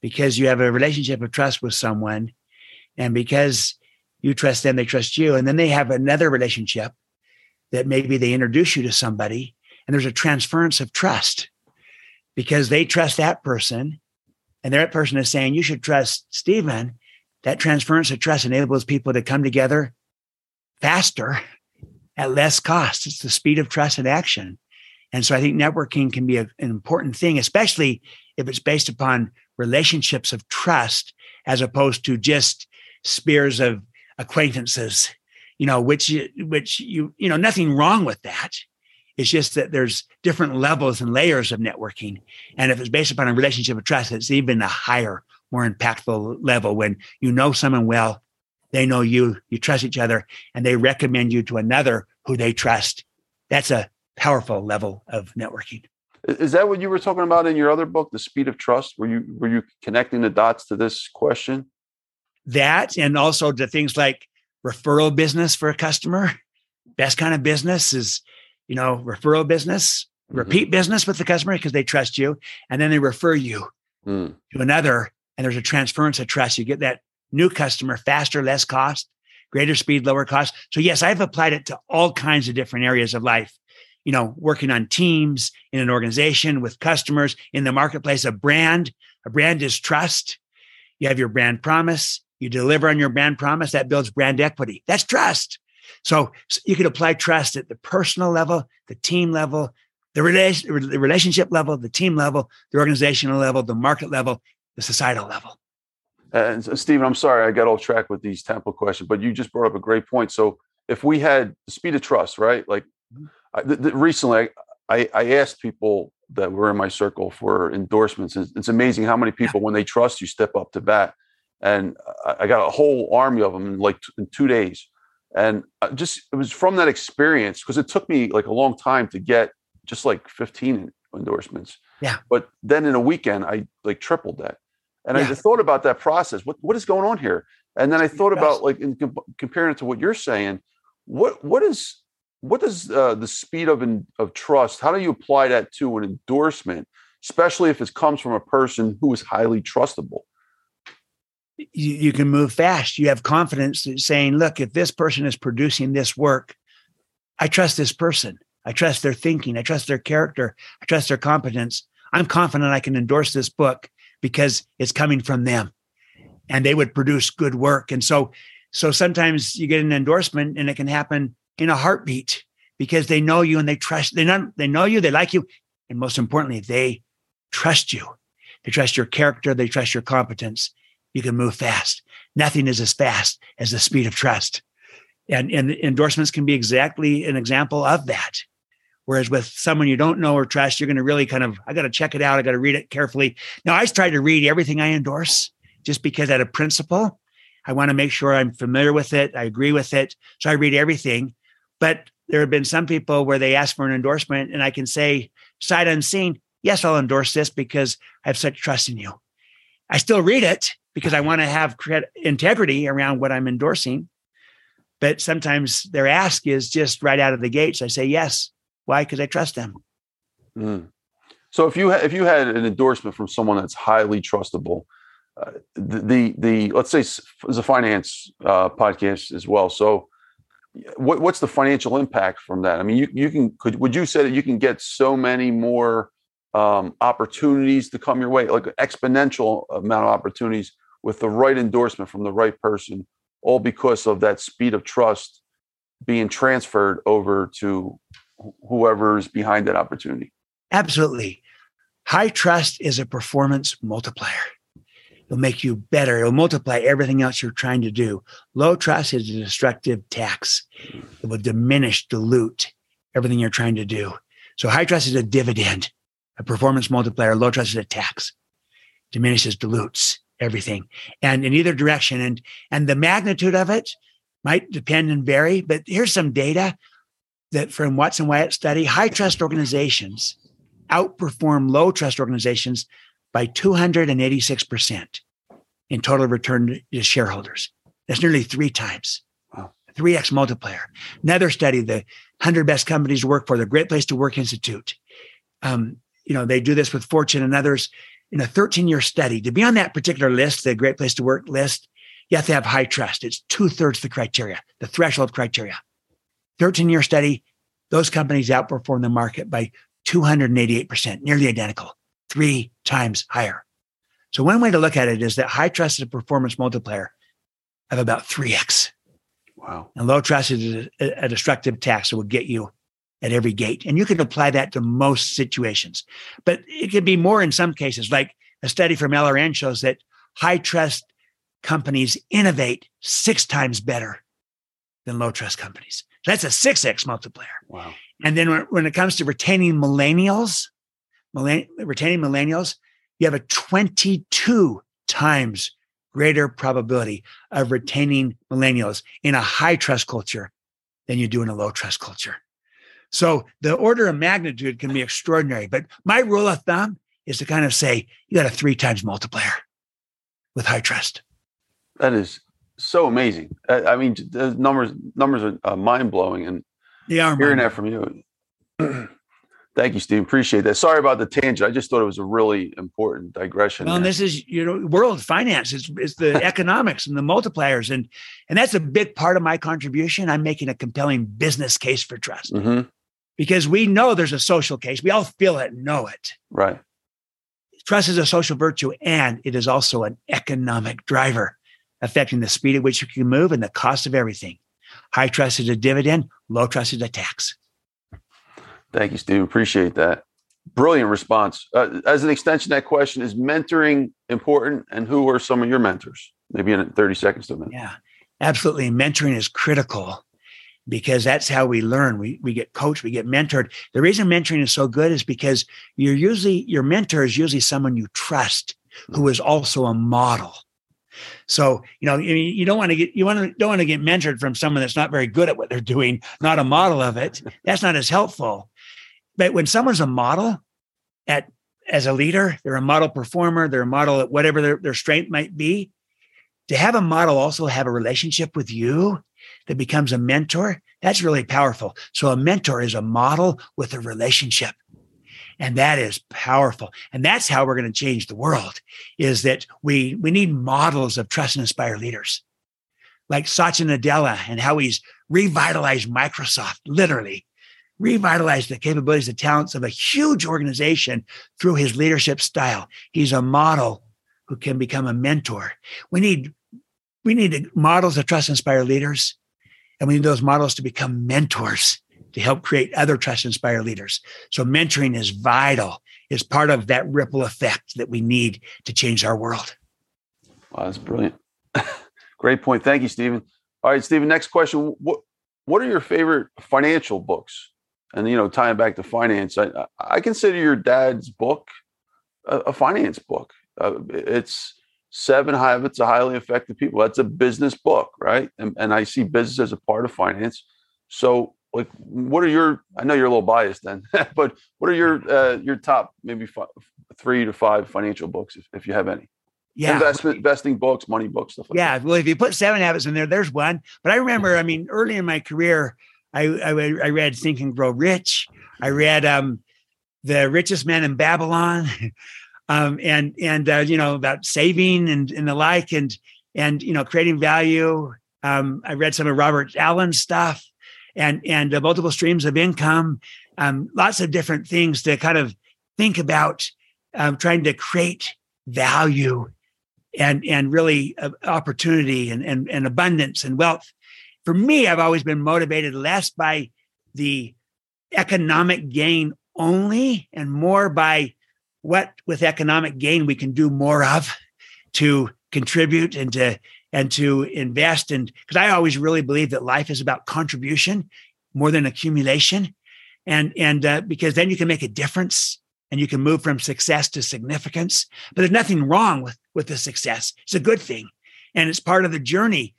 Because you have a relationship of trust with someone, and because you trust them, they trust you. And then they have another relationship that maybe they introduce you to somebody, and there's a transference of trust because they trust that person, and that person is saying, You should trust Stephen. That transference of trust enables people to come together faster at less cost. It's the speed of trust and action. And so I think networking can be a, an important thing, especially if it's based upon relationships of trust as opposed to just spears of acquaintances, you know, which, which you, you know, nothing wrong with that. It's just that there's different levels and layers of networking. And if it's based upon a relationship of trust, it's even a higher, more impactful level when you know someone well they know you, you trust each other, and they recommend you to another who they trust. That's a powerful level of networking. Is that what you were talking about in your other book, The Speed of Trust? Were you were you connecting the dots to this question? That and also to things like referral business for a customer. Best kind of business is, you know, referral business, mm-hmm. repeat business with the customer because they trust you, and then they refer you mm. to another, and there's a transference of trust. You get that new customer faster, less cost, greater speed, lower cost. So, yes, I've applied it to all kinds of different areas of life. You know, working on teams in an organization with customers in the marketplace, a brand. A brand is trust. You have your brand promise. You deliver on your brand promise. That builds brand equity. That's trust. So, you can apply trust at the personal level, the team level, the, rela- the relationship level, the team level, the organizational level, the market level, the societal level. And Stephen, I'm sorry I got off track with these temple questions, but you just brought up a great point. So if we had the speed of trust, right? Like mm-hmm. I, the, the, recently, I, I asked people that were in my circle for endorsements. It's, it's amazing how many people, yeah. when they trust you, step up to bat. And I, I got a whole army of them in like t- in two days. And just it was from that experience because it took me like a long time to get just like 15 endorsements. Yeah. But then in a weekend, I like tripled that. And yeah. I just thought about that process. What what is going on here? And then I thought about like in comp- comparing it to what you're saying. What what is what does uh, the speed of in, of trust? How do you apply that to an endorsement, especially if it comes from a person who is highly trustable? You, you can move fast. You have confidence saying, "Look, if this person is producing this work, I trust this person. I trust their thinking. I trust their character. I trust their competence. I'm confident I can endorse this book because it's coming from them and they would produce good work. And so, so sometimes you get an endorsement and it can happen in a heartbeat because they know you and they trust, they know, they know you, they like you. And most importantly, they trust you. They trust your character. They trust your competence. You can move fast. Nothing is as fast as the speed of trust. And, and endorsements can be exactly an example of that. Whereas with someone you don't know or trust, you're going to really kind of, I got to check it out. I got to read it carefully. Now, I try to read everything I endorse just because at a principle, I want to make sure I'm familiar with it. I agree with it. So I read everything. But there have been some people where they ask for an endorsement and I can say, sight unseen, yes, I'll endorse this because I have such trust in you. I still read it because I want to have integrity around what I'm endorsing. But sometimes their ask is just right out of the gates. I say, yes, why? Because I trust them. Mm. So if you ha- if you had an endorsement from someone that's highly trustable, uh, the, the, the let's say as a finance uh, podcast as well. So what, what's the financial impact from that? I mean, you you can could would you say that you can get so many more um, opportunities to come your way, like exponential amount of opportunities with the right endorsement from the right person, all because of that speed of trust being transferred over to whoever's behind that opportunity. Absolutely. High trust is a performance multiplier. It'll make you better. It'll multiply everything else you're trying to do. Low trust is a destructive tax. It will diminish, dilute everything you're trying to do. So high trust is a dividend, a performance multiplier. Low trust is a tax. Diminishes, dilutes everything. And in either direction. And and the magnitude of it might depend and vary, but here's some data that from Watson Wyatt study, high trust organizations outperform low trust organizations by 286% in total return to shareholders. That's nearly three times. Wow. 3x multiplier. Another study, the 100 best companies to work for, the Great Place to Work Institute. Um, you know, they do this with Fortune and others in a 13 year study. To be on that particular list, the Great Place to Work list, you have to have high trust. It's two thirds the criteria, the threshold criteria. 13 year study, those companies outperform the market by 288%, nearly identical, three times higher. So, one way to look at it is that high trust is a performance multiplier of about 3x. Wow. And low trust is a, a destructive tax that will get you at every gate. And you can apply that to most situations, but it can be more in some cases. Like a study from LRN shows that high trust companies innovate six times better than low trust companies. So that's a 6x multiplier. Wow. And then when, when it comes to retaining millennials, millenn- retaining millennials, you have a 22 times greater probability of retaining millennials in a high trust culture than you do in a low trust culture. So the order of magnitude can be extraordinary. But my rule of thumb is to kind of say you got a three times multiplier with high trust. That is so amazing. I mean, the numbers numbers are uh, mind blowing, and they are hearing that from you. Thank you, Steve. Appreciate that. Sorry about the tangent. I just thought it was a really important digression. Well, and this is you know world finance. It's, it's the economics and the multipliers, and and that's a big part of my contribution. I'm making a compelling business case for trust mm-hmm. Because we know there's a social case. We all feel it, and know it. Right. Trust is a social virtue, and it is also an economic driver, affecting the speed at which you can move and the cost of everything. High trust is a dividend. Low trust is a tax. Thank you, Steve. Appreciate that. Brilliant response. Uh, as an extension, that question is mentoring important, and who are some of your mentors? Maybe in 30 seconds to a minute. Yeah, absolutely. Mentoring is critical because that's how we learn. We we get coached, we get mentored. The reason mentoring is so good is because you're usually your mentor is usually someone you trust who is also a model. So, you know, you don't want to get you want to don't want to get mentored from someone that's not very good at what they're doing, not a model of it. That's not as helpful. But when someone's a model at as a leader, they're a model performer, they're a model at whatever their, their strength might be. To have a model also have a relationship with you that becomes a mentor, that's really powerful. So a mentor is a model with a relationship. And that is powerful. And that's how we're going to change the world is that we, we need models of trust and inspire leaders like Satya Nadella and how he's revitalized Microsoft, literally revitalized the capabilities and talents of a huge organization through his leadership style. He's a model who can become a mentor. We need we need models of trust inspire leaders, and we need those models to become mentors to help create other trust inspire leaders. So mentoring is vital, is part of that ripple effect that we need to change our world. Wow, that's brilliant. Great point. Thank you, Stephen. All right, Stephen, next question. What what are your favorite financial books? and you know tying back to finance i i consider your dad's book a, a finance book uh, it's seven habits of highly effective people. That's a business book right? And, and i see business as a part of finance. So like what are your i know you're a little biased then but what are your uh, your top maybe five, three to five financial books if, if you have any? Yeah. Investment investing books money books stuff like yeah that. well if you put seven habits in there there's one. But i remember i mean early in my career I, I, I read Think and Grow Rich. I read um, The Richest Man in Babylon, um, and and uh, you know about saving and and the like, and and you know creating value. Um, I read some of Robert Allen's stuff, and and uh, multiple streams of income. Um, lots of different things to kind of think about um, trying to create value and and really uh, opportunity and, and and abundance and wealth for me, I've always been motivated less by the economic gain only and more by what with economic gain we can do more of to contribute and to and to invest and because I always really believe that life is about contribution more than accumulation. And and uh, because then you can make a difference and you can move from success to significance. But there's nothing wrong with with the success. It's a good thing. And it's part of the journey.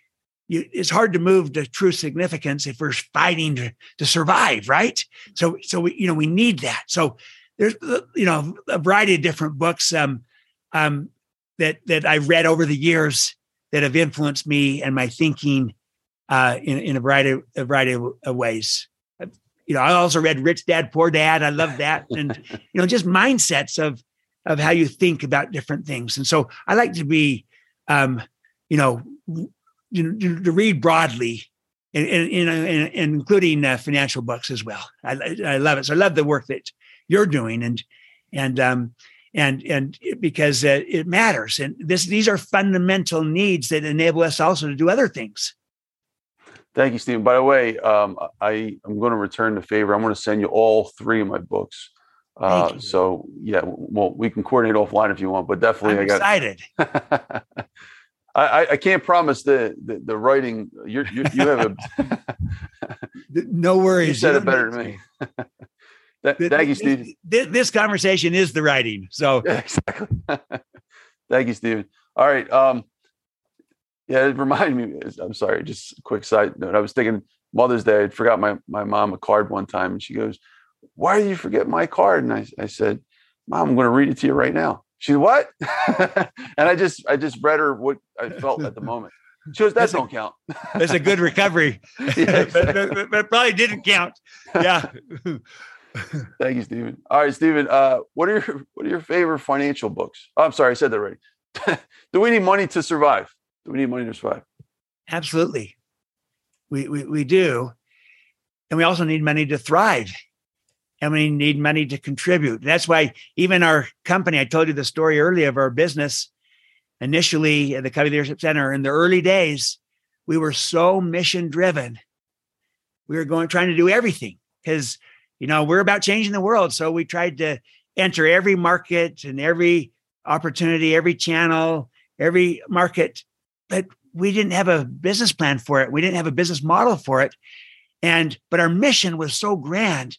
You, it's hard to move to true significance if we're fighting to, to survive right? So so we you know we need that. So there's uh, you know a variety of different books um um that that I've read over the years that have influenced me and my thinking uh, in in a variety of, a variety of, ways. You know, I also read Rich Dad Poor Dad. I love that, and you know, just mindsets of of how you think about different things. And so I like to be, um, you know, you to read broadly, and, and, and, and including uh, financial books as well. I, I love it. So I love the work that you're doing, and and um, and and because uh, it matters. And this these are fundamental needs that enable us also to do other things. Thank you stephen. By the way um, i i'm going to return the favor. I'm going to send you all three of my books. Uh, so yeah well we can coordinate offline if you want but definitely I'm i got excited. I, I can't promise the the, the writing. You you you have a no worries. You said it better than me Th- thank you, Steve. This, this, conversation is the writing. So yeah, exactly. thank you, Stephen. All right. Um, yeah, it reminded me. I'm sorry. Just a quick side note. I was thinking Mother's Day. I forgot my my mom a card one time, and she goes, "Why did you forget my card?" And I I said, "Mom, I'm going to read it to you right now." She said, "What?" and I just I just read her what I felt at the moment. She goes, "That don't count." That's a good recovery, yeah, exactly. but, but, but, probably didn't count. Yeah. Thank you, Stephen. All right, Stephen. Uh, what are your what are your favorite financial books? Oh, I'm sorry, I said that already. Do we need money to survive? Do we need money to survive? Absolutely. We, we we do. And we also need money to thrive. And we need money to contribute. That's why even our company, I told you the story earlier of our business, initially at the Covey Leadership Center in the early days, we were so mission driven. We were going trying to do everything because you know, we're about changing the world. So we tried to enter every market and every opportunity, every channel, every market, but we didn't have a business plan for it. We didn't have a business model for it. And, but our mission was so grand,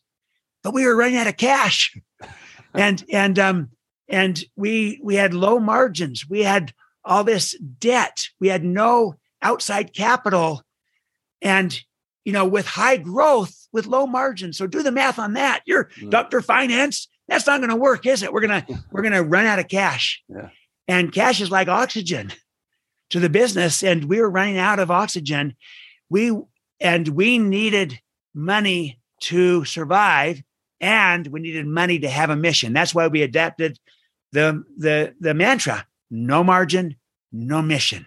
but we were running out of cash. and, and, um, and we, we had low margins. We had all this debt. We had no outside capital. And, you know, with high growth, with low margins. So do the math on that. You're mm. Dr. Finance. That's not going to work, is it? We're gonna we're gonna run out of cash. Yeah. And cash is like oxygen to the business, and we were running out of oxygen. We and we needed money to survive, and we needed money to have a mission. That's why we adapted the the the mantra: no margin, no mission.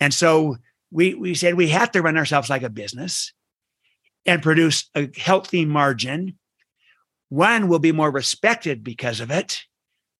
And so we we said we have to run ourselves like a business and produce a healthy margin. One will be more respected because of it.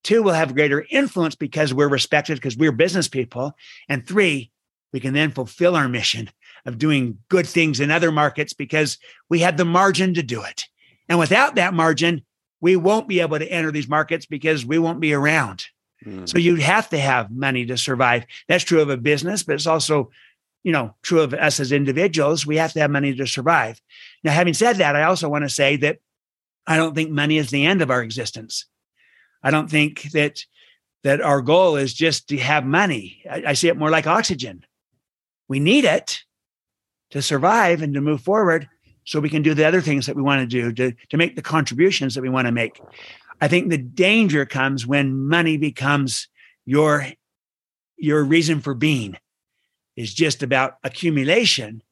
Two will have greater influence because we're respected because we're business people. And three, we can then fulfill our mission of doing good things in other markets because we have the margin to do it. And without that margin, we won't be able to enter these markets because we won't be around. Mm. So you have to have money to survive. That's true of a business, but it's also you know, true of us as individuals. We have to have money to survive. Now, having said that, I also want to say that I don't think money is the end of our existence. I don't think that that our goal is just to have money. I, I see it more like oxygen. We need it to survive and to move forward so we can do the other things that we want to do to, to make the contributions that we want to make. I think the danger comes when money becomes your your reason for being is just about accumulation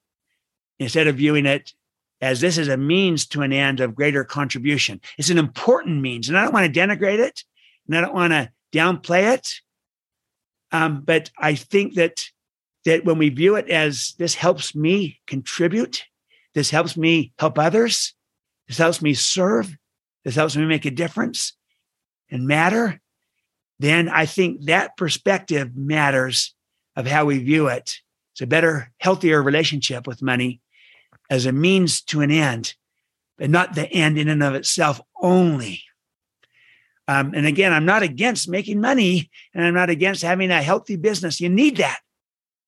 instead of viewing it as this is a means to an end of greater contribution. It's an important means, and I don't want to denigrate it, and I don't want to downplay it. Um, but I think that that when we view it as this helps me contribute, this helps me help others, this helps me serve, this helps me make a difference and matter, then I think that perspective matters of how we view it. It's a better, healthier relationship with money as a means to an end, but not the end in and of itself only. Um, and again, I'm not against making money and I'm not against having a healthy business. You need that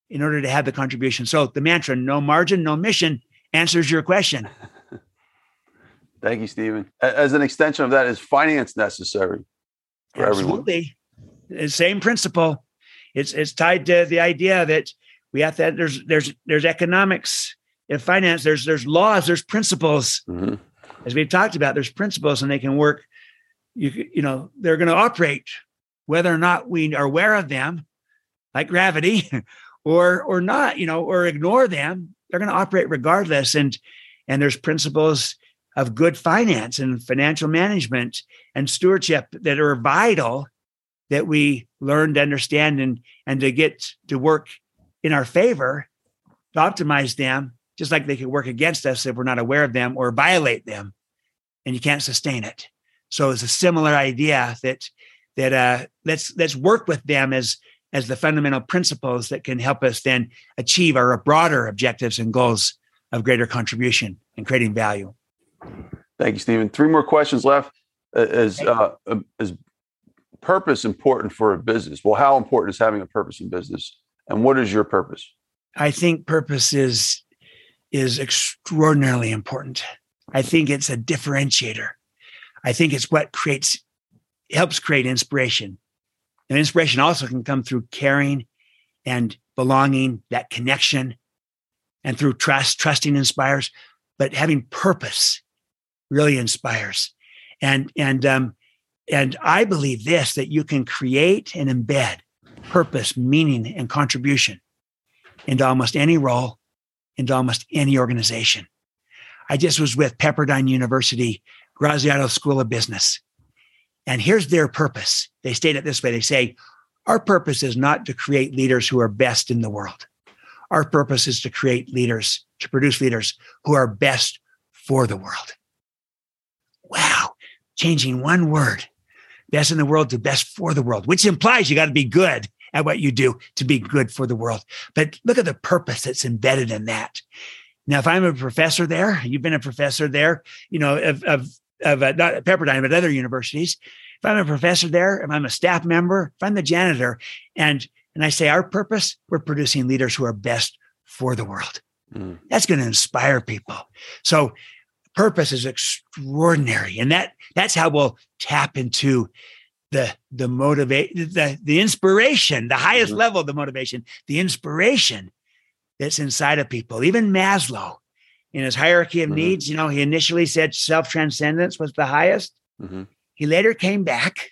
in order to have the contribution. So the mantra, no margin, no mission, answers your question. Thank you, Stephen. As an extension of that, is finance necessary for Absolutely. everyone? Absolutely. Same principle. It's it's tied to the idea that we have to there's there's there's economics in finance, there's there's laws, there's principles. Mm-hmm. As we've talked about, there's principles and they can work, you you know, they're going to operate whether or not we are aware of them, like gravity, or or not, you know, or ignore them, they're going to operate regardless. And and there's principles of good finance and financial management and stewardship that are vital that we learn to understand and and to get to work in our favor to optimize them just like they could work against us if we're not aware of them or violate them and you can't sustain it so it's a similar idea that that uh let's let's work with them as as the fundamental principles that can help us then achieve our broader objectives and goals of greater contribution and creating value. Thank you, Stephen. Three more questions left. Is uh, is purpose important for a business? Well, how important is having a purpose in business, and what is your purpose? I think purpose is is extraordinarily important. I think it's a differentiator. I think it's what creates helps create inspiration and inspiration also can come through caring and belonging, that connection, and through trust. Trusting inspires, but having purpose really inspires. And and um, and I believe this that you can create and embed purpose, meaning, and contribution into almost any role, into almost any organization. I just was with Pepperdine University, Graziadio School of Business. And here's their purpose. They state it this way they say, Our purpose is not to create leaders who are best in the world. Our purpose is to create leaders, to produce leaders who are best for the world. Wow. Changing one word, best in the world to best for the world, which implies you got to be good at what you do to be good for the world. But look at the purpose that's embedded in that. Now, if I'm a professor there, you've been a professor there, you know, of, of of uh, not Pepperdine, but other universities. If I'm a professor there, if I'm a staff member, if I'm the janitor, and and I say our purpose, we're producing leaders who are best for the world. Mm. That's going to inspire people. So purpose is extraordinary, and that that's how we'll tap into the the motivate the the inspiration, the highest mm-hmm. level of the motivation, the inspiration that's inside of people. Even Maslow, in his hierarchy of mm-hmm. needs. You know, he initially said self transcendence was the highest. Mm-hmm. He later came back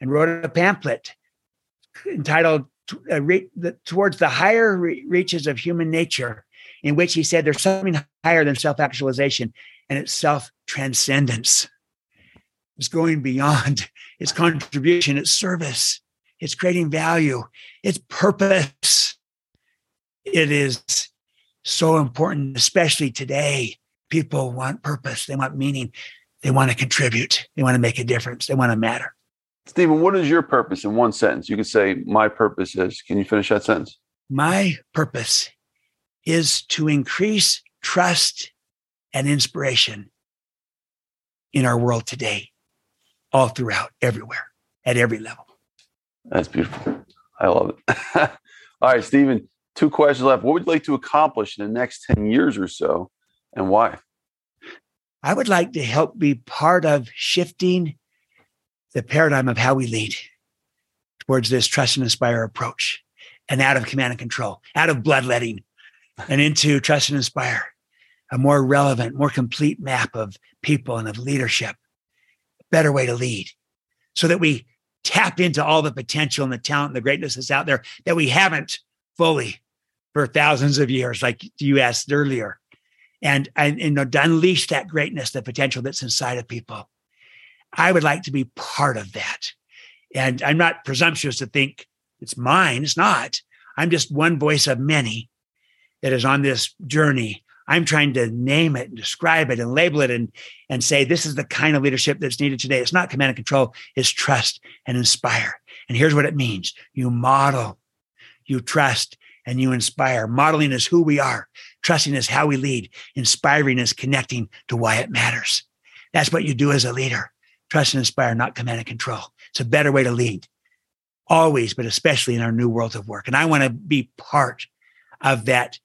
and wrote a pamphlet entitled uh, Towards the Higher Reaches of Human Nature, in which he said there's something higher than self actualization, and it's self transcendence. It's going beyond its contribution, its service, it's creating value, its purpose. It is so important, especially today. People want purpose, they want meaning, they want to contribute, they want to make a difference, they want to matter. Stephen, what is your purpose in one sentence? You could say, My purpose is. Can you finish that sentence? My purpose is to increase trust and inspiration in our world today, all throughout, everywhere, at every level. That's beautiful. I love it. all right, Stephen, Two questions left. What would you like to accomplish in the next 10 years or so and why? I would like to help be part of shifting the paradigm of how we lead towards this trust and inspire approach and out of command and control, out of bloodletting and into trust and inspire, a more relevant, more complete map of people and of leadership, a better way to lead so that we tap into all the potential and the talent and the greatness that's out there that we haven't fully for thousands of years, like you asked earlier, and and you know to unleash that greatness, the potential that's inside of people. I would like to be part of that, and I'm not presumptuous to think it's mine. It's not. I'm just one voice of many that is on this journey. I'm trying to name it and describe it and label it and, and say this is the kind of leadership that's needed today. It's not command and control, it's trust and inspire. And here's what it means you model, you trust, and you inspire. Modeling is who we are, trusting is how we lead, inspiring is connecting to why it matters. That's what you do as a leader trust and inspire, not command and control. It's a better way to lead, always, but especially in our new world of work. And I want to be part of that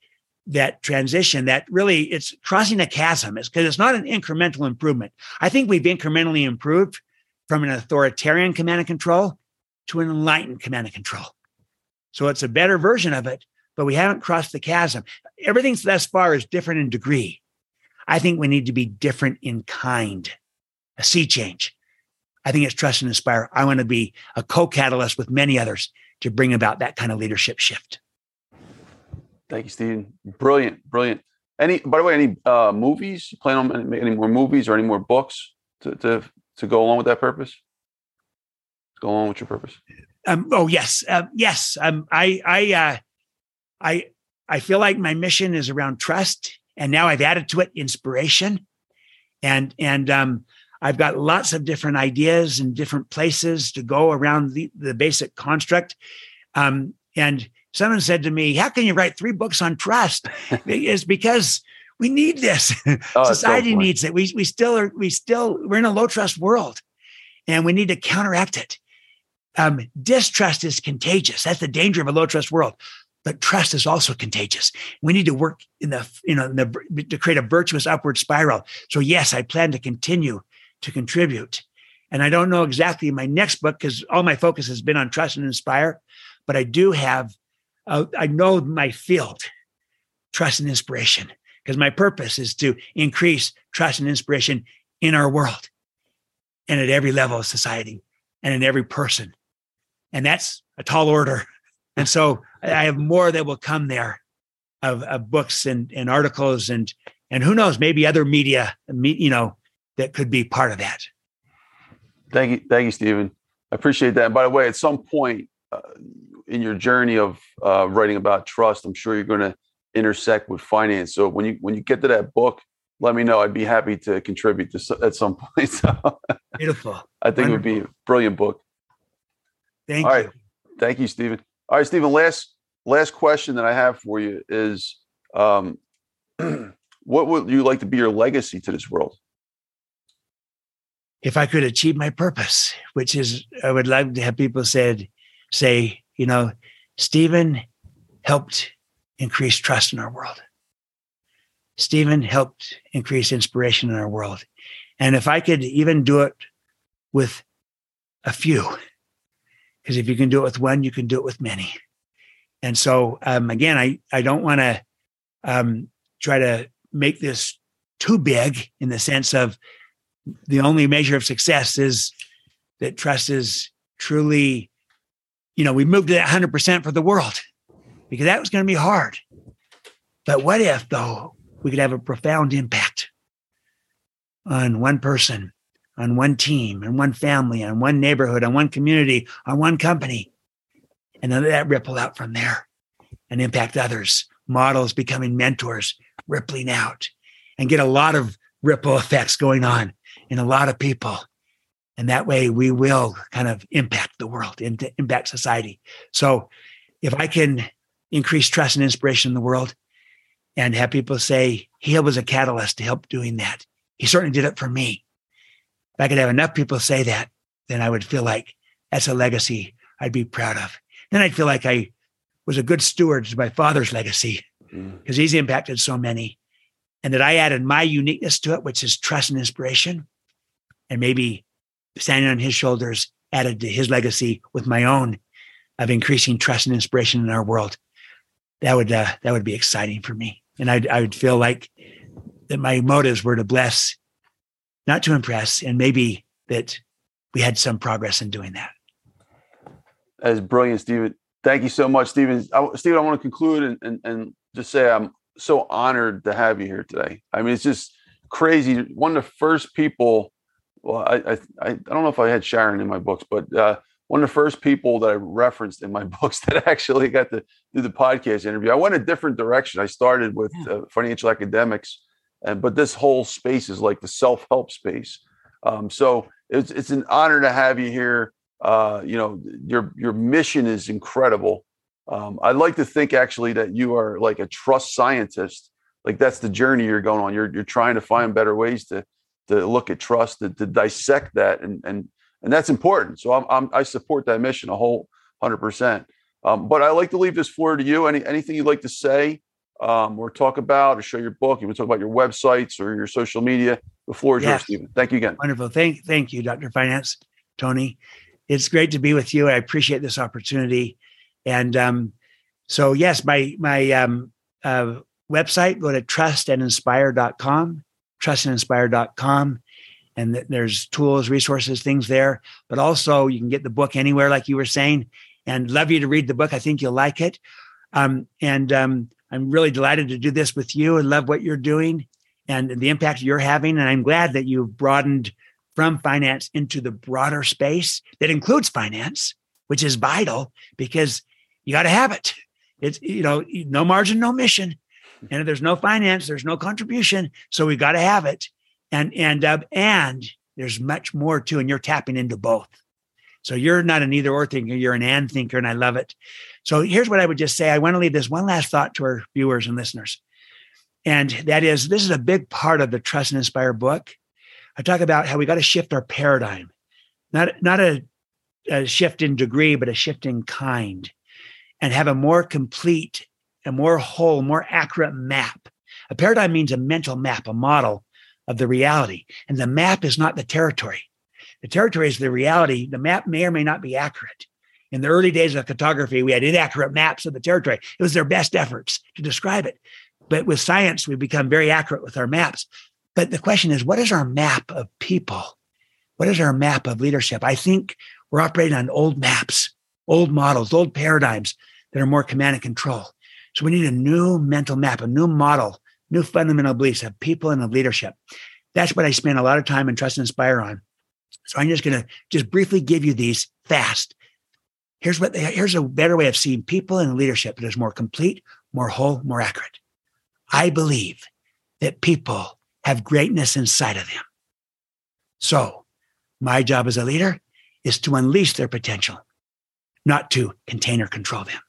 that transition that really it's crossing a chasm is because it's not an incremental improvement. I think we've incrementally improved from an authoritarian command and control to an enlightened command and control. So it's a better version of it, but we haven't crossed the chasm. Everything thus far is different in degree. I think we need to be different in kind, a sea change. I think it's trust and inspire. I want to be a co catalyst with many others to bring about that kind of leadership shift. Thank you, Stephen. Brilliant, brilliant. Any, by the way, any uh, movies? You plan on any, any more movies or any more books to, to to go along with that purpose? Go along with your purpose. Um, oh yes, uh, yes. Um, I I uh, I I feel like my mission is around trust, and now I've added to it inspiration, and and um, I've got lots of different ideas and different places to go around the the basic construct. Um, and someone said to me, "How can you write three books on trust?" it's because we need this. Oh, Society so needs it. We we still are. We still we're in a low trust world, and we need to counteract it. Um, distrust is contagious. That's the danger of a low trust world. But trust is also contagious. We need to work in the, you know, the, to create a virtuous upward spiral. So yes, I plan to continue to contribute. And I don't know exactly my next book because all my focus has been on trust and inspire, but I do have, uh, I know my field, trust and inspiration, because my purpose is to increase trust and inspiration in our world and at every level of society and in every person. And that's a tall order. And so I have more that will come there of, of books and, and articles and and who knows, maybe other media, you know, that could be part of that. Thank you, thank you, Stephen. I appreciate that. And by the way, at some point uh, in your journey of uh, writing about trust, I'm sure you're going to intersect with finance. So when you when you get to that book, let me know. I'd be happy to contribute to at some point. So Beautiful. I think Wonderful. it would be a brilliant book. Thank All you. right. Thank you, Stephen. All right, Stephen. Last last question that I have for you is, um, what would you like to be your legacy to this world? If I could achieve my purpose, which is, I would love to have people said, say, you know, Stephen helped increase trust in our world. Stephen helped increase inspiration in our world. And if I could even do it with a few, because if you can do it with one, you can do it with many. And so, um, again, I, I don't want to um, try to make this too big in the sense of the only measure of success is that trust is truly, you know, we moved to that 100% for the world because that was going to be hard. But what if, though, we could have a profound impact on one person, on one team, on one family, on one neighborhood, on one community, on one company, and then that ripple out from there and impact others, models becoming mentors, rippling out, and get a lot of ripple effects going on in a lot of people. And that way we will kind of impact the world, and impact society. So if I can increase trust and inspiration in the world and have people say he was a catalyst to help doing that. He certainly did it for me. If I could have enough people say that, then I would feel like that's a legacy I'd be proud of. Then I'd feel like I was a good steward to my father's legacy because mm. he's impacted so many. And that I added my uniqueness to it, which is trust and inspiration. And maybe standing on his shoulders added to his legacy with my own of increasing trust and inspiration in our world that would uh, that would be exciting for me, and I'd, I would feel like that my motives were to bless, not to impress, and maybe that we had some progress in doing that. That's brilliant, Stephen. Thank you so much, Stephen. I, Stephen, I want to conclude and, and, and just say I'm so honored to have you here today. I mean, it's just crazy. One of the first people. Well, I I, I don't know if I had Sharon in my books, but uh, one of the first people that I referenced in my books that actually got to do the podcast interview. I went a different direction. I started with uh, financial academics, and but this whole space is like the self help space. Um, so it's it's an honor to have you here. Uh, you know, your your mission is incredible. Um, I'd like to think actually that you are like a trust scientist. Like that's the journey you're going on. You're you're trying to find better ways to to look at trust, to, to dissect that, and and and that's important. So I'm, I'm i support that mission a whole hundred percent. Um, but I like to leave this floor to you. Any anything you'd like to say um, or talk about or show your book? You want to talk about your websites or your social media? The floor is yours, Stephen. Thank you again. Wonderful. Thank thank you, Dr. Finance, Tony. It's great to be with you. I appreciate this opportunity. And um, so yes, my my um, uh, website, go to trustandinspire.com, trustandinspire.com. And th- there's tools, resources, things there. But also, you can get the book anywhere, like you were saying. And love you to read the book. I think you'll like it. Um, and um, I'm really delighted to do this with you and love what you're doing and the impact you're having. And I'm glad that you've broadened from finance into the broader space that includes finance, which is vital because you got to have it. It's, you know, no margin, no mission. And if there's no finance, there's no contribution. So we got to have it. And and uh, and there's much more too, and you're tapping into both. So you're not an either or thinker, you're an and thinker, and I love it. So here's what I would just say. I want to leave this one last thought to our viewers and listeners. And that is this is a big part of the Trust and Inspire book. I talk about how we got to shift our paradigm, not, not a, a shift in degree, but a shift in kind, and have a more complete a more whole, more accurate map. A paradigm means a mental map, a model of the reality. And the map is not the territory. The territory is the reality. The map may or may not be accurate. In the early days of cartography, we had inaccurate maps of the territory. It was their best efforts to describe it. But with science, we've become very accurate with our maps. But the question is, what is our map of people? What is our map of leadership? I think we're operating on old maps, old models, old paradigms that are more command and control. So we need a new mental map, a new model, new fundamental beliefs of people and of leadership. That's what I spend a lot of time in Trust and Inspire on. So I'm just going to just briefly give you these fast. Here's what here's a better way of seeing people and leadership that is more complete, more whole, more accurate. I believe that people have greatness inside of them. So my job as a leader is to unleash their potential, not to contain or control them.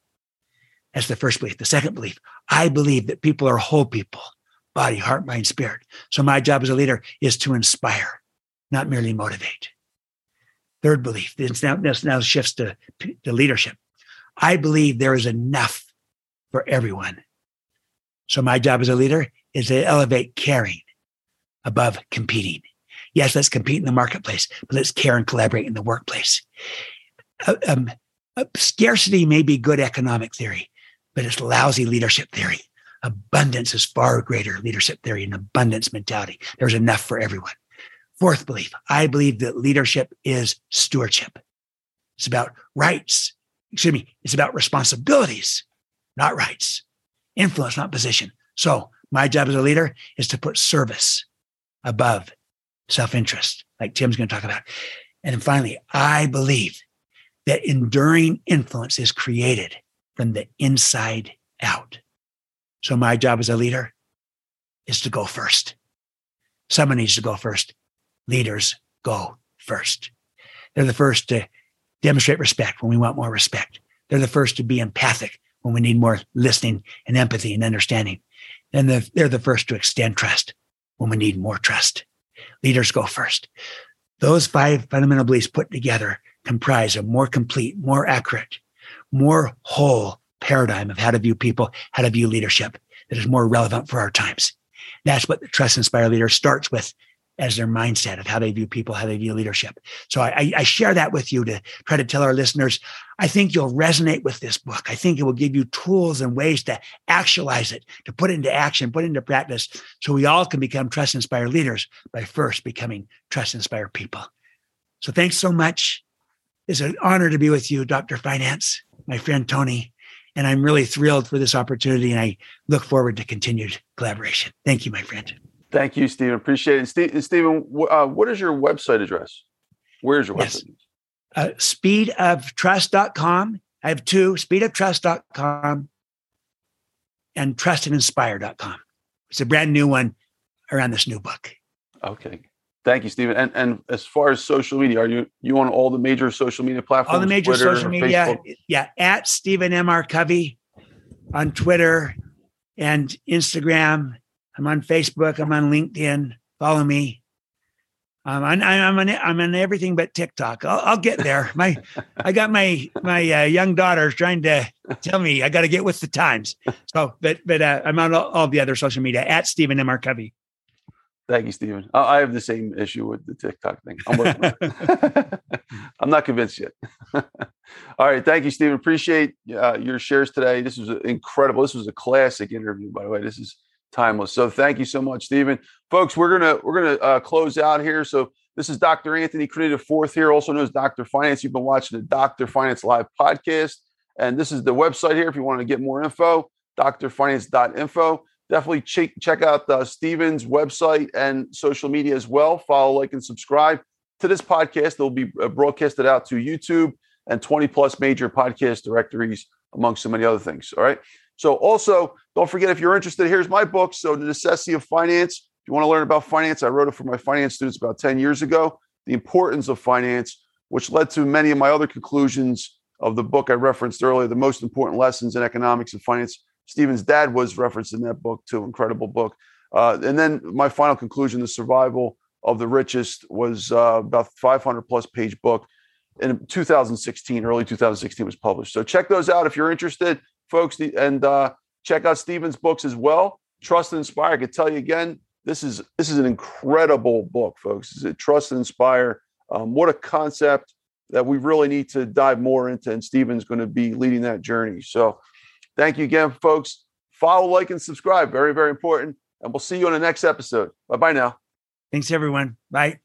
That's the first belief. The second belief, I believe that people are whole people, body, heart, mind, spirit. So my job as a leader is to inspire, not merely motivate. Third belief, this now, this now shifts to, to leadership. I believe there is enough for everyone. So my job as a leader is to elevate caring above competing. Yes, let's compete in the marketplace, but let's care and collaborate in the workplace. Uh, um, uh, scarcity may be good economic theory, but it's lousy leadership theory. Abundance is far greater leadership theory and abundance mentality. There's enough for everyone. Fourth belief I believe that leadership is stewardship. It's about rights. Excuse me. It's about responsibilities, not rights. Influence, not position. So, my job as a leader is to put service above self interest, like Tim's going to talk about. And finally, I believe that enduring influence is created from the inside out. So my job as a leader is to go first. Someone needs to go first. Leaders go first. They're the first to demonstrate respect when we want more respect. They're the first to be empathic when we need more listening and empathy and understanding. And they're the first to extend trust when we need more trust. Leaders go first. Those five fundamental beliefs put together comprise a more complete, more accurate, more whole paradigm of how to view people, how to view leadership that is more relevant for our times. That's what the Trust Inspire Leader starts with as their mindset of how they view people, how they view leadership. So I, I, share that with you to try to tell our listeners, I think you'll resonate with this book. I think it will give you tools and ways to actualize it, to put it into action, put it into practice, so we all can become Trust Inspire leaders by first becoming Trust Inspire people. So thanks so much. It's an honor to be with you, Dr. Finance, my friend Tony. And I'm really thrilled for this opportunity and I look forward to continued collaboration. Thank you, my friend. Thank you, Stephen. Appreciate it. Steve, Stephen, uh, what is your website address? Where's your yes. website? Uh, speedoftrust.com. I have two speedoftrust.com and trustandinspire.com. It's a brand new one around this new book. Okay. Thank you, Stephen. And and as far as social media, are you you on all the major social media platforms? All the major Twitter, social media, Facebook? yeah. At Stephen M R Covey on Twitter and Instagram. I'm on Facebook. I'm on LinkedIn. Follow me. Um, I'm I'm on I'm on everything but TikTok. I'll, I'll get there. My I got my my uh, young daughter trying to tell me I got to get with the times. So, but but uh, I'm on all, all, the other social media at Stephen M R Covey. Thank you, Stephen. I have the same issue with the TikTok thing. I'm, I'm not convinced yet. All right. Thank you, Stephen. Appreciate uh, your shares today. This was incredible. This was a classic interview, by the way. This is timeless. So thank you so much, Stephen. Folks, we're gonna we're gonna uh, close out here. So this is Dr. Anthony Criniti Fourth here, also known as Dr. Finance. You've been watching the Dr. Finance Live podcast, and this is the website here if you want to get more info. drfinance.info definitely check check out uh, Stephen's website and social media as well. Follow, like, and subscribe to this podcast. It'll be uh, broadcasted out to YouTube and 20 plus major podcast directories, amongst so many other things. All right. So also don't forget if you're interested, here's my book. So the necessity of finance. If you want to learn about finance, I wrote it for my finance students about 10 years ago. The importance of finance, which led to many of my other conclusions of the book I referenced earlier, the most important lessons in economics and finance Stephen's dad was referenced in that book too. Incredible book. Uh, and then my final conclusion: the survival of the richest was uh, about 500 plus page book in 2016, early 2016 was published. So check those out if you're interested, folks, and uh, check out Stephen's books as well. Trust and Inspire. I can tell you again, this is this is an incredible book, folks. Is it Trust and Inspire? Um, what a concept that we really need to dive more into, and Stephen's going to be leading that journey. So Thank you again, folks. Follow, like, and subscribe. Very, very important. And we'll see you on the next episode. Bye bye now. Thanks, everyone. Bye.